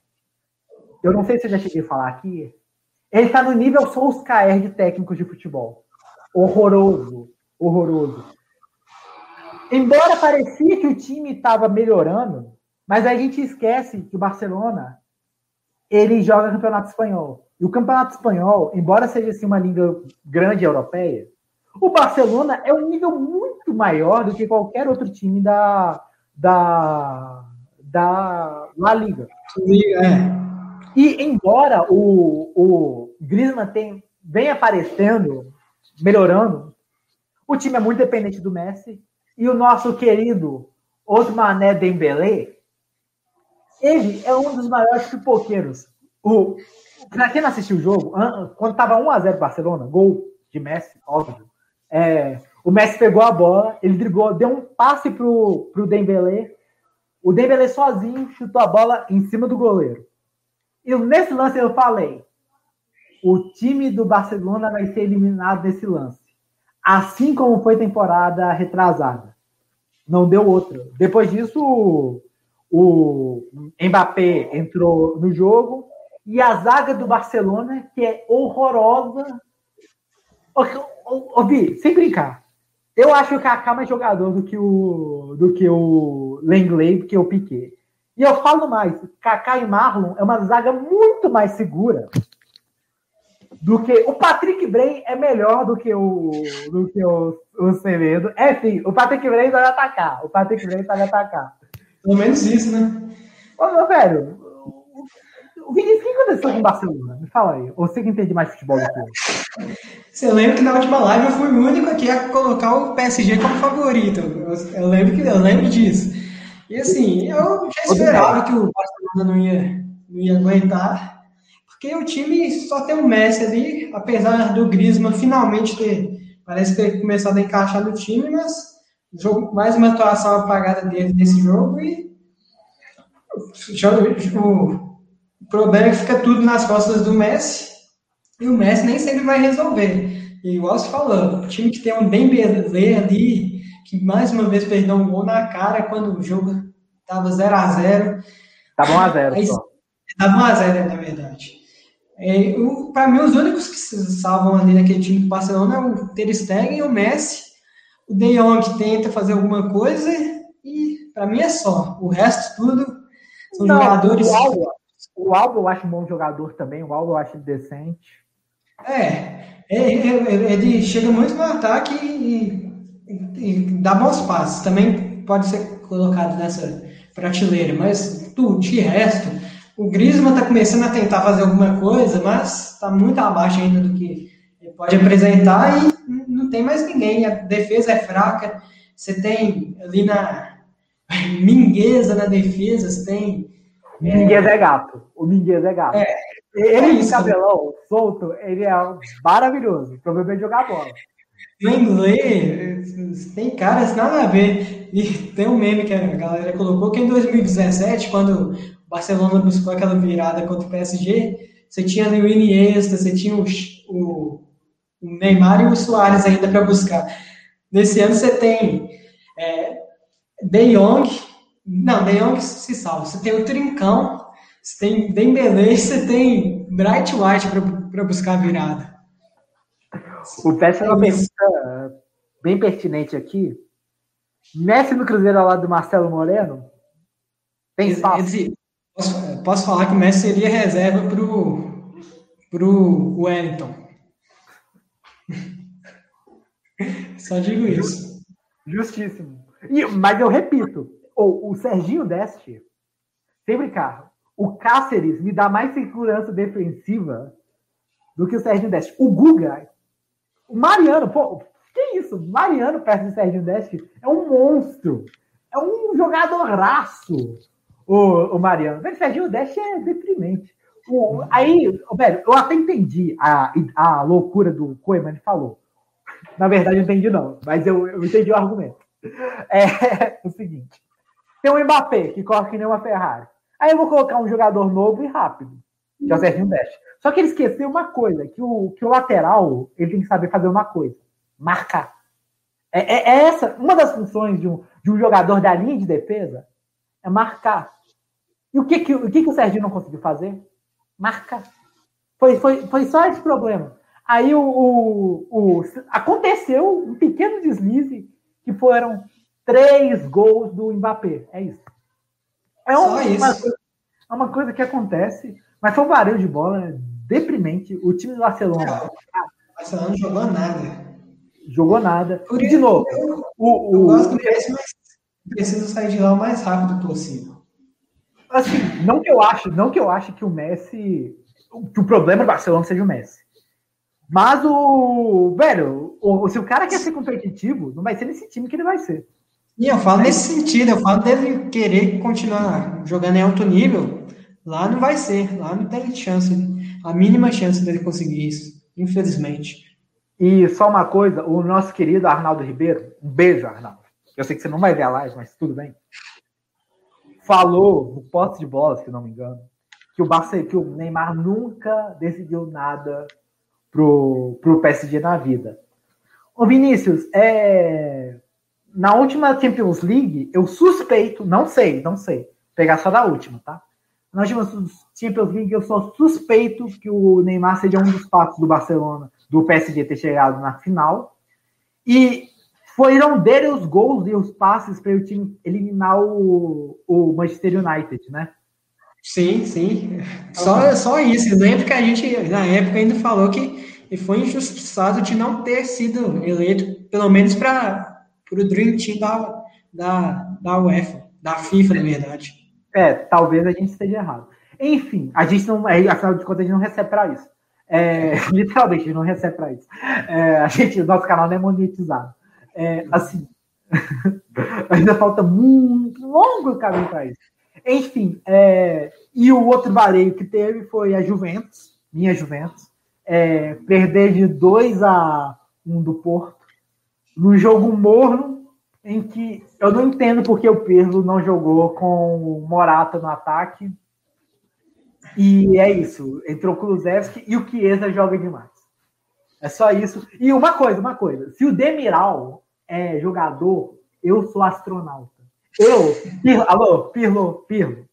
eu não sei se eu já cheguei a falar aqui, ele está no nível Solskjaer de técnicos de futebol. Horroroso, horroroso. Embora parecia que o time estava melhorando, mas a gente esquece que o Barcelona ele joga campeonato espanhol. E o campeonato espanhol, embora seja assim, uma liga grande europeia, o Barcelona é um nível muito maior do que qualquer outro time da, da, da La Liga. É. E embora o, o Griezmann tem, venha aparecendo, melhorando, o time é muito dependente do Messi. E o nosso querido Osmané Dembélé, ele é um dos maiores pipoqueiros. O, pra quem não assistiu o jogo, quando tava 1x0 Barcelona, gol de Messi, óbvio. É, o Messi pegou a bola, ele dribou, deu um passe pro, pro Dembélé. O Dembélé sozinho chutou a bola em cima do goleiro. E nesse lance eu falei: o time do Barcelona vai ser eliminado nesse lance. Assim como foi temporada retrasada. Não deu outra. Depois disso, o Mbappé entrou no jogo e a zaga do Barcelona, que é horrorosa. Ouvi, sem brincar. Eu acho que o Kaká é mais jogador do que o do que o Lenglet, do que o Piquet. E eu falo mais, Kaká e Marlon é uma zaga muito mais segura do que o Patrick Bray é melhor do que o do que o, o Semedo. É sim, o Patrick Bray sabe atacar. O Patrick Bray sabe atacar. Pelo menos isso, né? Ô, meu velho, o Vinícius, o que aconteceu com o Barcelona? Me fala aí. Ou você que entende mais futebol do que eu. Você lembra que na última live eu fui o único aqui a colocar o PSG como favorito. Eu, eu lembro que eu lembro disso. E assim, eu já esperava que o Barcelona não ia, não ia aguentar, porque o time só tem um Messi ali, apesar do Griezmann finalmente ter, parece ter começado a encaixar no time, mas jogo, mais uma atuação apagada dele nesse jogo e o, o problema é que fica tudo nas costas do Messi e o Messi nem sempre vai resolver. E igual você falou, o time que tem um bem Dembélé ali, que mais uma vez perdeu um gol na cara quando o jogo tava 0 a 0 Tava 1x0 só. Tava 1x0, na verdade. É, Para mim, os únicos que se salvam ali naquele time do Barcelona é o Ter Stegen e o Messi. O De Jong tenta fazer alguma coisa e para mim é só. O resto tudo são Não, jogadores. O Alba, o Alba eu acho um bom jogador também. O Alba eu acho decente. É, é ele chega muito no ataque e, e, dá bons passos. Também pode ser colocado nessa prateleira, mas tu, de resto, o Griezmann está começando a tentar fazer alguma coisa, mas está muito abaixo ainda do que ele pode apresentar e não tem mais ninguém. A defesa é fraca. Você tem ali na Mingueza na defesa, você tem. Mingueza é... é gato. O Mingueza é gato. É, ele é isso, cabelão solto, ele é maravilhoso. É jogar bola. No inglês, tem caras nada a ver. E tem um meme que a galera colocou que em 2017, quando o Barcelona buscou aquela virada contra o PSG, você tinha o Iniesta, você tinha o, o, o Neymar e o Soares ainda para buscar. Nesse ano você tem é, De Jong, não, De Jong se salva. Você tem o Trincão, você tem Dembélé, você tem Bright White para buscar a virada. O Peça é uma pergunta bem pertinente aqui. Messi no Cruzeiro ao lado do Marcelo Moreno? Tem espaço? Posso, posso falar que o Messi seria reserva pro, pro Wellington. Só digo isso. Justíssimo. E, mas eu repito, o, o Serginho Deste, sem brincar, o Cáceres me dá mais segurança defensiva do que o Serginho Deste. O Guga, o Mariano, pô, que isso? Mariano perto do Serginho Deste é um monstro. É um jogadoraço, o, o Mariano. O Serginho Deste é deprimente. o, aí, velho, eu até entendi a, a loucura do Koeman, falou. Na verdade, eu entendi não, mas eu, eu entendi o argumento. É, o seguinte: tem um Mbappé que corre que nem uma Ferrari. Aí eu vou colocar um jogador novo e rápido, que é o Serginho Deste. Só que ele esqueceu uma coisa, que o, que o lateral ele tem que saber fazer uma coisa: marcar. É, é, é essa, uma das funções de um, de um jogador da linha de defesa é marcar. E o que, que, o, que, que o Serginho não conseguiu fazer? Marcar. Foi, foi, foi só esse problema. Aí o, o, o, aconteceu um pequeno deslize que foram três gols do Mbappé. É isso. É uma, uma, coisa, é uma coisa que acontece, mas foi um varejo de bola deprimente. O time do Barcelona. o Barcelona não jogou nada. Jogou nada. Por e de novo, eu, o, o, eu gosto do Messi, mas preciso sair de lá o mais rápido possível. Assim, não que eu acho, não que eu ache que o Messi, que o problema do Barcelona seja o Messi. Mas o, velho, o, se o cara quer ser competitivo, não vai ser nesse time que ele vai ser. E eu falo nesse sentido, eu falo dele querer continuar jogando em alto nível, lá não vai ser, lá não tem chance, a mínima chance dele conseguir isso, infelizmente. E só uma coisa, o nosso querido Arnaldo Ribeiro, um beijo, Arnaldo. Eu sei que você não vai ver a live, mas tudo bem. Falou no poste de bola, se não me engano, que o Barça, que o Neymar nunca decidiu nada pro, pro PSG na vida. Ô Vinícius, é, na última Champions League, eu suspeito, não sei, não sei, pegar só da última, tá? Na última Champions League, eu só suspeito que o Neymar seja um dos passos do Barcelona, do PSG ter chegado na final. E foram dele os gols e os passes para o time eliminar o, o Manchester United, né? Sim, sim. Só, só isso. Lembro que a gente, na época, ainda falou que foi injustiçado de não ter sido eleito, pelo menos para o Dream Team da, da, da UEFA, da FIFA, na verdade. É, talvez a gente esteja errado. Enfim, a gente não, afinal de contas, a gente não recebe para isso. É, literalmente, a gente não recebe para isso. É, a gente, nosso canal não é monetizado. É, assim, ainda falta muito longo caminho para isso. Enfim, é, e o outro vareio que teve foi a Juventus, minha Juventus, é, perder de 2 a 1 um do Porto no jogo morno, em que eu não entendo porque o Pirlo não jogou com o Morata no ataque. E é isso. Entrou o Kulusevski e o Chiesa joga demais. É só isso. E uma coisa, uma coisa. Se o Demiral é jogador, eu sou astronauta. Eu, Pirlo, alô, Pirlo, Pirlo.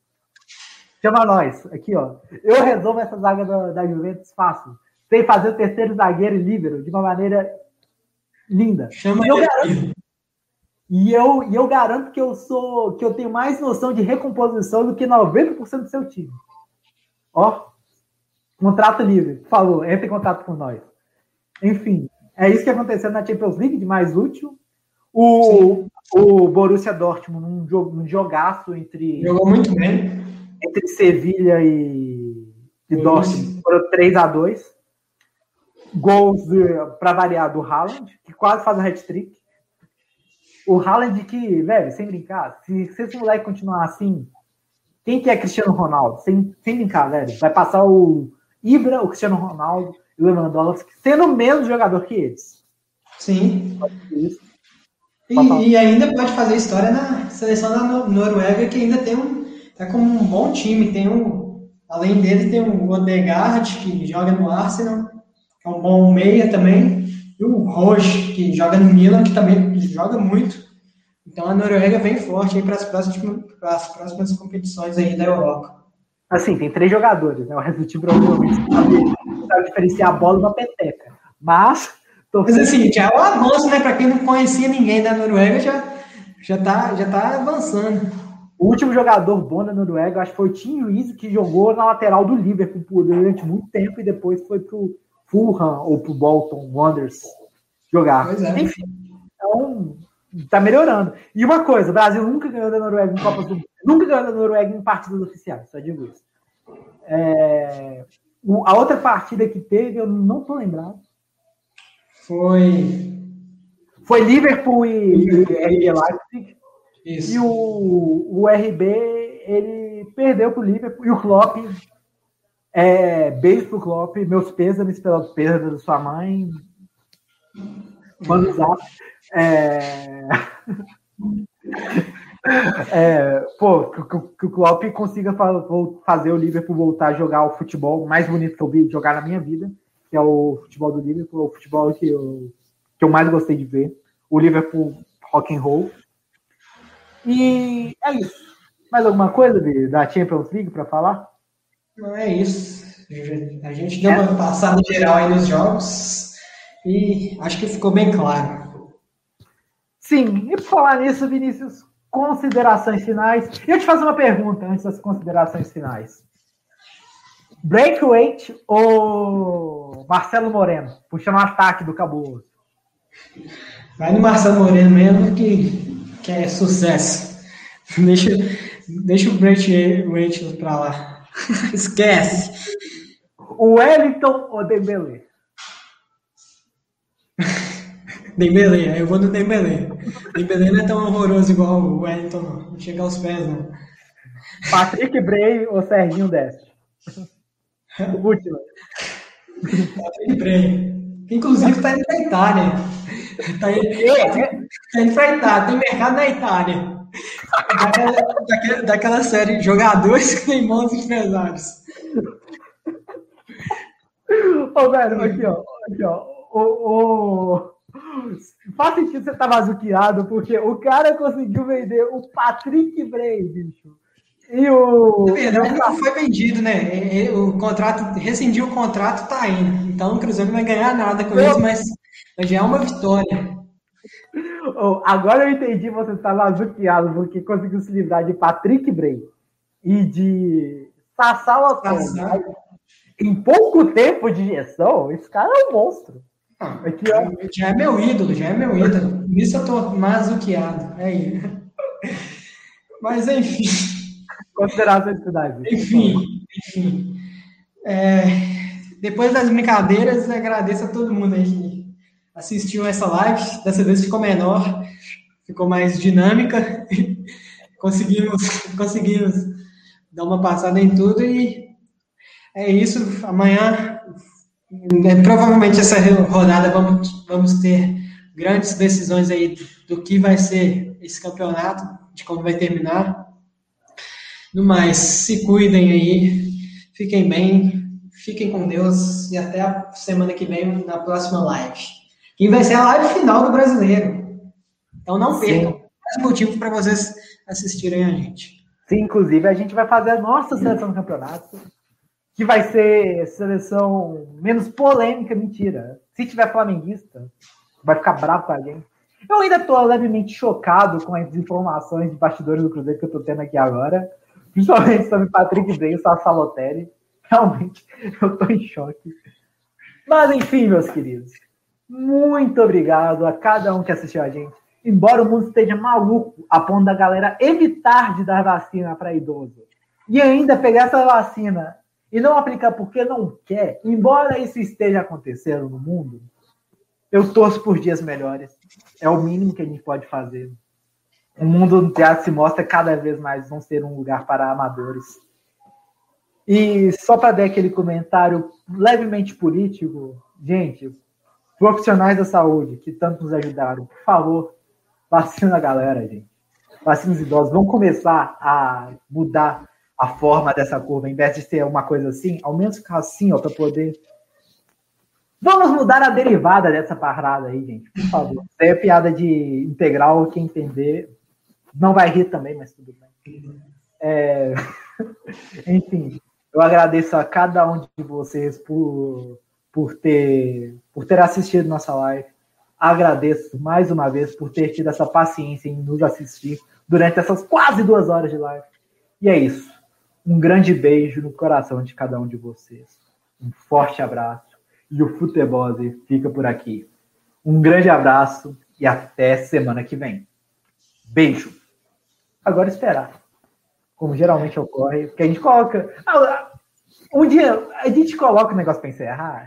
Chama nós, aqui, ó. Eu resolvo essa zaga da, da Juventus fácil. Sem fazer o terceiro zagueiro e líbero de uma maneira linda. Chama eu, garanto, e eu, e eu garanto que eu sou que eu tenho mais noção de recomposição do que 90% do seu time. Ó, contrato livre. Por favor, entre em contato com nós. Enfim, é isso que aconteceu na Champions League de mais útil. O, o Borussia Dortmund, um, jogo, um jogaço entre. Jogou muito bem. Entre Sevilha e, e Dortmund. Foram 3 a 2 gols para variar do Haaland, que quase faz um hat-trick. O Haaland que, velho, sem brincar, se, se esse moleque continuar assim, quem que é Cristiano Ronaldo? Sem, sem brincar, velho. Vai passar o Ibra, o Cristiano Ronaldo e o Lewandowski, sendo menos jogador que eles. Sim. E, e, ainda pode fazer história na seleção da Noruega, que ainda tem um. tá com um bom time. Tem um. Além dele, tem o Odegaard, que joga no Arsenal que é um bom meia também, e o Roche, que joga no Milan, que também joga muito. Então a Noruega vem forte aí para as próximas, as próximas competições aí da Europa. Assim, tem três jogadores, né? O resto do time provavelmente sabe, sabe diferenciar a bola da peteca. Mas. Mas assim, já é um avanço, né? Para quem não conhecia ninguém da Noruega, já, já, tá, já tá avançando. O último jogador bom da Noruega, acho que foi o Tim Reese, que jogou na lateral do Liverpool durante muito tempo e depois foi pro Fulham ou pro Bolton Wanderers jogar. É. Enfim, então tá melhorando. E uma coisa, o Brasil nunca ganhou da Noruega em Copa do Mundo. Nunca ganhou da Noruega em partidas oficiais, só digo isso. É, a outra partida que teve, eu não tô lembrado. Foi. Foi Liverpool e, Liverpool. e RB Leipzig. Isso. E o, o RB, ele perdeu pro Liverpool. E o Klopp É, beijo pro Klopp, meus pêsames pela perda da sua mãe. Manda zap. É... é, pô, que, que, o Klopp consiga fazer o Liverpool voltar a jogar o futebol mais bonito que eu vi jogar na minha vida, que é o futebol do Liverpool, o futebol que eu, que eu mais gostei de ver. O Liverpool rock and roll. E é isso. Mais alguma coisa de, da Champions League para falar? Não é isso. A gente deu uma passada geral aí nos jogos e acho que ficou bem claro. Sim, e por falar nisso, Vinícius, considerações finais. E eu te faço uma pergunta antes das considerações finais. Breakaway ou Marcelo Moreno, puxando o ataque do Cabo? Vai no Marcelo Moreno mesmo que, que é sucesso. Deixa, deixa o Breakaway pra lá. Esquece. O Wellington ou Dembele? Dembele, eu vou no Dembele. Dembele não é tão horroroso igual o Wellington, não. Não chega aos pés, não. Patrick Bray ou Serginho Deste? O último. Patrick Bray. Inclusive tá indo pra Itália. Tá indo, tá indo pra Itália. Tem mercado na Itália. Daquela, daquela, daquela série Jogadores que tem bons empresários. Ô, velho, aqui, ó. Aqui, ó. O, o... Faz sentido você estar tá mazuqueado, porque o cara conseguiu vender o Patrick Bray, bicho. E o. Na verdade, não foi vendido, né? O contrato, rescindiu o contrato, tá indo. Então o Cruzeiro não vai ganhar nada com isso, mas, mas já é uma vitória. Oh, agora eu entendi você estar tá mazuqueado, porque conseguiu se livrar de Patrick Bray e de Sassal Em pouco tempo de gestão, esse cara é um monstro. Aqui, ó. Já é meu ídolo, já é meu ídolo. Nisso eu tô mazuqueado. É. Mas enfim. Considerações finais. Enfim, enfim. É, depois das brincadeiras, agradeço a todo mundo aí assistiu essa live. Dessa vez ficou menor, ficou mais dinâmica. conseguimos, conseguimos dar uma passada em tudo e é isso. Amanhã é, provavelmente essa rodada vamos, vamos ter grandes decisões aí do que vai ser esse campeonato, de como vai terminar. No mais, se cuidem aí, fiquem bem, fiquem com Deus e até a semana que vem na próxima live. Que vai ser a live final do brasileiro. Então não percam. Mais motivo para vocês assistirem a gente. Sim, inclusive a gente vai fazer a nossa seleção do campeonato que vai ser seleção menos polêmica, mentira. Se tiver flamenguista, vai ficar bravo com a gente. Eu ainda estou levemente chocado com as informações de bastidores do Cruzeiro que eu estou tendo aqui agora, principalmente sobre Patrick Bray e Salotelli. Realmente, eu estou em choque. Mas enfim, meus queridos, muito obrigado a cada um que assistiu a gente. Embora o mundo esteja maluco a ponto da galera evitar de dar vacina para idoso e ainda pegar essa vacina e não aplicar porque não quer, embora isso esteja acontecendo no mundo, eu torço por dias melhores. É o mínimo que a gente pode fazer. O mundo do teatro se mostra cada vez mais vão ser um lugar para amadores. E só para dar aquele comentário levemente político, gente, profissionais da saúde que tanto nos ajudaram, por favor, vacina a galera, gente. Vacina os idosos. Vamos começar a mudar a forma dessa curva, em vez de ser uma coisa assim, ao menos ficar assim, ó, para poder. Vamos mudar a derivada dessa parada aí, gente, por favor. Isso é piada de integral, quem entender não vai rir também, mas tudo bem. É... Enfim, eu agradeço a cada um de vocês por, por, ter, por ter assistido nossa live. Agradeço mais uma vez por ter tido essa paciência em nos assistir durante essas quase duas horas de live. E é isso. Um grande beijo no coração de cada um de vocês. Um forte abraço. E o Futebol fica por aqui. Um grande abraço e até semana que vem. Beijo. Agora esperar. Como geralmente ocorre, porque a gente coloca. Ah, um dia a gente coloca o negócio para encerrar